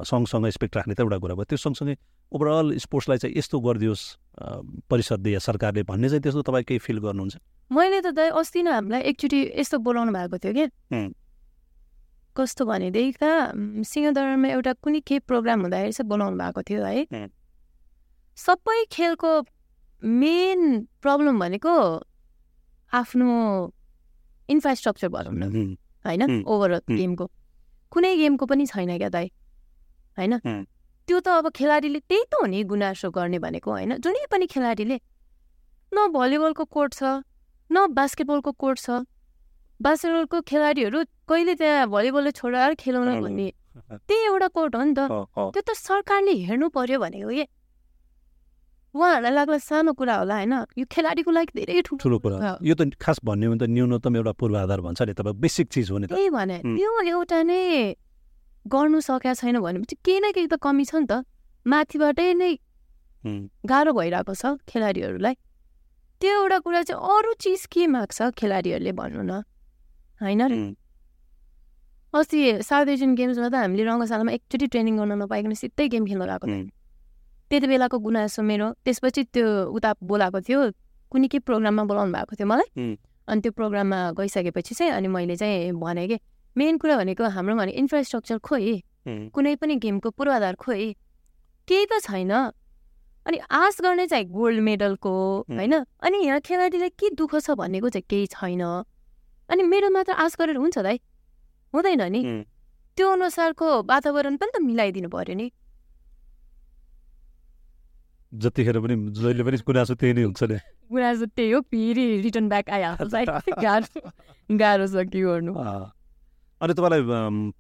सँगसँगै एक्सपेक्ट राख्ने त एउटा कुरा भयो। त्यो सँगसँगै ओभरअल स्पोर्ट्सलाई चाहिँ यस्तो गरिदियोस् परिषदले या सरकारले भन्ने चाहिँ त्यस्तो तपाईँ केही फिल गर्नुहुन्छ? मैले त दाइ अस्ति नै हामीलाई एकचोटि यस्तो बोलाउनु भएको थियो कि। कस्तो भनेदेखि सिंहदरमा एउटा कुनै केही प्रोग्राम हुँदाखेरि चाहिँ बोलाउनु भएको थियो है। सबै खेलको मेन प्रब्लम भनेको आफ्नो इन्फ्रास्ट्रक्चर भनौँ न होइन ओभरअल गेमको कुनै गेमको पनि छैन क्या दाइ होइन त्यो त अब खेलाडीले त्यही त हो नि गुनासो गर्ने भनेको होइन जुनै पनि खेलाडीले न भलिबलको कोर्ट छ न बास्केटबलको कोर्ट छ बास्केटबलको खेलाडीहरू कहिले त्यहाँ भलिबलले छोडेर खेलाउन भन्ने त्यही एउटा कोर्ट हो नि त त्यो त सरकारले हेर्नु पर्यो भनेको के उहाँहरूलाई लाग्ला सानो कुरा होला होइन? यो खेलाडीको लागि धेरै ठुलो कुरा यो त खास भन्यो भने त न्यूनतम एउटा पूर्वाधार भन्छ नि तपाईँ बेसिक चिज हो नि त्यही भने यो एउटा नै गर्नु सकेका छैन भनेपछि केही न केही त कमी छ नि त। माथिबाटै नै गाह्रो भइरहेको छ खेलाडीहरूलाई। त्यो एउटा कुरा चाहिँ अरू चिज के माग्छ खेलाडीहरूले भन्नु न? होइन अस्ति साउथ एसियन गेम्समा त हामीले रङ्गशालामा एकचोटि ट्रेनिङ गर्न नपाइकन सिधै गेम खेल्न गएको त्यति बेलाको गुनासो मेरो। त्यसपछि त्यो उता बोलाएको थियो कुनै के प्रोग्राममा बोलाउनु भएको थियो मलाई। अनि त्यो प्रोग्राममा गइसकेपछि चाहिँ अनि मैले चाहिँ भने कि मेन कुरा भनेको हाम्रो भने इन्फ्रास्ट्रक्चर खोइ कुनै पनि गेमको पूर्वाधार खोइ केही त छैन। अनि आश गर्ने चाहिँ गोल्ड मेडलको होइन। अनि यहाँ खेलाडीलाई के दुःख छ भनेको चाहिँ केही छैन। अनि मेरो मात्र आश गरेर हुन्छ दाइ। हुँदैन नि। त्यो अनुसारको वातावरण पनि त मिलाइदिनु पर्यो नि। जतिखेर पनि जहिले पनि गुनासो त्यही नै हुन्छ नि गुनासो त्यही हो फेरि रिटर्न ब्याक आइहाल्छ गाह्रो गाह्रो छ के गर्नु अनि तपाईँलाई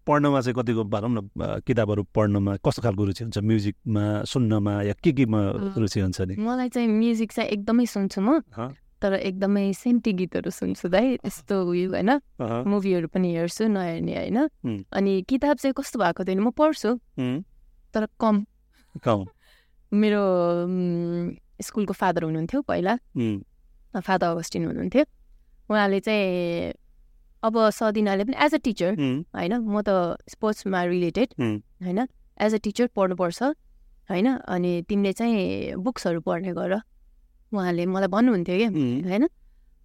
पढ्नमा चाहिँ कतिको भनौँ न किताबहरू पढ्नमा कस्तो खालको रुचि हुन्छ म्युजिकमा सुन्नमा या के केमा रुचि हुन्छ नि मलाई चाहिँ म्युजिक चाहिँ एकदमै सुन्छु म तर एकदमै सेन्टी गीतहरू सुन्छु दाइ यस्तो उयो होइन मुभीहरू पनि हेर्छु नहेर्ने होइन अनि किताब चाहिँ कस्तो भएको थियो म पढ्छु तर कम कम मेरो स्कुलको फादर हुनुहुन्थ्यो पहिला। फादर अगस्टिन हुनुहुन्थ्यो। उहाँले चाहिँ अब सदिनाले पनि एज अ टिचर होइन म त स्पोर्ट्समा रिलेटेड होइन एज अ टिचर पढ्नुपर्छ होइन अनि तिमीले चाहिँ बुक्सहरू पढ्ने गर। उहाँले मलाई भन्नुहुन्थ्यो कि होइन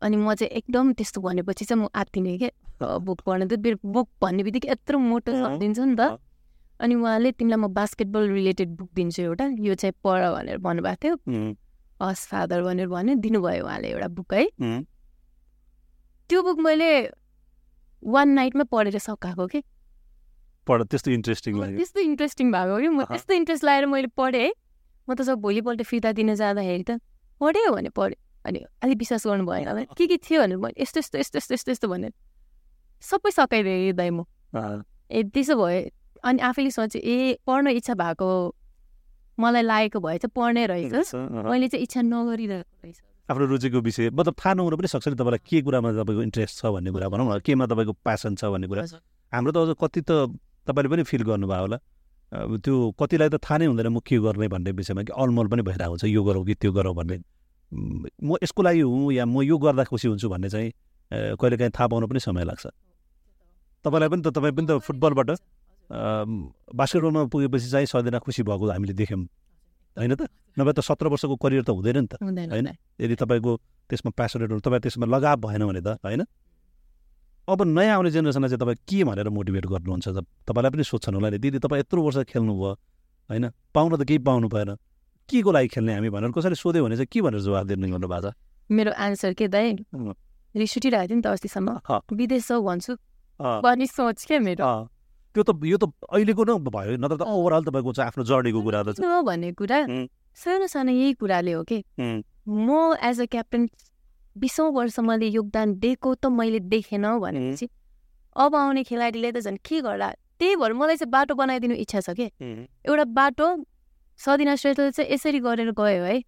अनि म चाहिँ एकदम त्यस्तो भनेपछि चाहिँ म आत्तिने क्या बुक पढ्ने त बुक भन्ने बित्तिकै यत्रो मोटो दिन्छ नि त। अनि उहाँले तिमीलाई म बास्केटबल रिलेटेड बुक दिन्छु एउटा। यो चाहिँ पढ भनेर भन्नुभएको थियो। हस् फादर भनेर भन्यो। दिनुभयो उहाँले एउटा बुक है। त्यो बुक मैले वान नाइटमा पढेर सकाएको कि। पढ त्यस्तो इन्ट्रेस्टिङ त्यस्तो इन्ट्रेस्टिङ भएको कि। म त्यस्तो इन्ट्रेस्ट लगाएर मैले पढेँ है। म त सब भोलिपल्ट फिर्ता दिन जाँदाखेरि त पढ्यो भने पढेँ। अनि अलिक विश्वास गर्नु भएन के के थियो भनेर मैले यस्तो यस्तो यस्तो यस्तो यस्तो यस्तो भनेर सबै सकाइदिएँ दाइ म। ए त्यसो भयो। अनि आफैले सोचेँ ए पढ्न इच्छा भएको मलाई लागेको भए चाहिँ पढ्ने रहेछ। मैले चाहिँ इच्छा नगरिरहेको रहेछ। आफ्नो रुचिको विषय मतलब थाहा नहुनु पनि सक्छ नि तपाईँलाई के कुरामा तपाईँको इन्ट्रेस्ट छ भन्ने कुरा भनौँ न केमा तपाईँको प्यासन छ भन्ने कुरा। हाम्रो त अझ कति त तपाईँले पनि फिल गर्नुभयो होला। त्यो कतिलाई त थाहा नै हुँदैन म के गर्ने भन्ने विषयमा कि अलमल पनि भइरहेको हुन्छ यो गरौँ कि त्यो गरौँ भन्ने। म यसको लागि हुँ या म यो गर्दा खुसी हुन्छु भन्ने चाहिँ कहिलेकाहीँ थाहा पाउनु पनि समय लाग्छ। तपाईँलाई पनि त तपाईँ पनि त फुटबलबाट बास्केटबलमा पुगेपछि चाहिँ सधैँ खुसी भएको हामीले देख्यौँ। होइन त? नभए त सत्र वर्षको करियर त हुँदैन नि त। होइन? यदि तपाईँको त्यसमा प्यासनेट तपाईँ त्यसमा लगाव भएन भने त होइन? अब नयाँ आउने जेनेरेसनलाई चाहिँ तपाईँ के भनेर मोटिभेट गर्नुहुन्छ तपाईँलाई पनि सोध्छन् होला नि दिदी तपाईँ यत्रो वर्ष खेल्नुभयो होइन? पाउन त केही पाउनु भएन। के को लागि खेल्ने हामी भनेर कसैले सोध्यो भने चाहिँ के भनेर जवाब दिनु गर्नु भएको छ? मेरो आन्सर के दाइ? रिस उठिरहेको थियो नि त अस्तिसम्म। विदेश भन्छु भन्ने सोच क्या मेरो? त्यो त यो त अहिलेको नै भयो नत्र त ओभरअल तपाईँको चाहिँ आफ्नो जर्नीको कुरा त। भन्ने कुरा सानो सानो यही कुराले हो कि? म एज अ क्याप्टेन बिसौँ वर्ष मैले योगदान दिएको त मैले देखेन भनेपछि अब आउने खेलाडीले त झन् के गर्ला? त्यही भएर मलाई चाहिँ बाटो बनाइदिनु इच्छा छ कि? एउटा बाटो सदिना श्रेष्ठले चाहिँ यसरी गरेर गयो है।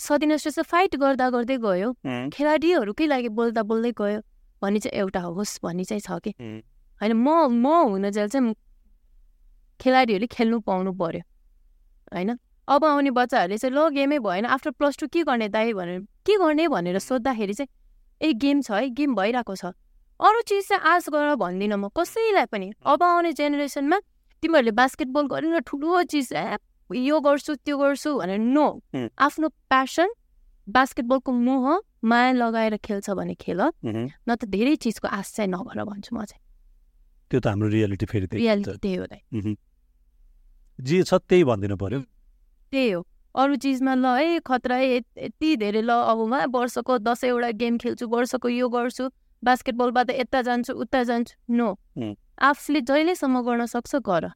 सदिना श्रेष्ठ फाइट गर्दा गर्दै गयो। खेलाडीहरूकै लागि बोल्दा बोल्दै गयो। भन्ने चाहिँ एउटा होस् भन्ने चाहिँ छ कि? होइन म म हुन जेल चाहिँ खेलाडीहरूले खेल्नु पाउनु पऱ्यो होइन अब आउने बच्चाहरूले चाहिँ ल गेमै भएन आफ्टर प्लस टू के गर्ने दाइ भनेर के गर्ने भनेर सोद्धाखेरि चाहिँ ए गेम छ है गेम भइरहेको छ अरू चिज चाहिँ आश गर भन्दिनँ म कसैलाई पनि अब आउने जेनेरेसनमा तिमीहरूले बास्केटबल गरेर ठुलो चिज यो गर्छु त्यो गर्छु भनेर नो आफ्नो प्यासन बास्केटबलको मोह माया लगाएर खेल्छ भने खेल न त धेरै चिजको आश चाहिँ नभएर भन्छु म चाहिँ त्यो त हाम्रो रियालिटी फेरि रियालिटी त्यही हो जे छ त्यही भनिदिनु पर्यो। त्यही हो। अरू चिजमा ल है खतरा यति धेरै ल अब उहाँ वर्षको दसैँवटा गेम खेल्छु वर्षको यो गर्छु बास्केटबलबाट यता जान्छु उता जान्छु। नो। आफूले जहिलेसम्म गर्न सक्छ गर।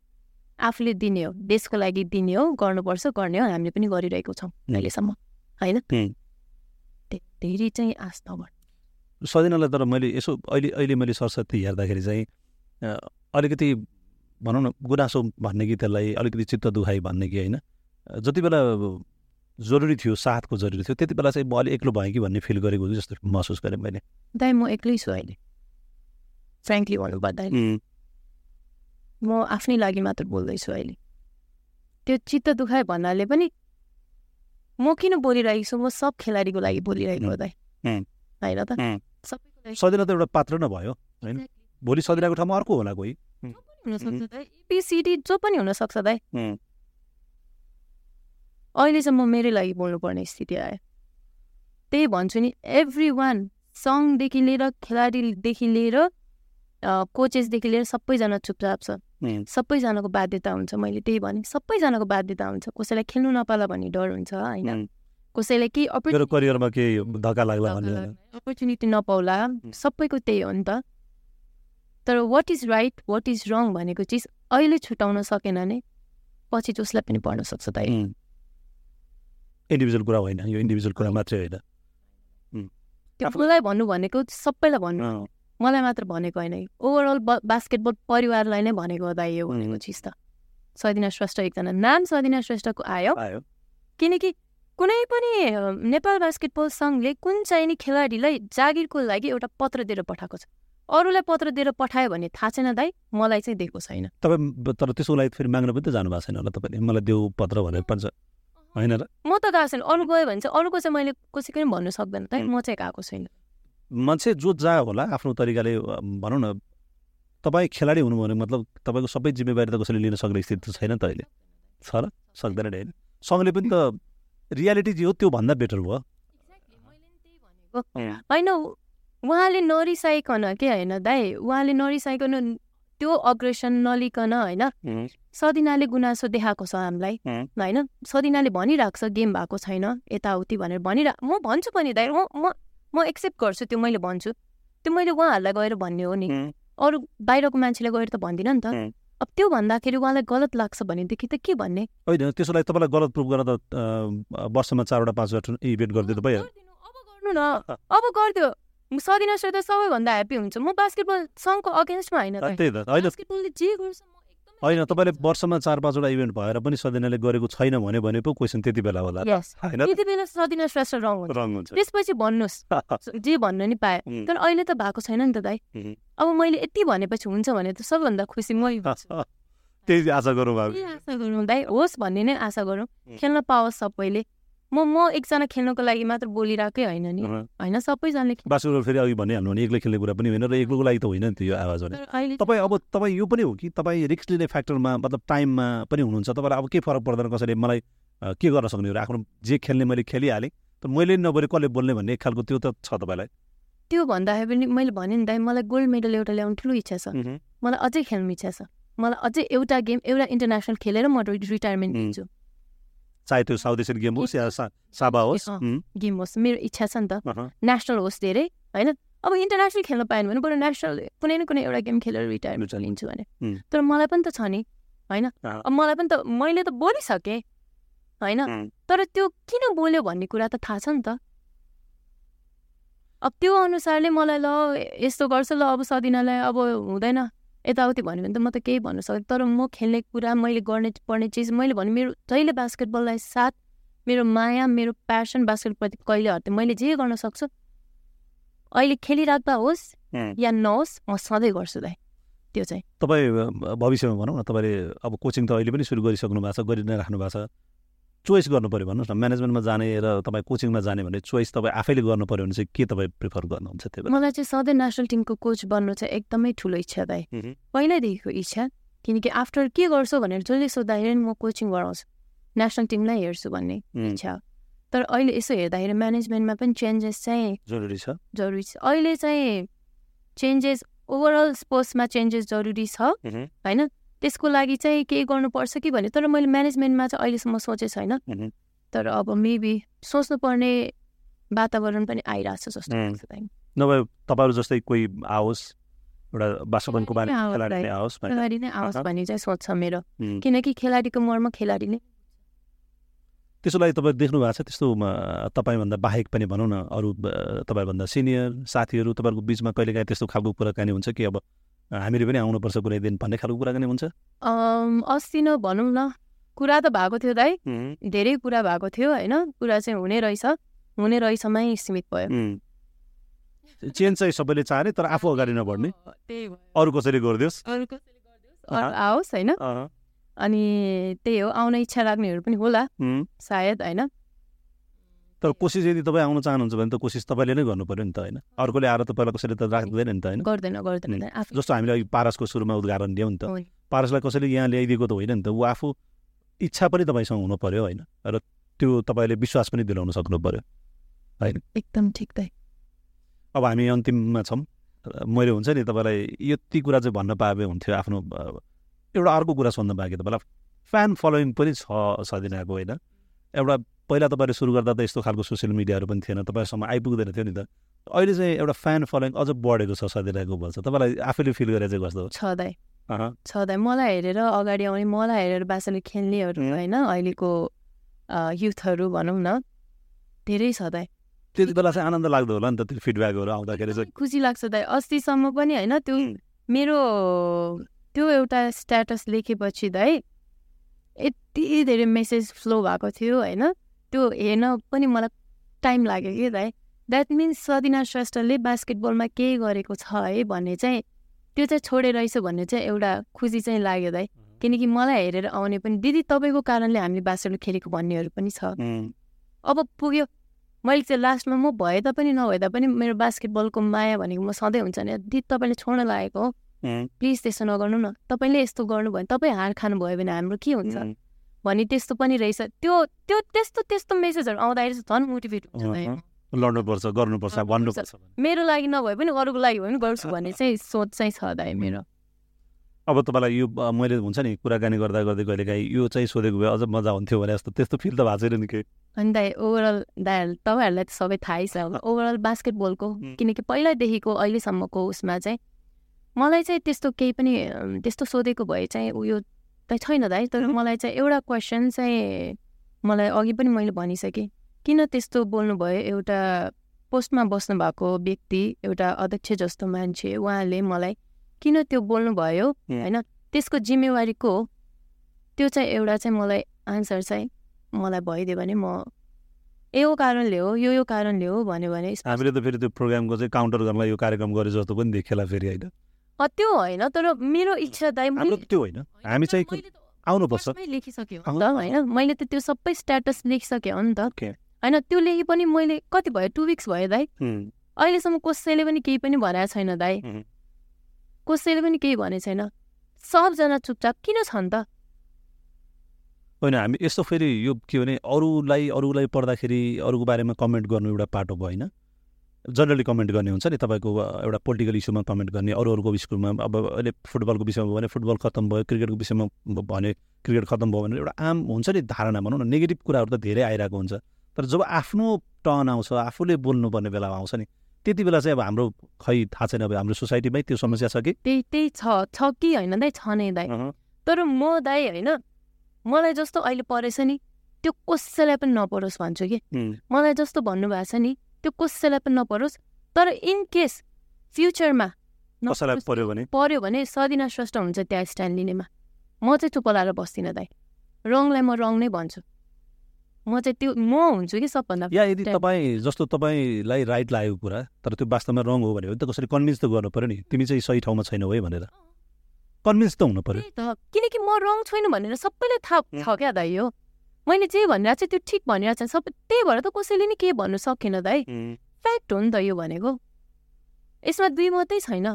आफूले दिने हो देशको लागि दिने हो गर्नुपर्छ गर्ने हो हामीले पनि गरिरहेको छौँ अहिलेसम्म होइन? धेरै चाहिँ नभर सजिनालाई तर मैले यसो अहिले अहिले मैले सरस्वती हेर्दाखेरि चाहिँ अलिकति भनौँ न गुनासो भन्ने कि त्यसलाई अलिकति चित्त दुखाइ भन्ने कि होइन? जति बेला जरुरी थियो साथको जरुरी थियो त्यति बेला चाहिँ म अलिक एक्लो भएँ कि भन्ने फिल गरेको जस्तो महसुस गरेँ मैले। दाइ म एक्लै छु अहिले। फ्रेङ्कली भन्नु म आफ्नै लागि मात्र बोल्दैछु अहिले। त्यो चित्त दुखाए भन्नाले पनि म किन बोलिरहेको छु? म सब खेलाडीको लागि बोलिरहेको दाइ। होइन त? सजिलो त एउटा पात्र नै भयो होइन? भोलि सजिलाको ठाउँमा अर्को होला कोही। जो पनि हुनसक्छ दाइ। अहिले चाहिँ म मेरै लागि बोल्नुपर्ने स्थिति आयो। त्यही भन्छु नि एभ्री वान सङदेखि लिएर खेलाडीदेखि लिएर कोचेसदेखि लिएर सबैजना चुपचाप छ। सबैजनाको बाध्यता हुन्छ मैले त्यही भने। सबैजनाको बाध्यता हुन्छ। कसैलाई खेल्नु नपाला भन्ने डर हुन्छ होइन? कसैलाई केही करियरमा केही धक्का लाग्ला अपर्च्युनिटी नपाउला। सबैको त्यही हो नि त। तर what is right what is wrong भनेको चिज अहिले छुटाउन सकेन भने पछि जसलाई पनि पढ्न सक्छ त इन्डिभिजुअल कुरा होइन यो इन्डिभिजुअल कुरा मात्रै होइन। आफूलाई भन्नु भनेको सबैलाई भन्नु। मलाई मात्र भनेको होइन। ओभरअल बास्केटबल परिवारलाई नै भनेको दाइ यो भनेको चिज त। सदिना श्रेष्ठ एकजना नाम सदिना श्रेष्ठको आयो। किनकि कुनै पनि नेपाल बास्केटबल सङ्घले कुन चाहिने खेलाडीलाई जागिरको लागि एउटा पत्र दिएर पठाएको छ। अरूलाई पत्र दिएर पठायो भने थाहा छैन दाइ मलाई चाहिँ दिएको छैन। तपाईँ तर त्यसको लागि फेरि माग्न पनि त जानु भएको छैन होला तपाईँले। मलाई देऊ पत्र भनेर पर्छ होइन र? म त गएको छैन। अरू गयो भने चाहिँ अरूको चाहिँ मैले कसैको पनि भन्नु सक्दैन त म चाहिँ गएको छैन। मान्छे जो जा होला आफ्नो तरिकाले भनौँ न तपाईँ खेलाडी हुनुभयो भने मतलब तपाईँको सबै जिम्मेवारी त कसैले लिन सक्ने स्थिति छैन त अहिले। छ र? सक्दैन होइन। सँगले पनि त रियालिटी जे हो त्यो भन्दा बेटर भयो। होइन उहाँले नरिसाइकन के होइन दाइ उहाँले नरिसाइकन त्यो अग्रेसन नलिकन होइन? सदिनाले गुनासो देखाएको छ हामीलाई होइन? सदिनाले भनिरहेको छ गेम भएको छैन यताउति भनेर भनिरह म भन्छु पनि दाइ म म एक्सेप्ट गर्छु त्यो मैले भन्छु। त्यो मैले उहाँहरूलाई गएर भन्ने हो नि। अरू बाहिरको मान्छेले गएर त भन्दिनँ नि त। अब त्यो भन्दाखेरि उहाँलाई गलत लाग्छ भनेदेखि त के भन्ने? होइन त्यसो लागि तपाईँलाई गलत प्रुभ गर्न त वर्षमा चारवटा पाँचवटा इभेन्ट गरिदिनु भयो। अब गर्नु न। अब गरिदियो। सदिना त सबैभन्दा ह्याप्पी हुन्छ म बास्केटबल सङ्घको अगेन्स्टमा होइन बास्केटबलले जे गर्छ होइन तपाईँले वर्षमा चार पाँचवटा इभेन्ट भएर पनि सदिनाले गरेको छैन भने भने पो क्वेसन त्यति बेला होला त्यति बेला सदिना श्रेष्ठ रङ हुन्छ त्यसपछि भन्नुहोस् जे भन्न नि पाए तर अहिले त भएको छैन नि त दाइ अब मैले यति भनेपछि हुन्छ भने त सबभन्दा खुसी मै त्यही आशा गरौँ आशा गरौँ दाइ होस् भन्ने नै आशा गरौँ खेल्न पाओस् सबैले म म एकजना खेल्नको लागि मात्र बोलिरहेकै होइन नि। होइन सबैजनाले बास्केटबल फेरि अघि भनिहाल्नु भने एक्लै खेल्ने कुरा पनि होइन र एक्लोको लागि त होइन नि त्यो आवाज भने। तपाईँ अब तपाईँ यो पनि हो कि तपाईँ रिक्स लिने फ्याक्टरमा मतलब टाइममा पनि हुनुहुन्छ तपाईँलाई अब के फरक पर्दैन कसैले मलाई के गर्न सक्ने हो आफ्नो जे खेल्ने मैले खेलिहालेँ त मैले नबोले कसले बोल्ने भन्ने एक खालको त्यो त छ तपाईँलाई। त्यो भन्दाखेरि पनि मैले भने नि दाइ मलाई गोल्ड मेडल एउटा ल्याउनु ठुलो इच्छा छ। मलाई अझै खेल्नु इच्छा छ। मलाई अझै एउटा गेम एउटा इन्टरनेसनल खेलेर म रिटायरमेन्ट दिन्छु। चाहे त्यो साउथ एसियन गेम होस् या साबा होस् गेम होस् मेरो इच्छा छ नि त। नेसनल होस् धेरै होइन? अब इन्टरनेसनल खेल्न पाएन भने बरु नेसनल कुनै न कुनै एउटा गेम खेलेर रिटायरमेन्ट लिन्छु भने। तर मलाई पनि त छ नि होइन? अब मलाई पनि त मैले त बोलिसकेँ होइन? तर त्यो किन बोल्यो भन्ने कुरा त थाहा छ नि त। अब त्यो अनुसारले मलाई ल यस्तो गर्छ ल अब सदिनालाई अब हुँदैन। यताउति भन्यो भने त म त केही भन्नु सक्दिनँ तर म खेल्ने कुरा मैले गर्ने पर्ने चिज मैले भने मेरो जहिले बास्केटबललाई साथ मेरो माया मेरो प्यासन बास्केटप्रति कहिले हट्यो मैले जे गर्न सक्छु अहिले खेलिराख्दा होस् या नहोस् म सधैँ गर्छु दाइ त्यो चाहिँ। तपाईँ भविष्यमा भनौँ न तपाईँले अब कोचिङ त अहिले पनि सुरु गरिसक्नु भएको छ गरि नै राख्नु भएको छ। चोइस गर्नु पऱ्यो भन्नुहोस् न। म्यानेजमेन्टमा जाने र तपाईँ कोचिङमा जाने भने चोइस तपाईँ आफैले गर्नु पऱ्यो भने चाहिँ के तपाईँ प्रिफर गर्नुहुन्छ त्यो मलाई चाहिँ सधैँ नेसनल टिमको कोच बन्नु चाहिँ एकदमै ठुलो इच्छा दाइ पहिल्यैदेखिको इच्छा। किनकि आफ्टर के गर्छु भनेर जसले सोद्धाखेरि म कोचिङ गराउँछु। नेसनल टिमलाई हेर्छु भन्ने इच्छा तर अहिले यसो हेर्दाखेरि म्यानेजमेन्टमा पनि चेन्जेस चाहिँ जरुरी छ। जरुरी छ। अहिले चाहिँ चेन्जेस ओभरअल स्पोर्ट्समा चेन्जेस जरुरी छ। होइन? त्यसको लागि चाहिँ केही गर्नुपर्छ कि भने तर मैले म्यानेजमेन्टमा चाहिँ अहिलेसम्म सोचेको छैन। तर अब मेबी सोच्नुपर्ने वातावरण पनि आइरहेको छ जस्तो लाग्छ नभए तपाईँहरू जस्तै कोही आओस् एउटा बास्केटबलको खेलाडी नै आओस् भन्ने चाहिँ सोच छ मेरो। किनकि खेलाडीको मर्म खेलाडी नै। त्यसको लागि तपाईँ देख्नु भएको छ त्यस्तो तपाईँभन्दा बाहेक पनि भनौँ न अरू तपाईँभन्दा सिनियर साथीहरू तपाईँहरूको बिचमा कहिलेकाहीँ त्यस्तो खालको कुराकानी हुन्छ कि अब हामीले पनि आउनुपर्छ कुनै दिन भन्ने खालको कुराकानी हुन्छ? अस्ति न भनौँ न कुरा त भएको थियो दाइ। धेरै कुरा भएको थियो होइन? कुरा चाहिँ हुने रहेछ। हुने रहेछमै सीमित भयो। चेन्ज चाहिँ सबैले चाहने तर आफू अगाडि नबढ्ने। अरू कसैले गरिदियोस्। आओस् होइन? अनि त्यही हो आउन इच्छा लाग्नेहरू पनि होला। सायद होइन? तर कोसिस यदि तपाईँ आउन चाहनुहुन्छ भने त कोसिस तपाईँले नै गर्नु पऱ्यो नि त होइन? अर्कोले आएर तपाईँलाई कसैले त राख्दैन नि त होइन? गर्दैन गर्दैन जस्तो हामीले अघि पारसको सुरुमा उदाहरण दियौँ नि त। पारसलाई कसैले यहाँ ल्याइदिएको त होइन नि त ऊ आफू इच्छा पनि तपाईँसँग हुनु पऱ्यो होइन? र त्यो तपाईँले विश्वास पनि दिलाउन सक्नु पऱ्यो होइन? एकदम ठिक त। अब हामी अन्तिममा छौँ। मैले हुन्छ नि तपाईँलाई यति कुरा चाहिँ भन्न पाए हुन्थ्यो आफ्नो एउटा अर्को कुरा सोध्न बाँकी तपाईँलाई। फ्यान फलोइङ पनि छ सदिनाको होइन? एउटा पहिला तपाईँले सुरु गर्दा त यस्तो खालको सोसियल मिडियाहरू पनि थिएन तपाईँसम्म आइपुग्दैन थियो नि त। अहिले चाहिँ एउटा फ्यान फलोइङ अझ बढेको छ सदिनाको भन्छ। तपाईँलाई आफैले फिल गरेर चाहिँ कस्तो? छ दाइ। छ दाइ मलाई हेरेर अगाडि आउने मलाई हेरेर बासले खेल्नेहरू होइन अहिलेको युथहरू भनौँ न धेरै छ दाइ। त्यति बेला चाहिँ आनन्द लाग्दो होला नि त त्यो फिडब्याकहरू आउँदाखेरि चाहिँ। खुसी लाग्छ दाइ। अस्तिसम्म पनि होइन त्यो मेरो त्यो एउटा स्ट्याटस लेखेपछि दाइ यति धेरै मेसेज फ्लो भएको थियो होइन। त्यो हेर्न पनि मलाई टाइम लाग्यो कि दाइ द्याट मिन्स सदिना श्रेष्ठले बास्केटबलमा केही गरेको छ है भन्ने चाहिँ त्यो चाहिँ छोडेर रहेछ भन्ने चाहिँ एउटा खुसी चाहिँ लाग्यो दाइ किनकि मलाई हेरेर आउने पनि दिदी तपाईँको कारणले हामीले बास्केटबल खेलेको भन्नेहरू पनि छ। अब पुग्यो। मैले चाहिँ लास्टमा म भए तापनि नभए तापनि मेरो बास्केटबलको माया भनेको म सधैँ हुन्छ नि। दिदी तपाईँले छोड्न लागेको हो। प्लिज त्यस्तो नगर्नु न। तपाईँले यस्तो गर्नु भयो तपाईँ हार खानुभयो भने हाम्रो के हुन्छ? भने त्यस्तो पनि रहेछ। त्यो त्यो त्यस्तो त्यस्तो मेसेजहरू आउँदाखेरि झन् मोटिभेट हुन्छ लड्नुपर्छ गर्नुपर्छ भन्नुपर्छ। मेरो लागि नभए पनि अरूको लागि भयो भने गर्छु भन्ने चाहिँ सोच चाहिँ छ दाइ मेरो। अब तपाईँलाई यो मैले हुन्छ नि कुराकानी गर्दा गर्दै कहिले काहीँ यो चाहिँ सोधेको भए अझ मजा हुन्थ्यो भने जस्तो त्यस्तो फिल त भएको छैन नि के अनि दाइ ओभरअल दाइ तपाईँहरूलाई त सबै थाहै छ। ओभरअल बास्केटबलको किनकि पहिल्यैदेखिको अहिलेसम्मको उसमा चाहिँ मलाई चाहिँ त्यस्तो केही पनि त्यस्तो सोधेको भए चाहिँ उयो त छैन दाइ तर मलाई चाहिँ एउटा क्वेसन चाहिँ मलाई अघि पनि मैले भनिसकेँ किन त्यस्तो बोल्नुभयो? एउटा पोस्टमा बस्नु भएको व्यक्ति एउटा अध्यक्ष जस्तो मान्छे उहाँले मलाई किन त्यो बोल्नुभयो होइन? त्यसको जिम्मेवारी को हो? त्यो चाहिँ एउटा चाहिँ मलाई आन्सर चाहिँ मलाई भइदियो भने म यो कारणले हो यो यो कारणले हो भन्यो भने हामीले त फेरि त्यो प्रोग्रामको चाहिँ काउन्टर गर्न यो कार्यक्रम गरे जस्तो पनि देखेला फेरि होइन? त्यो होइन तर मेरो इच्छा दाइ त्यो होइन हामी चाहिँ आउनुपर्छ नि त होइन मैले त त्यो सबै स्ट्याटस लेखिसकेँ हो नि त होइन त्यो लेखे पनि मैले कति भयो टु विक्स भयो दाइ अहिलेसम्म कसैले पनि केही पनि भनेको छैन दाइ कसैले पनि केही भनेको छैन सबजना चुपचाप किन छन् त होइन हामी यस्तो फेरि यो के भने अरूलाई अरूलाई पढ्दाखेरि अरूको बारेमा कमेन्ट गर्नु एउटा पाटो भयो होइन जनरली कमेन्ट गर्ने हुन्छ नि तपाईँको एउटा पोलिटिकल इस्युमा कमेन्ट गर्ने अरू अरूको स्कुलमा अब अहिले फुटबलको विषयमा भने फुटबल खत्तम भयो क्रिकेटको विषयमा भने क्रिकेट खत्तम भयो भने एउटा आम हुन्छ नि धारणा भनौँ न नेगेटिभ कुराहरू त धेरै आइरहेको हुन्छ। तर जब आफ्नो टर्न आउँछ आफूले बोल्नुपर्ने बेला आउँछ नि त्यति बेला चाहिँ अब हाम्रो खै थाहा छैन अब हाम्रो सोसाइटीमै त्यो समस्या छ कि? त्यही त्यही छ छ कि होइन दाइ छ नै दाइ। तर म दाइ होइन मलाई जस्तो अहिले परेछ नि त्यो कसैलाई पनि नपरोस् भन्छु कि। मलाई जस्तो भन्नुभएको छ नि त्यो कसैलाई पनि नपरोस् तर इन केस फ्युचरमा कसैलाई पर्यो भने? पर्यो भने सदिना श्रेष्ठ हुन्छ त्यहाँ स्ट्यान्ड लिनेमा। म चाहिँ चुप लाएर बस्दिनँ दाइ। रङलाई म रङ नै भन्छु। म चाहिँ त्यो म हुन्छु कि सबभन्दा या यदि तपाईँ जस्तो तपाईँलाई राइट लागेको कुरा तर त्यो वास्तवमा रङ हो भने त कसरी कन्भिन्स त गर्नु पऱ्यो नि। तिमी चाहिँ सही ठाउँमा छैनौ है भनेर। कन्भिन्स त हुनु पर्यो। त। किनकि म रङ छैन भनेर सबैले थाहा छ क्या दाइ हो। मैले जे भनेर चाहिँ त्यो ठिक भनेर चाहिँ सबै त्यही भएर त कसैले नि के भन्नु सकेन दाइ फ्याक्ट हो नि त यो भनेको। यसमा दुई मात्रै छैन।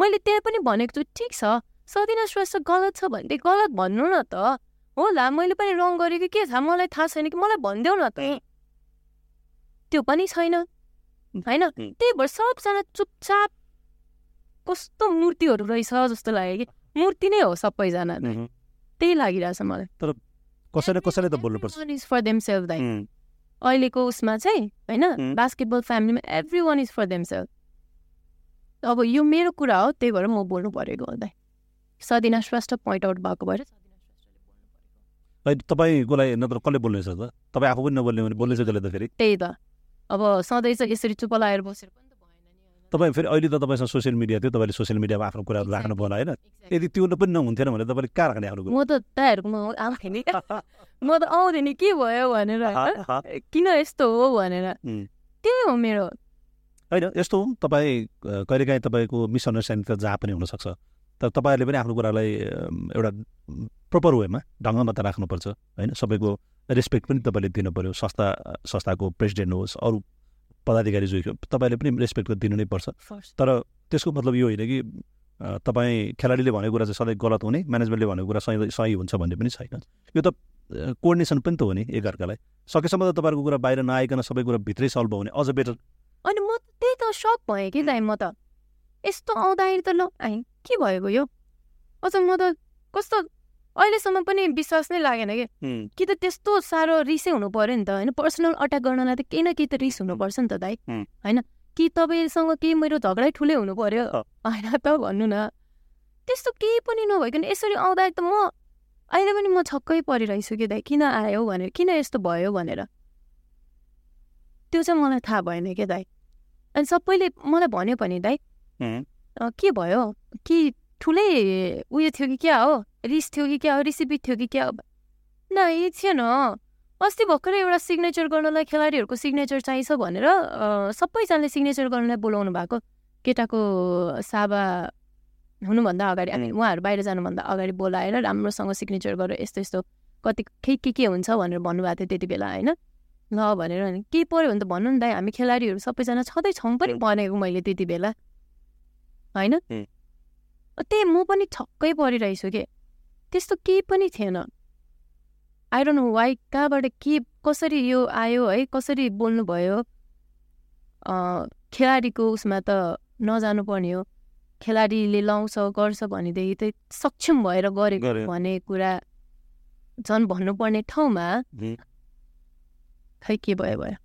मैले त्यहाँ पनि भनेको छु ठिक छ। सदिना श्रेष्ठ गलत छ भने गलत भन्नु न त। होला मैले पनि रङ गरेको के थाहा? मलाई थाहा छैन कि? मलाई भनिदेऊ न त। त्यो पनि छैन। होइन? त्यही भएर सबजना चुपचाप कस्तो मूर्तिहरू रहेछ जस्तो लाग्यो कि। मूर्ति नै हो सबैजना त्यही लागिरहेछ मलाई। तर कसैले कसैले त बोल्नुपर्छ। इज फर देम सेल्फ दाइ अहिलेको उसमा चाहिँ होइन बास्केटबल फ्यामिलीमा every one is for themself अब यो मेरो कुरा हो त्यही भएर म बोल्नु परेको हो दाइ सदिना श्रेष्ठ पोइन्ट आउट भएको भएर तपाईँको लागि नत्र कसले बोल्नेछ त? तपाईँ आफू पनि नबोल्ने भने बोल्नेछ त फेरि। त्यही त। अब सधैँ चाहिँ यसरी चुप लगाएर बसेर तपाईँ फेरि अहिले त तपाईँसँग सोसियल मिडिया थियो तपाईँले सोसियल मिडियामा आफ्नो कुराहरू राख्नु पर्ला होइन? यदि त्यो पनि नहुन्थेन भने तपाईँले कहाँ राख्ने आफ्नो म त दाइहरूकोमा आउँथेँ नि [LAUGHS] म त आउँथेँ नि के भयो भनेर किन यस्तो हो भनेर। त्यही हो मेरो। होइन यस्तो हो तपाईँ कहिलेकाहीँ तपाईँको मिसअन्डरस्ट्यान्डिङ त जहाँ पनि हुनसक्छ। तर तपाईँहरूले पनि आफ्नो कुरालाई एउटा प्रोपर वेमा ढङ्गमा त राख्नुपर्छ होइन? सबैको रेस्पेक्ट पनि तपाईँले दिनु पऱ्यो संस्था संस्थाको प्रेसिडेन्ट होस् अरू पदाधिकारी जो तपाईँले पनि रेस्पेक्ट दिनु नै पर्छ। तर त्यसको मतलब यो होइन कि तपाईँ खेलाडीले भनेको कुरा चाहिँ सधैँ गलत हुने म्यानेजमेन्टले भनेको कुरा सही सही हुन्छ भन्ने पनि छैन। यो त कोर्डिनेसन पनि त हो नि एकअर्कालाई। सकेसम्म त तपाईँको कुरा बाहिर नआइकन सबै कुरा भित्रै सल्भ हुने अझ बेटर अनि म त्यही त सक भएँ कि दाइ म त। यस्तो आउँदाखेरि त ल के भएको यो? अझ म त कस्तो अहिलेसम्म पनि विश्वास नै लागेन कि? कि त त्यस्तो साह्रो रिसै हुनु पर्यो नि त होइन? पर्सनल अट्याक गर्नलाई त केही न केही त रिस हुनुपर्छ नि त दाइ होइन? कि तपाईँसँग केही मेरो झगडै ठुलै हुनु पर्यो? होइन त भन्नु न। त्यस्तो केही पनि नभइकन यसरी आउँदा त म अहिले पनि म छक्कै परिरहेछु कि दाइ किन आयो भनेर किन यस्तो भयो भनेर। त्यो चाहिँ मलाई थाहा भएन क्या दाइ। अनि सबैले मलाई भन्यो भने दाइ। के भयो? कि ठुलै उयो थियो कि क्या हो रिस थियो कि क्या हो रिसिपिट थियो कि क्या हो नै थिएन अस्ति भर्खरै एउटा सिग्नेचर गर्नलाई खेलाडीहरूको सिग्नेचर चाहिन्छ भनेर सबैजनाले सिग्नेचर गर्नलाई बोलाउनु भएको केटाको साबा हुनुभन्दा अगाडि अनि उहाँहरू बाहिर जानुभन्दा अगाडि बोलाएर राम्रोसँग सिग्नेचर गरेर यस्तो यस्तो कति के के के हुन्छ भनेर भन्नुभएको थियो त्यति बेला होइन ल भनेर अनि के पऱ्यो भने त भन्नु नि दाइ हामी खेलाडीहरू सबैजना छँदै छौँ पनि भनेको मैले त्यति बेला होइन त्यही म पनि छक्कै परिरहेछु कि त्यस्तो केही पनि थिएन आई डोन्ट नो वाइ कहाँबाट के कसरी यो आयो है कसरी बोल्नुभयो खेलाडीको उसमा त नजानु पर्ने हो खेलाडीले लाउँछ गर्छ भनेदेखि चाहिँ सक्षम भएर गरेको भन्ने कुरा झन् भन्नुपर्ने ठाउँमा खै के भयो भयो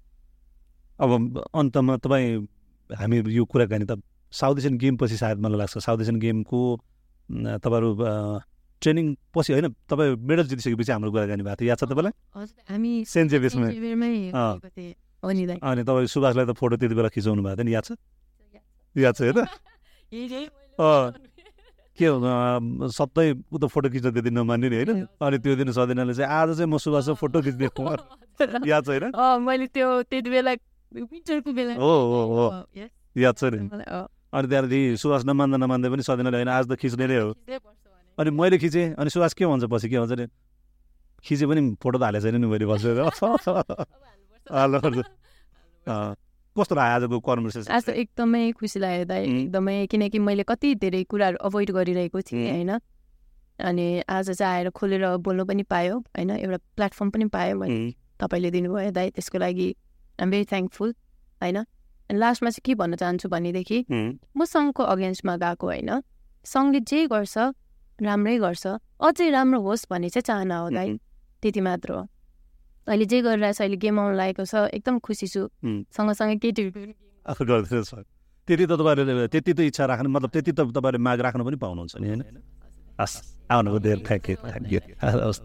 अब अन्तमा तपाईँ हामी यो कुराकानी त साउथ एसियन गेम पछि सायद मलाई लाग्छ। साउथ एसियन गेमको तपाईँहरू ट्रेनिङ पछि होइन तपाईँ मेडल जितिसकेपछि हाम्रो कुराकानी भएको थियो। याद छ तपाईँलाई? हामी सेन्ट जेभियर्समा अनि तपाईँ सुभाषलाई त फोटो त्यति बेला खिचाउनु भएको थियो नि याद छ? याद छ होइन? [LAUGHS] के सबै ऊ त फोटो खिच्न त्यति नमान्ने नि होइन? अनि त्यो दिन सदिनाले चाहिँ आज चाहिँ म सुभाष फोटो खिच्ने [LAUGHS] याद छ होइन? मैले त्यो त्यति बेला हो हो हो। याद छ नि? अनि त्यहाँदेखि सुवास नमान्दा नमान्दै पनि सदिनले होइन आज त खिच्ने नै हो। अनि मैले खिचेँ। अनि सुवास के भन्छ पछि के भन्छ नि? खिचे पनि फोटो त हालेको छैन नि मैले बसेर। [LAUGHS] कस्तो लाग्यो आजको कन्भर्सेसन? आज एकदमै खुसी लाग्यो दाइ। एकदमै किनकि मैले कति धेरै कुराहरू अभोइड गरिरहेको थिएँ होइन? अनि आज चाहिँ आएर खोलेर बोल्नु पनि पायो होइन? एउटा प्लेटफर्म पनि पायो मैले तपाईँले दिनुभयो दाइ। त्यसको लागि आइम भेरी थ्याङ्कफुल होइन? लास्टमा चाहिँ के भन्न चाहन्छु भनेदेखि म सङ्घको अगेन्स्टमा गएको होइन। सङ्घले जे गर्छ राम्रै गर्छ। अझै राम्रो होस् भन्ने चाहिँ चाहना हो दाइ। त्यति मात्र हो। अहिले जे गरिरहेछ अहिले गेम आउनु लागेको छ एकदम खुसी छु। सँगसँगै केटीहरू त्यति त तपाईँहरूले त्यति त इच्छा राख्नु मतलब त्यति त तपाईँहरूले माग राख्नु पनि पाउनुहुन्छ नि होइन? हस् आउनुको धेरै थ्याङ्क यू थ्याङ्क यू। हस्